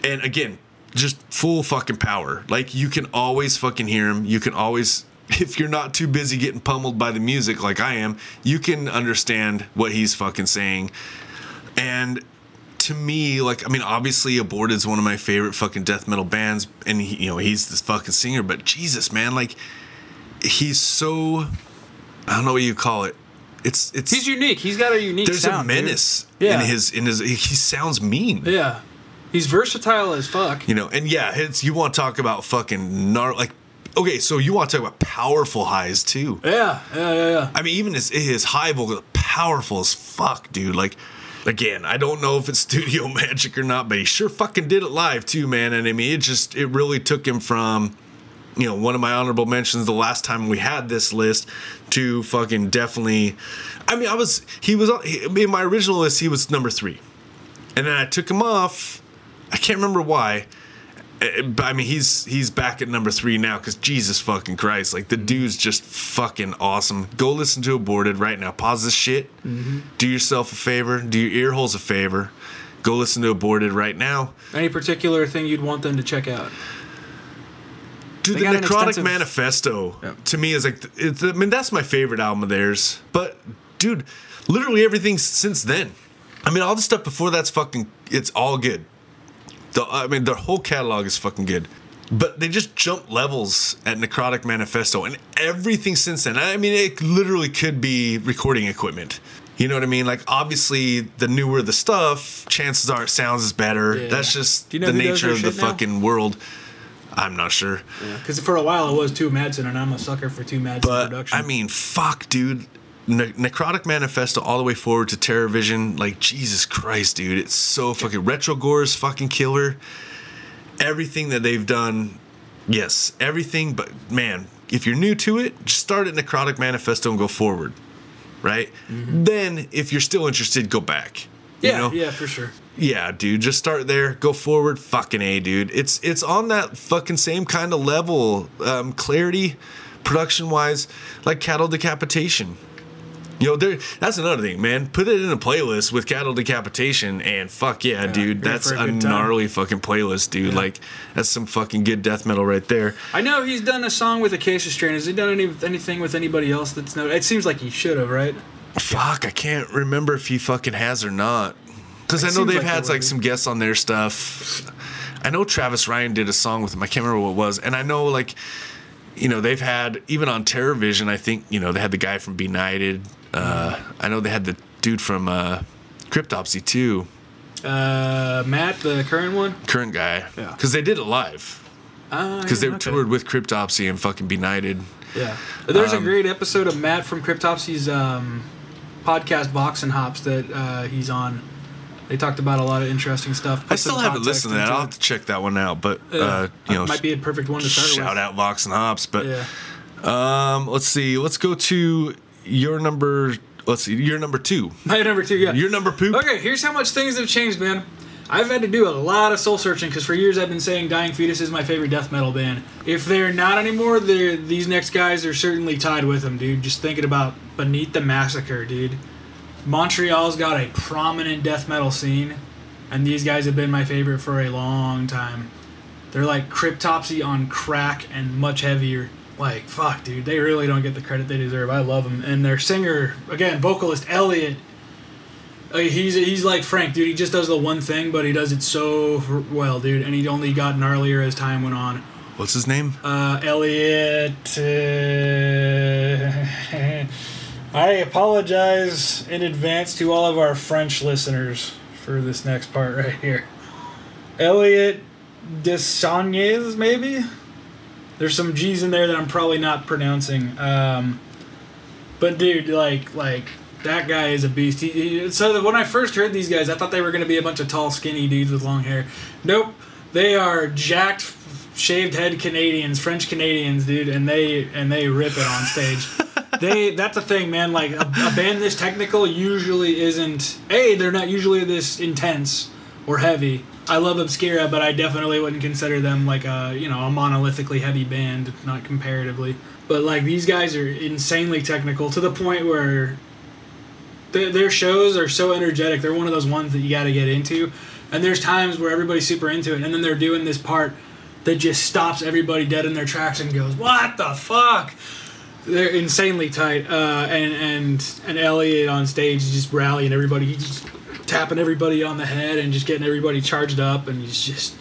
A: and again, just full fucking power. Like you can always fucking hear him. You can always, if you're not too busy getting pummeled by the music like I am, you can understand what he's fucking saying. And to me, like I mean, obviously, Aborted is one of my favorite fucking death metal bands, and he, you know he's this fucking singer. But Jesus, man, like he's so, I don't know what you call it. It's it's
B: He's unique. He's got a unique
A: there's
B: sound.
A: a
B: dude.
A: menace
B: Yeah.
A: in his in his. He sounds mean.
B: Yeah. He's versatile as fuck.
A: You know, and yeah, it's you want to talk about fucking gnar like okay, so you want to talk about powerful highs too.
B: Yeah. Yeah. Yeah. Yeah.
A: I mean, even his his high vocal powerful as fuck, dude. Like again, I don't know if it's studio magic or not, but he sure fucking did it live too, man. And I mean, it just it really took him from you know, one of my honorable mentions the last time we had this list to fucking definitely I mean, I was he was in my original list he was number 3. And then I took him off. I can't remember why. Uh, But I mean, he's he's back at number three now because Jesus fucking Christ, like the mm-hmm. dude's just fucking awesome. Go listen to Aborted right now. Pause this shit. Mm-hmm. Do yourself a favor. Do your ear holes a favor. Go listen to Aborted right now.
B: Any particular thing you'd want them to check out?
A: Dude,
B: They
A: the Necrotic
B: extensive-
A: Manifesto
B: Yeah.
A: to me is like it's, I mean that's my favorite album of theirs. But dude, literally everything since then. I mean all the stuff before that's fucking it's all good. The, I mean their whole catalog is fucking good. But they just jump levels at Necrotic Manifesto and everything since then. I mean it literally could be recording equipment. You know what I mean? Like obviously the newer the stuff, chances are it sounds is better.
B: Yeah.
A: That's just
B: you know
A: the nature of the
B: now?
A: fucking world. I'm not sure.
B: Because for a while it was Tue Madsen, and I'm a sucker for Tue Madsen
A: But
B: production.
A: I mean, fuck, dude. Ne- Necrotic Manifesto all the way forward to Terror Vision. Like Jesus Christ, dude. It's so fucking Retrogore is fucking killer. Everything that they've done, yes, everything. But man, if you're new to it, just start at Necrotic Manifesto and go forward, right? Then, if you're still interested, go back. You
B: yeah,
A: know?
B: yeah, for sure.
A: Yeah, dude, just start there, go forward, fucking A, dude. It's it's on that fucking same kind of level, um, clarity, production wise, like cattle decapitation. You know, there that's another thing, man. Put it in a playlist with cattle decapitation and fuck yeah, dude. That's
B: a
A: a,
B: good time.
A: gnarly fucking playlist, dude. Like that's some fucking good death metal right there.
B: I know he's done a song with Acacia Strain. Has he done any anything with anybody else that's no? It seems like he should have, right?
A: Fuck, I can't remember if he fucking has or not. Because I know they've
B: like
A: had
B: would
A: like some guests on their stuff. I know Travis Ryan did a song with him. I can't remember what it was. And I know like, you know, they've had even on Terror Vision. I think you know they had the guy from Benighted. Uh, I know they had the dude from uh, Cryptopsy too.
B: Uh, Matt, the current one.
A: Current guy.
B: Yeah.
A: Because they did it live.
B: Uh,
A: Because
B: yeah,
A: they
B: okay.
A: toured with Cryptopsy and fucking Benighted.
B: Yeah, there's
A: Um,
B: a great episode of Matt from Cryptopsy's um, podcast, Vox and Hops, that uh, he's on. They talked about a lot of interesting stuff.
A: I still haven't listened to that. I'll have to check that one out. But
B: Yeah.
A: uh, you know,
B: might be a perfect one to start
A: shout
B: with.
A: out Vox and Hops. But
B: Yeah.
A: Um, let's see. Let's go to your number. Let's see. Your number two.
B: My number two, yeah.
A: Your number poop.
B: Okay, here's how much things have changed, man. I've had to do a lot of soul searching because for years I've been saying Dying Fetus is my favorite death metal band. If they're not anymore, they're, these next guys are certainly tied with them, dude. Just thinking about Beneath the Massacre, dude. Montreal's got a prominent death metal scene, and these guys have been my favorite for a long time. They're like Cryptopsy on crack and much heavier. Like fuck, dude, they really don't get the credit they deserve. I love them, and their singer again, vocalist Elliot. uh, he's he's like Frank, dude. He just does the one thing, but he does it so well, dude. And he only got gnarlier as time went on.
A: What's his name?
B: Uh, Elliot. Uh, I apologize in advance to all of our French listeners for this next part right here. Elliot Desagnes, maybe? There's some G's in there that I'm probably not pronouncing. Um, but dude, like, like that guy is a beast. He, he, so that when I first heard these guys, I thought they were gonna be a bunch of tall, skinny dudes with long hair. Nope, they are jacked, shaved head Canadians, French Canadians, dude, and they and they rip it on stage. they that's the thing, man. Like a, a band this technical usually isn't. A, they're not usually this intense or heavy. I love Obscura, but I definitely wouldn't consider them like a you know a monolithically heavy band, not comparatively. But like these guys are insanely technical to the point where their, their shows are so energetic. They're one of those ones that you got to get into. And there's times where everybody's super into it, and then they're doing this part that just stops everybody dead in their tracks and goes, "What the fuck?" They're insanely tight, uh, and and and Elliot on stage is just rallying everybody, he's just tapping everybody on the head and just getting everybody charged up, and he's just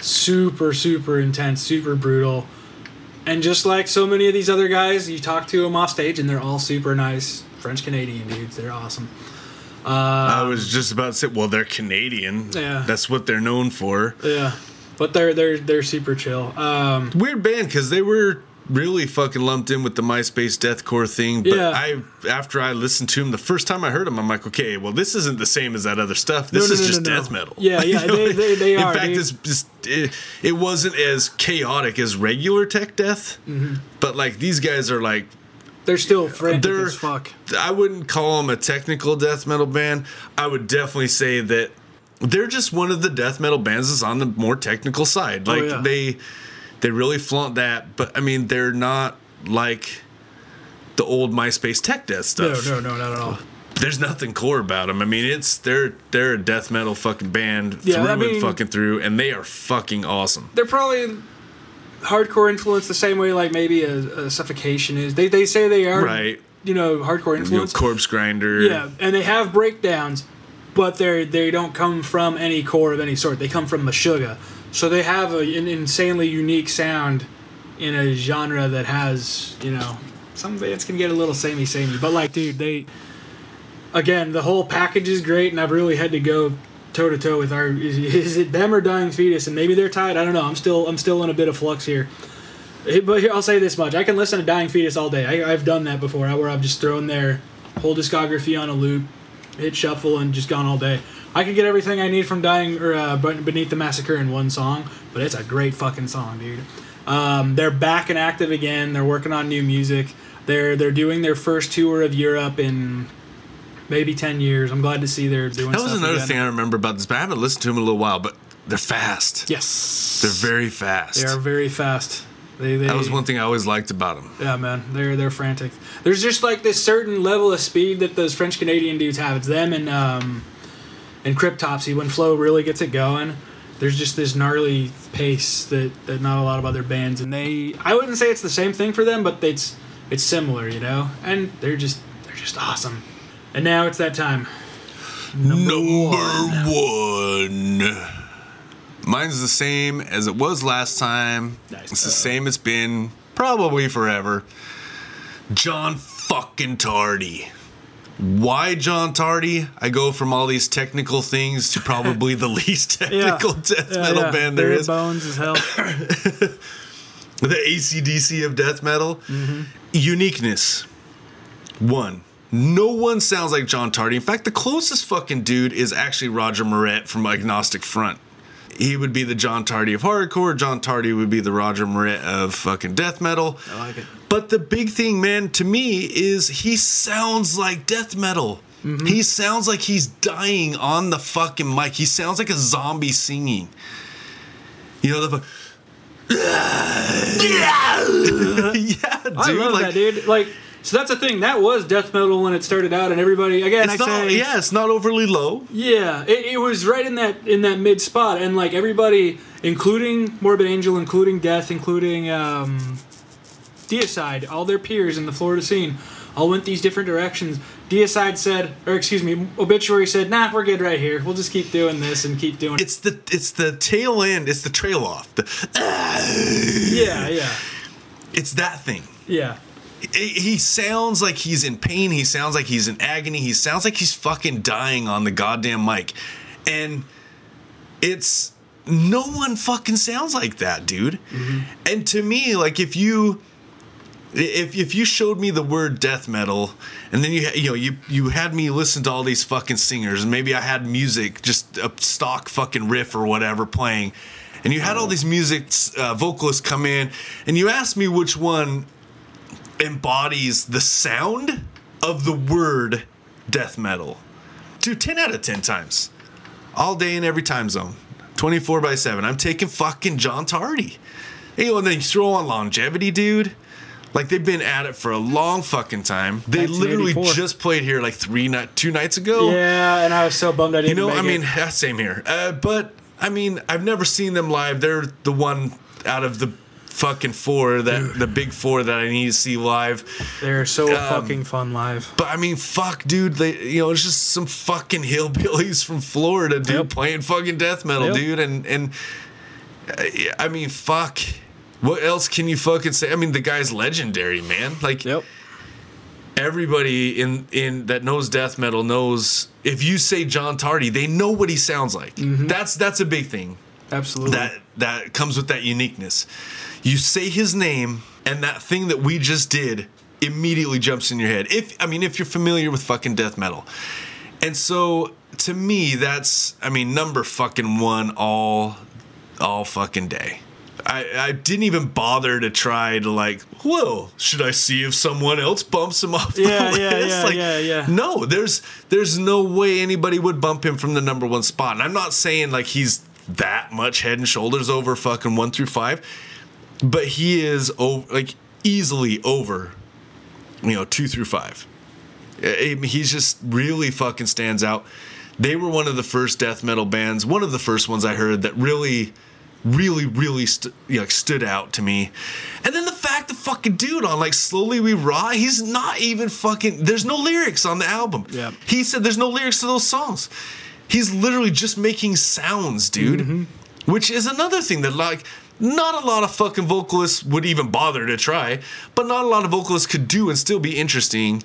B: super super intense, super brutal. And just like so many of these other guys, you talk to them off stage, and they're all super nice French Canadian dudes. They're awesome.
A: I was just about to say, well, they're Canadian.
B: Yeah.
A: That's what they're known for.
B: Yeah, but they're they're they're super chill. Um,
A: Weird band because they were really fucking lumped in with the MySpace deathcore thing. But
B: Yeah.
A: I, after I listened to them the first time I heard them, I'm like, okay, well, this isn't the same as that other stuff. This
B: no,
A: is
B: no,
A: just
B: no, no.
A: death metal.
B: Yeah, yeah,
A: You know,
B: they- they- they
A: in
B: are,
A: fact,
B: dude.
A: it's just it, it wasn't as chaotic as regular tech death,
B: Mm-hmm.
A: but like these guys are like
B: they're still frantic
A: they're
B: as fuck.
A: I wouldn't call them a technical death metal band. I would definitely say that they're just one of the death metal bands that's on the more technical side. Like
B: Oh, yeah.
A: they they really flaunt that, but I mean they're not like the old MySpace tech death stuff.
B: no, no, no, not at all.
A: There's nothing core about them. I mean, it's they're they're a death metal fucking band
B: Yeah,
A: through
B: I mean-
A: and fucking through, and they are fucking awesome.
B: They're probably hardcore influence the same way like maybe a, a suffocation is. They they say they are
A: Right.
B: You know, hardcore
A: You know,
B: influence.
A: corpse grinder.
B: yeah, and they have breakdowns, but they they don't come from any core of any sort. They come from Meshuggah, so they have a, an insanely unique sound in a genre that has you know some bands can get a little samey samey, but like dude, they again the whole package is great, and I've really had to go toe to toe with our is, is it them or Dying Fetus, and maybe they're tied. I don't know. I'm still I'm still in a bit of flux here. But here, I'll say this much: I can listen to Dying Fetus all day. I, I've done that before, where I've just thrown their whole discography on a loop, hit shuffle, and just gone all day. I can get everything I need from Dying or uh, Beneath the Massacre in one song, but it's a great fucking song, dude. Um, they're back and active again. They're working on new music. They're they're doing their first tour of Europe in maybe ten years. I'm glad to see they're doing.
A: That was another
B: again.
A: thing I remember about this band. I haven't listened to them in a little while, but they're fast.
B: Yes,
A: They're very fast.
B: They are very fast. They, they,
A: That was one thing I always liked about them.
B: Yeah, man, they're they're frantic. There's just like this certain level of speed that those French Canadian dudes have. It's them and um, and Cryptopsy when Flo really gets it going. There's just this gnarly pace that, that not a lot of other bands and they I wouldn't say it's the same thing for them, but it's it's similar, you know. And they're just they're just awesome. And now it's that time.
A: Number one. Mine's the same as it was last time.
B: Nice.
A: It's the same it's been probably forever. John fucking Tardy. Why John Tardy? I go from all these technical things to probably the least technical death
B: Yeah,
A: metal
B: yeah.
A: band there
B: Bare
A: is.
B: Bones as hell.
A: the ACDC of death metal.
B: Mm-hmm.
A: Uniqueness. One. No one sounds like John Tardy. In fact, the closest fucking dude is actually Roger Miret from Agnostic Front. He would be the John Tardy of hardcore. John Tardy would be the Roger Miret of fucking death metal.
B: I like it.
A: But the big thing, man, to me is he sounds like death metal.
B: Mm-hmm.
A: He sounds like he's dying on the fucking mic. He sounds like a zombie singing. You know the. yeah, dude.
B: I love
A: like,
B: that, dude. Like, so that's the thing. That was death metal when it started out, and everybody again.
A: It's
B: I
A: not,
B: say,
A: yeah, it's not overly low.
B: Yeah, it, it was right in that in that mid spot, and like everybody, including Morbid Angel, including Death, including um, Deicide, all their peers in the Florida scene, all went these different directions. Deicide said, or excuse me, Obituary said, "Nah, we're good right here. We'll just keep doing this and keep doing."
A: It's the it's the tail end. It's the trail off. The,
B: yeah, yeah,
A: it's that thing.
B: yeah.
A: He he sounds like he's in pain. He sounds like he's in agony. He sounds like he's fucking dying on the goddamn mic. And it's no one fucking sounds like that, dude. Mm-hmm. And to me, like if you if if you showed me the word death metal and then you you know you you had me listen to all these fucking singers and maybe I had music just a stock fucking riff or whatever playing and you had all these music uh, vocalists come in and you asked me which one embodies the sound of the word death metal. Dude, 10 out of 10 times. All day in every time zone. 24 by 7. I'm taking fucking John Tardy. You know, and then you throw on longevity, dude. Like they've been at it for a long fucking time. They literally just played here like three night, two nights ago.
B: Yeah, and I was so bummed I didn't.
A: You know, I mean,
B: it.
A: same here. Uh, but I mean, I've never seen them live. They're the one out of the fucking four that the big four that I need to see live.
B: they're so
A: um,
B: fucking fun live.
A: But I mean, fuck, dude. They, you know, it's just some fucking hillbillies from Florida, dude,
B: Yep.
A: playing fucking death metal,
B: Yep.
A: dude. And and uh, I mean, fuck. What else can you fucking say? I mean, the guy's legendary, man. Like
B: Yep.
A: everybody in in that knows death metal knows. If you say John Tardy, they know what he sounds like.
B: Mm-hmm.
A: That's that's a big thing
B: Absolutely.
A: that that comes with that uniqueness. You say his name, and that thing that we just did immediately jumps in your head. If I mean, if you're familiar with fucking death metal, and so to me, that's I mean, number fucking one all all fucking day. I, I didn't even bother to try to like, whoa, should I see if someone else bumps him off the
B: Yeah,
A: list?
B: yeah, yeah,
A: like,
B: yeah, yeah.
A: No, there's there's no way anybody would bump him from the number one spot. And I'm not saying like he's that much head and shoulders over fucking one through five, but he is over like easily over, you know, two through five. He's just really fucking stands out. They were one of the first death metal bands, one of the first ones I heard that really, really, really st- you know, like stood out to me. And then the fact the fucking dude on like Slowly We Rot, he's not even fucking. There's no lyrics on the album.
B: Yep.
A: He said there's no lyrics to those songs. He's literally just making sounds, dude. Mm-hmm. Which is another thing that like not a lot of fucking vocalists would even bother to try, but not a lot of vocalists could do and still be interesting.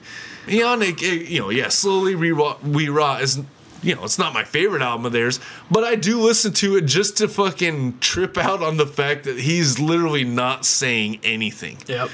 A: You know, and it- it- you know, yeah, slowly we rot is you know, it's not my favorite album of theirs, but I do listen to it just to fucking trip out on the fact that he's literally not saying anything.
B: Yep.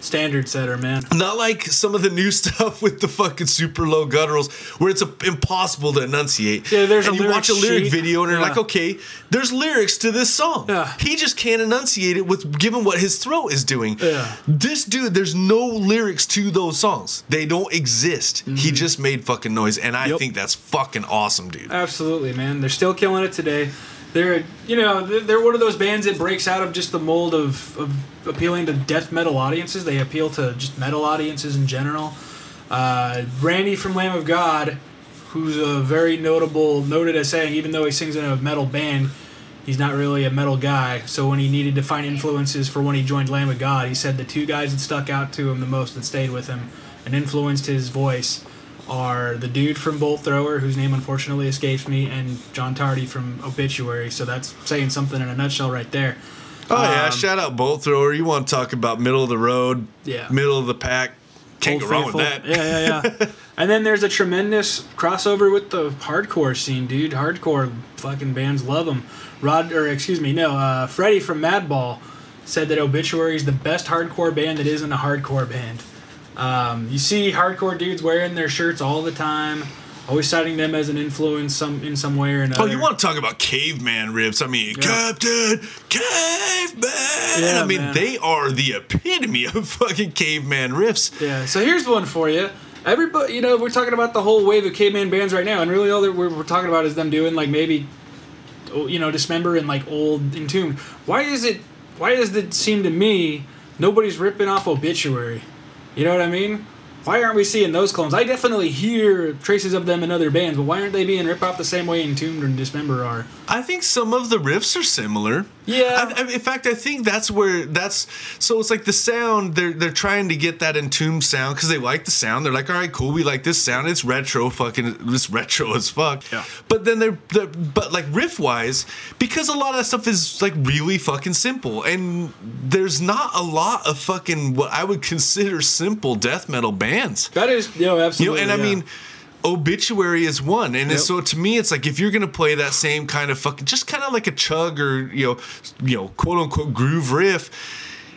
B: Standard setter, man.
A: Not like some of the new stuff with the fucking super low gutturals where it's a, impossible to enunciate.
B: Yeah, there's
A: and
B: a
A: you
B: lyric
A: watch a lyric
B: sheet.
A: video and you're
B: Yeah.
A: like, okay, there's lyrics to this song.
B: Yeah.
A: He just can't enunciate it with given what his throat is doing.
B: Yeah.
A: This dude, there's no lyrics to those songs. They don't exist. He just made fucking noise, and I
B: Mm-hmm. Yep.
A: think that's fucking awesome, dude.
B: Absolutely, man. They're still killing it today. They're, you know, they're- one of those bands that breaks out of just the mold of, of appealing to death metal audiences. They appeal to just metal audiences in general. Uh, Randy from Lamb of God, who's a very notable, noted as saying, even though he sings in a metal band, he's not really a metal guy. So when he needed to find influences for when he joined Lamb of God, he said the two guys that stuck out to him the most that stayed with him and influenced his voice are the dude from Bolt Thrower, whose name unfortunately escapes me, and John Tardy from Obituary. So that's saying something in a nutshell right there.
A: Oh yeah,
B: Um,
A: shout out Bolt Thrower. You want to talk about middle of the road,
B: Yeah.
A: middle of the pack? Can't go wrong with that.
B: Yeah, yeah, yeah. and then there's a tremendous crossover with the hardcore scene, dude. Hardcore fucking bands love them. Rod, or excuse me, no, uh, Freddie from Madball said that Obituary is the best hardcore band that isn't a hardcore band. Um, you see hardcore dudes wearing their shirts all the time, always citing them as an influence some in some way or another.
A: Oh, you want to talk about caveman rips? I mean, Captain Caveman.
B: Yeah,
A: I mean,
B: man.
A: they are the epitome of fucking caveman riffs.
B: Yeah. So here's one for you. Everybody, you know, we're talking about the whole wave of caveman bands right now, and really all that we're, we're talking about is them doing like maybe, oh, you know, dismember and like old entombed. Why is it? Why does it seem to me nobody's ripping off obituary? You know what I mean? Why aren't we seeing those clones? I definitely hear traces of them in other bands, but why aren't they being ripped off the same way Entombed and Dismember are?
A: I think some of the riffs are similar.
B: Yeah.
A: I, I, in fact, I think that's where that's so it's like the sound they're they're trying to get that entombed sound because they like the sound. They're like, all right, cool, we like this sound. It's retro, fucking, it's retro as fuck.
B: Yeah.
A: But then they're, they're but like riff wise, because a lot of that stuff is like really fucking simple, and there's not a lot of fucking what I would consider simple death metal bands.
B: That is, you know,
A: You know,
B: absolutely.
A: and I mean, obituary is one, and
B: Yep.
A: so to me, it's like if you're gonna play that same kind of fucking, just kind of like a chug or you know, you know, quote unquote groove riff.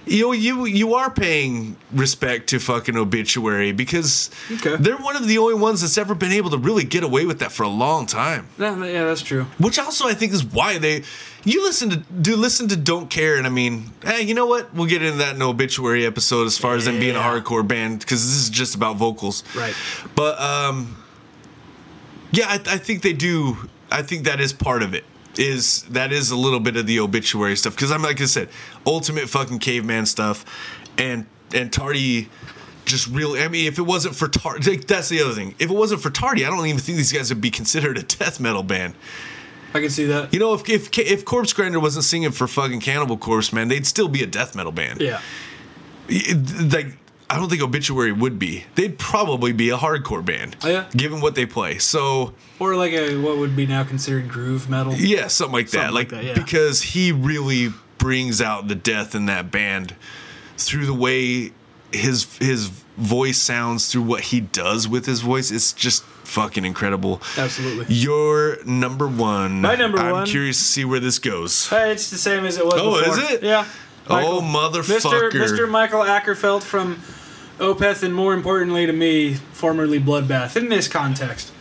A: You know, you you are paying respect to fucking obituary because
B: Okay.
A: they're one of the only ones that's ever been able to really get away with that for a long time.
B: Yeah, yeah, that's true.
A: Which also I think is why they you listen to do listen to Don't Care and I mean, hey, you know what? We'll get into that in the obituary episode as far as them being a hardcore band because this is just about vocals.
B: Right.
A: But um yeah, I, I think they do I think that is part of it. Is that is a little bit of the obituary stuff because I'm like I said, ultimate fucking caveman stuff, and and Tardy just really. I mean, if it wasn't for Tardy, like, that's the other thing. If it wasn't for Tardy, I don't even think these guys would be considered a death metal band.
B: I can see that.
A: You know, if if if Corpse Grinder wasn't singing for fucking Cannibal Corpse, man, they'd still be a death metal band.
B: Yeah.
A: Like I don't think Obituary would be. They'd probably be a hardcore band.
B: Oh, yeah?
A: Given what they play. So
B: Or like a what would be now considered groove metal.
A: yeah, something like that.
B: Something
A: like
B: like that, yeah.
A: because he really brings out the death in that band through the way his his voice sounds, through what he does with his voice. It's just fucking incredible.
B: Absolutely.
A: Your number one.
B: My number
A: I'm
B: one.
A: curious to see where this goes.
B: Hey, it's the same as it was
A: Oh,
B: before.
A: is it?
B: Yeah.
A: Oh, motherfucker.
B: Mr. Mr. Mikael Åkerfeldt from Opeth, and more importantly to me, formerly Bloodbath. In this context,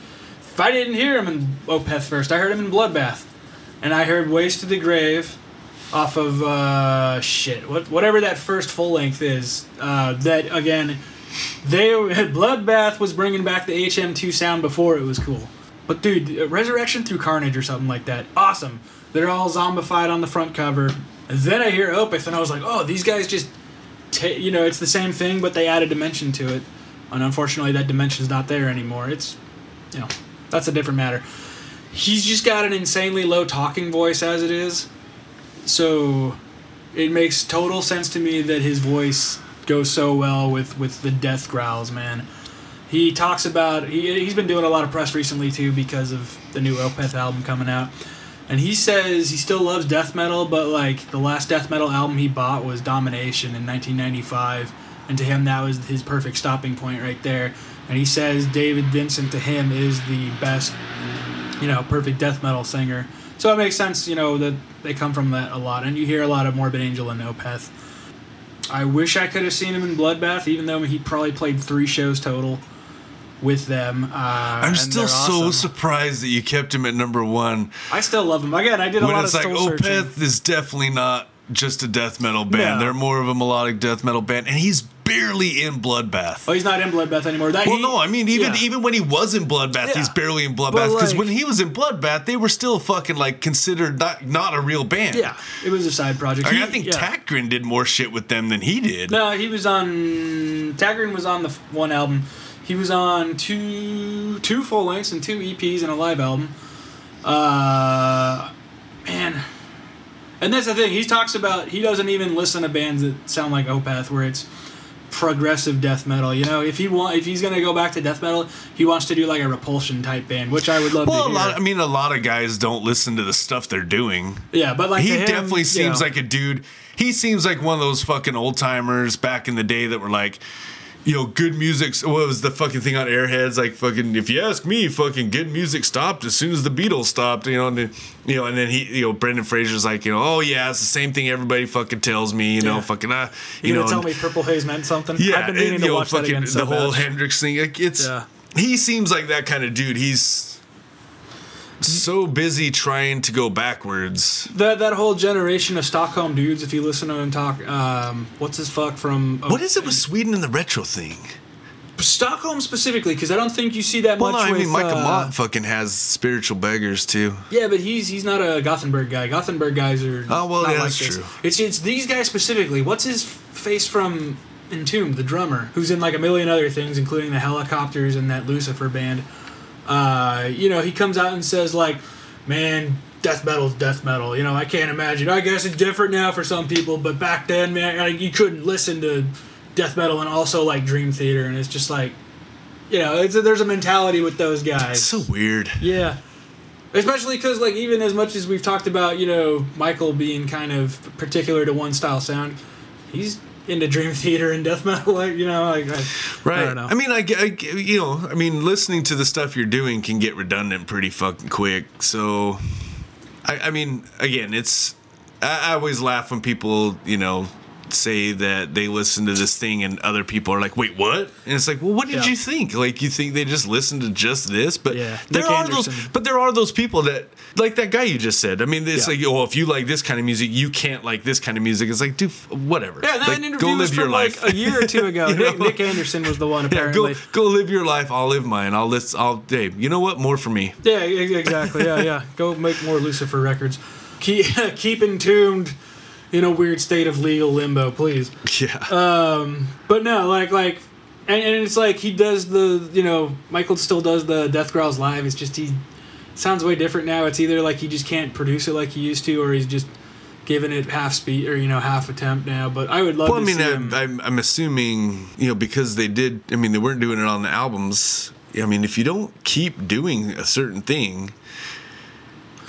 B: if I didn't hear him in Opeth first, I heard him in Bloodbath, and I heard "Ways to the Grave" off of uh, shit, what whatever that first full length is. Uh, that again, they Bloodbath was bringing back the HM2 sound before it was cool. But dude, Resurrection through Carnage or something like that, awesome. They're all zombified on the front cover. And then I hear Opeth, and I was like, oh, these guys just, you know, it's the same thing, but they add a dimension to it. And unfortunately, that dimension's not there anymore. It's, you know, that's a different matter. He's just got an insanely low talking voice as it is. So it makes total sense to me that his voice goes so well with, with the death growls, man. He talks about he, he's been doing a lot of press recently too because of the new Opeth album coming out. And he says he still loves death metal, but like the last death metal album he bought was Domination in 1995, and to him that was his perfect stopping point right there. And he says David Vincent to him is the best, you know, perfect death metal singer. So it makes sense, you know, that they come from that a lot, and you hear a lot of Morbid Angel and Opeth. I wish I could have seen him in Bloodbath, even though he probably played three shows total with them. Uh,
A: I'm still so
B: awesome.
A: surprised that you kept him at number one.
B: I still love him. Again, I did a
A: when
B: lot
A: it's
B: of
A: like
B: soul searching.
A: Opeth is definitely not just a death metal band.
B: No.
A: They're more of a melodic death metal band, and he's barely in Bloodbath.
B: Oh, he's not in Bloodbath anymore. That
A: Well,
B: he-
A: no, I mean even
B: yeah.
A: even when he was in Bloodbath,
B: Yeah.
A: he's barely in Bloodbath because
B: like-
A: when he was in Bloodbath, they were still fucking like considered not not a real band.
B: yeah, it was a side project.
A: I, mean,
B: He-
A: I think
B: yeah.
A: Tägtgren did more shit with them than he did.
B: No, he was on. Tägtgren was on the one album. He was on two two full lengths and two EPs and a live album. Uh, man, and that's the thing. He talks about he doesn't even listen to bands that sound like Opeth, where it's progressive death metal. You know, if he want if he's gonna go back to death metal, he wants to do like a Repulsion type band, which I would love
A: Well,
B: to
A: a
B: hear.
A: lot. I mean, a lot of guys don't listen to the stuff they're doing.
B: yeah, but like
A: he
B: him,
A: definitely seems
B: know,
A: like a dude. He seems like one of those fucking old timers back in the day that were like, you know, good music. What was the fucking thing on Airheads? Like fucking, if you ask me, fucking good music stopped as soon as the Beatles stopped. You know, and then, you know, and then he, you know, Brendan Fraser's like, you know, oh yeah, it's the same thing everybody fucking tells me. You know,
B: Yeah.
A: fucking, uh,
B: You,
A: you know,
B: tell me Purple Haze meant something?
A: yeah,
B: I've been meaning
A: and,
B: to
A: you know,
B: watch that again. So
A: the whole. Hendrix thing. Like, it's
B: Yeah.
A: he seems like that kind of dude. He's so busy trying to go backwards.
B: That that whole generation of Stockholm dudes, if you listen to him talk, um, what's his fuck from
A: What is it with Sweden and the retro thing?
B: Stockholm specifically? Because I don't think you see that
A: Well,
B: much
A: no, I
B: with.
A: mean, Michael
B: uh,
A: Mott fucking has spiritual beggars too.
B: Yeah, but he's he's not a Gothenburg guy. Gothenburg guys are.
A: Oh, well,
B: not
A: yeah,
B: like
A: that's
B: this.
A: true.
B: It's it's these guys specifically. What's his face from Entombed, the drummer, who's in like a million other things, including the Hellacopters and that Lucifer band. Uh, you know, he comes out and says like, "Man, death metal's death metal. You know, I can't imagine. I guess it's different now for some people, but back then, man, like, you couldn't listen to death metal and also like Dream Theater, and it's just like, you know, it's a, there's a mentality with those guys.
A: It's so weird.
B: Yeah. Especially because, like, even as much as we've talked about, you know, Michael being kind of particular to one style sound, he's into Dream Theater and death metal, like, you know, like, I,
A: Right.
B: I know.
A: I mean, I, I- you know, I mean, listening to the stuff you're doing can get redundant pretty fucking quick. So, I, I mean, again, it's. I, I always laugh when people, you know, say that they listen to this thing and other people are like, "Wait, what?" And it's like, "Well, what did
B: Yeah.
A: you think? Like, you think they just listened to just this?" But
B: Yeah,
A: there
B: Nick
A: are
B: Andersson.
A: those. But there are those people that, like that guy you just said. I mean, it's
B: Yeah.
A: like, oh, if you like this kind of music, you can't like this kind of music. It's like, f- whatever.
B: yeah, that
A: Like, go
B: interview was
A: live your life.
B: like a year or two ago.
A: You
B: Nick,
A: know?
B: Nick Andersson was the one, apparently.
A: go go live your life. I'll live mine. I'll list. I'll. Hey, you know what? More for me.
B: Yeah, exactly. Yeah, yeah. Go make more Lucifer records. Keep, keep entombed in a weird state of legal limbo, please.
A: Yeah.
B: Um, But no, like like, and, and it's like he does the you know Michael still does the Death Growls live. It's just he sounds way different now. It's either like he just can't produce it like he used to, or he's just giving it half speed or you know half attempt now. But I would love
A: well, I mean, I. I'm, I'm assuming you know because they did. I mean, they weren't doing it on the albums. I mean, if you don't keep doing a certain thing,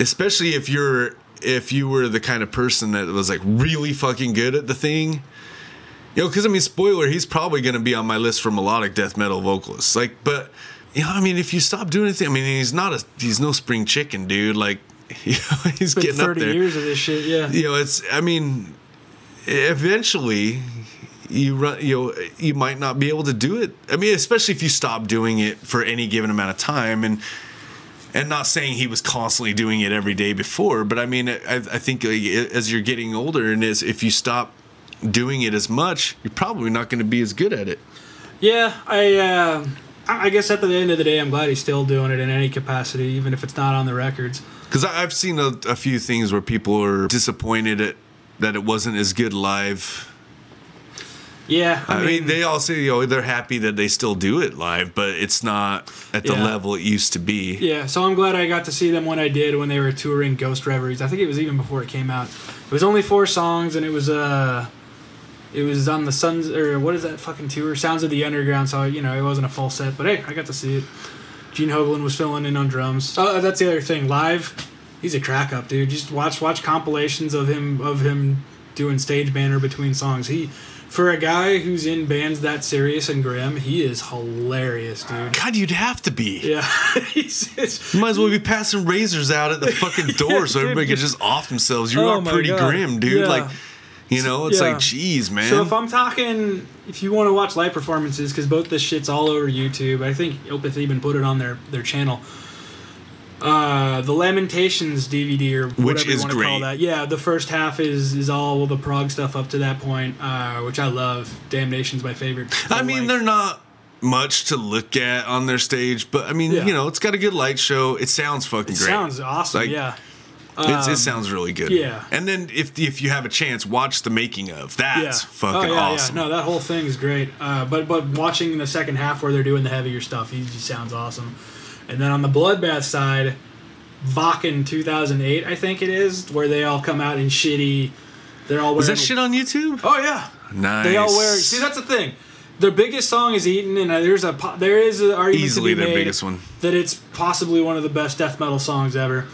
A: especially if you're if you were the kind of person that was like really fucking good at the thing. You know, because I mean, spoiler, he's probably going to be on my list for melodic death metal vocalists. Like, but you know, I mean, if you stop doing anything, I mean, he's not a he's no spring chicken, dude. Like, you know, he's getting up there.
B: years of this shit. Yeah.
A: you know it's i mean eventually you run you know you might not be able to do it i mean especially if you stop doing it for any given amount of time and and not saying he was constantly doing it every day before but i mean i, I think as you're getting older and as if you stop doing it as much you're probably not going to be as good at it
B: Yeah, I uh, I I guess at the end of the day, I'm glad he's still doing it in any capacity, even if it's not on the records.
A: because i've seen a, a few things where people are disappointed at that it wasn't as good live
B: Yeah,
A: I, mean, they all say you know they're happy that they still do it live, but it's not at the
B: Yeah.
A: level it used to be.
B: Yeah, so I'm glad I got to see them when I did when they were touring Ghost Reveries. I think it was even before it came out. It was only four songs, and it was uh, it was on the Suns or what is that fucking tour? Sounds of the Underground. So you know it wasn't a full set, but hey, I got to see it. Gene Hoglan was filling in on drums. Oh, that's the other thing. Live, he's a crack up, dude. Just watch watch compilations of him of him doing stage banner between songs. He. For a guy who's in bands that serious and grim, he is hilarious, dude.
A: God, you'd have to be.
B: Yeah, he's,
A: You might as well be passing razors out at the fucking door so
B: dude.
A: everybody can just off themselves. You
B: Oh
A: are pretty
B: God.
A: grim, dude.
B: Yeah.
A: Like, you know, it's
B: Yeah.
A: like, geez, man.
B: So if I'm talking, if you want to watch live performances, because both this shit's all over YouTube. I think Opeth even put it on their their channel. Uh, the Lamentations DVD or whatever
A: Which
B: you
A: is
B: want to call that. Yeah, the first half is is all the prog stuff up to that point, uh, which I love. Damnation's my favorite.
A: I mean,
B: Like-
A: they're not much to look at on their stage, but I mean,
B: Yeah.
A: you know, it's got a good light show. It sounds fucking
B: it
A: great.
B: sounds awesome.
A: Like,
B: yeah.
A: It's,
B: Um,
A: it sounds really good.
B: yeah.
A: And then if if you have a chance, watch the making of. That's fucking
B: oh, yeah,
A: awesome.
B: Yeah. No, that whole thing is great. Uh, but but watching the second half where they're doing the heavier stuff, he just sounds awesome. And then on the bloodbath side, Wacken 2008, I think it is, where they all come out in shitty. They're all wearing.
A: Is that shit on YouTube?
B: Oh yeah.
A: Nice.
B: They all wear. See, that's the thing. Their biggest song is "Eaten," and uh, there's a po- there is an argument
A: Easily
B: to be
A: their
B: made
A: biggest one.
B: that it's possibly one of the best death metal songs ever.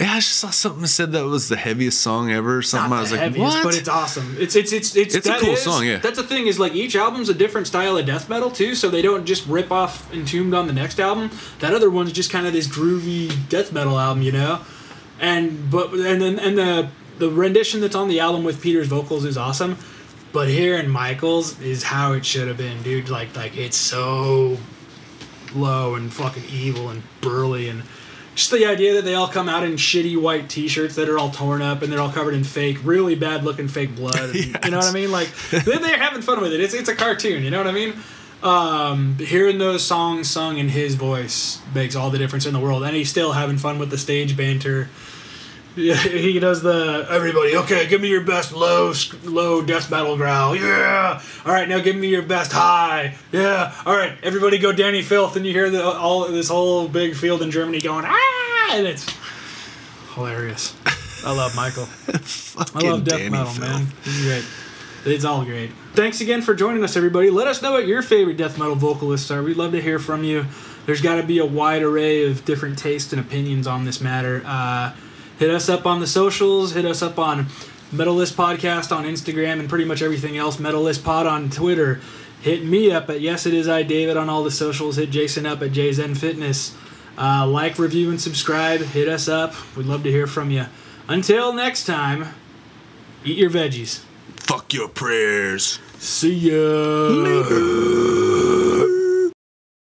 A: Yeah, I just saw something that said that was the heaviest song ever. Or something. I was like,
B: heaviest,
A: what?
B: but it's awesome. It's it's it's it's,
A: It's a cool
B: is-
A: song, yeah.
B: That's the thing is like each album's a different style of death metal too, so they don't just rip off Entombed on the next album. That other one's just kind of this groovy death metal album, you know. And but and then and the the rendition that's on the album with Peter's vocals is awesome. But here in Mikael's is how it should have been, dude. Like like it's so low and fucking evil and burly and just the idea that they all come out in shitty white t-shirts that are all torn up and they're all covered in fake really bad looking fake blood. And- you know what i mean? Like then they're having fun with it. It's, it's a cartoon you know what i mean? Um, hearing those songs sung in his voice makes all the difference in the world. And he's still having fun with the stage banter yeah, he does the everybody. Okay, give me your best low, low death metal growl. Yeah. All right, now give me your best high. Yeah. All right, everybody go Dani Filth, and you hear the all this whole big field in Germany going ah, and it's hilarious. I love Mikael. I love death
A: Danny
B: metal,
A: Phil.
B: man. He's great. It's all great. Thanks again for joining us, everybody. Let us know what your favorite death metal vocalists are. We'd love to hear from you. There's got to be a wide array of different tastes and opinions on this matter. Uh, hit us up on the socials. Hit us up on Metalist Podcast on Instagram and pretty much everything else. Metalist Pod on Twitter. Hit me up at Yes It Is I David on all the socials. Hit Jason up at JZen Fitness. Uh, like, review, and subscribe. Hit us up. We'd love to hear from you. Until next time, eat your veggies.
A: Fuck your prayers.
B: See ya.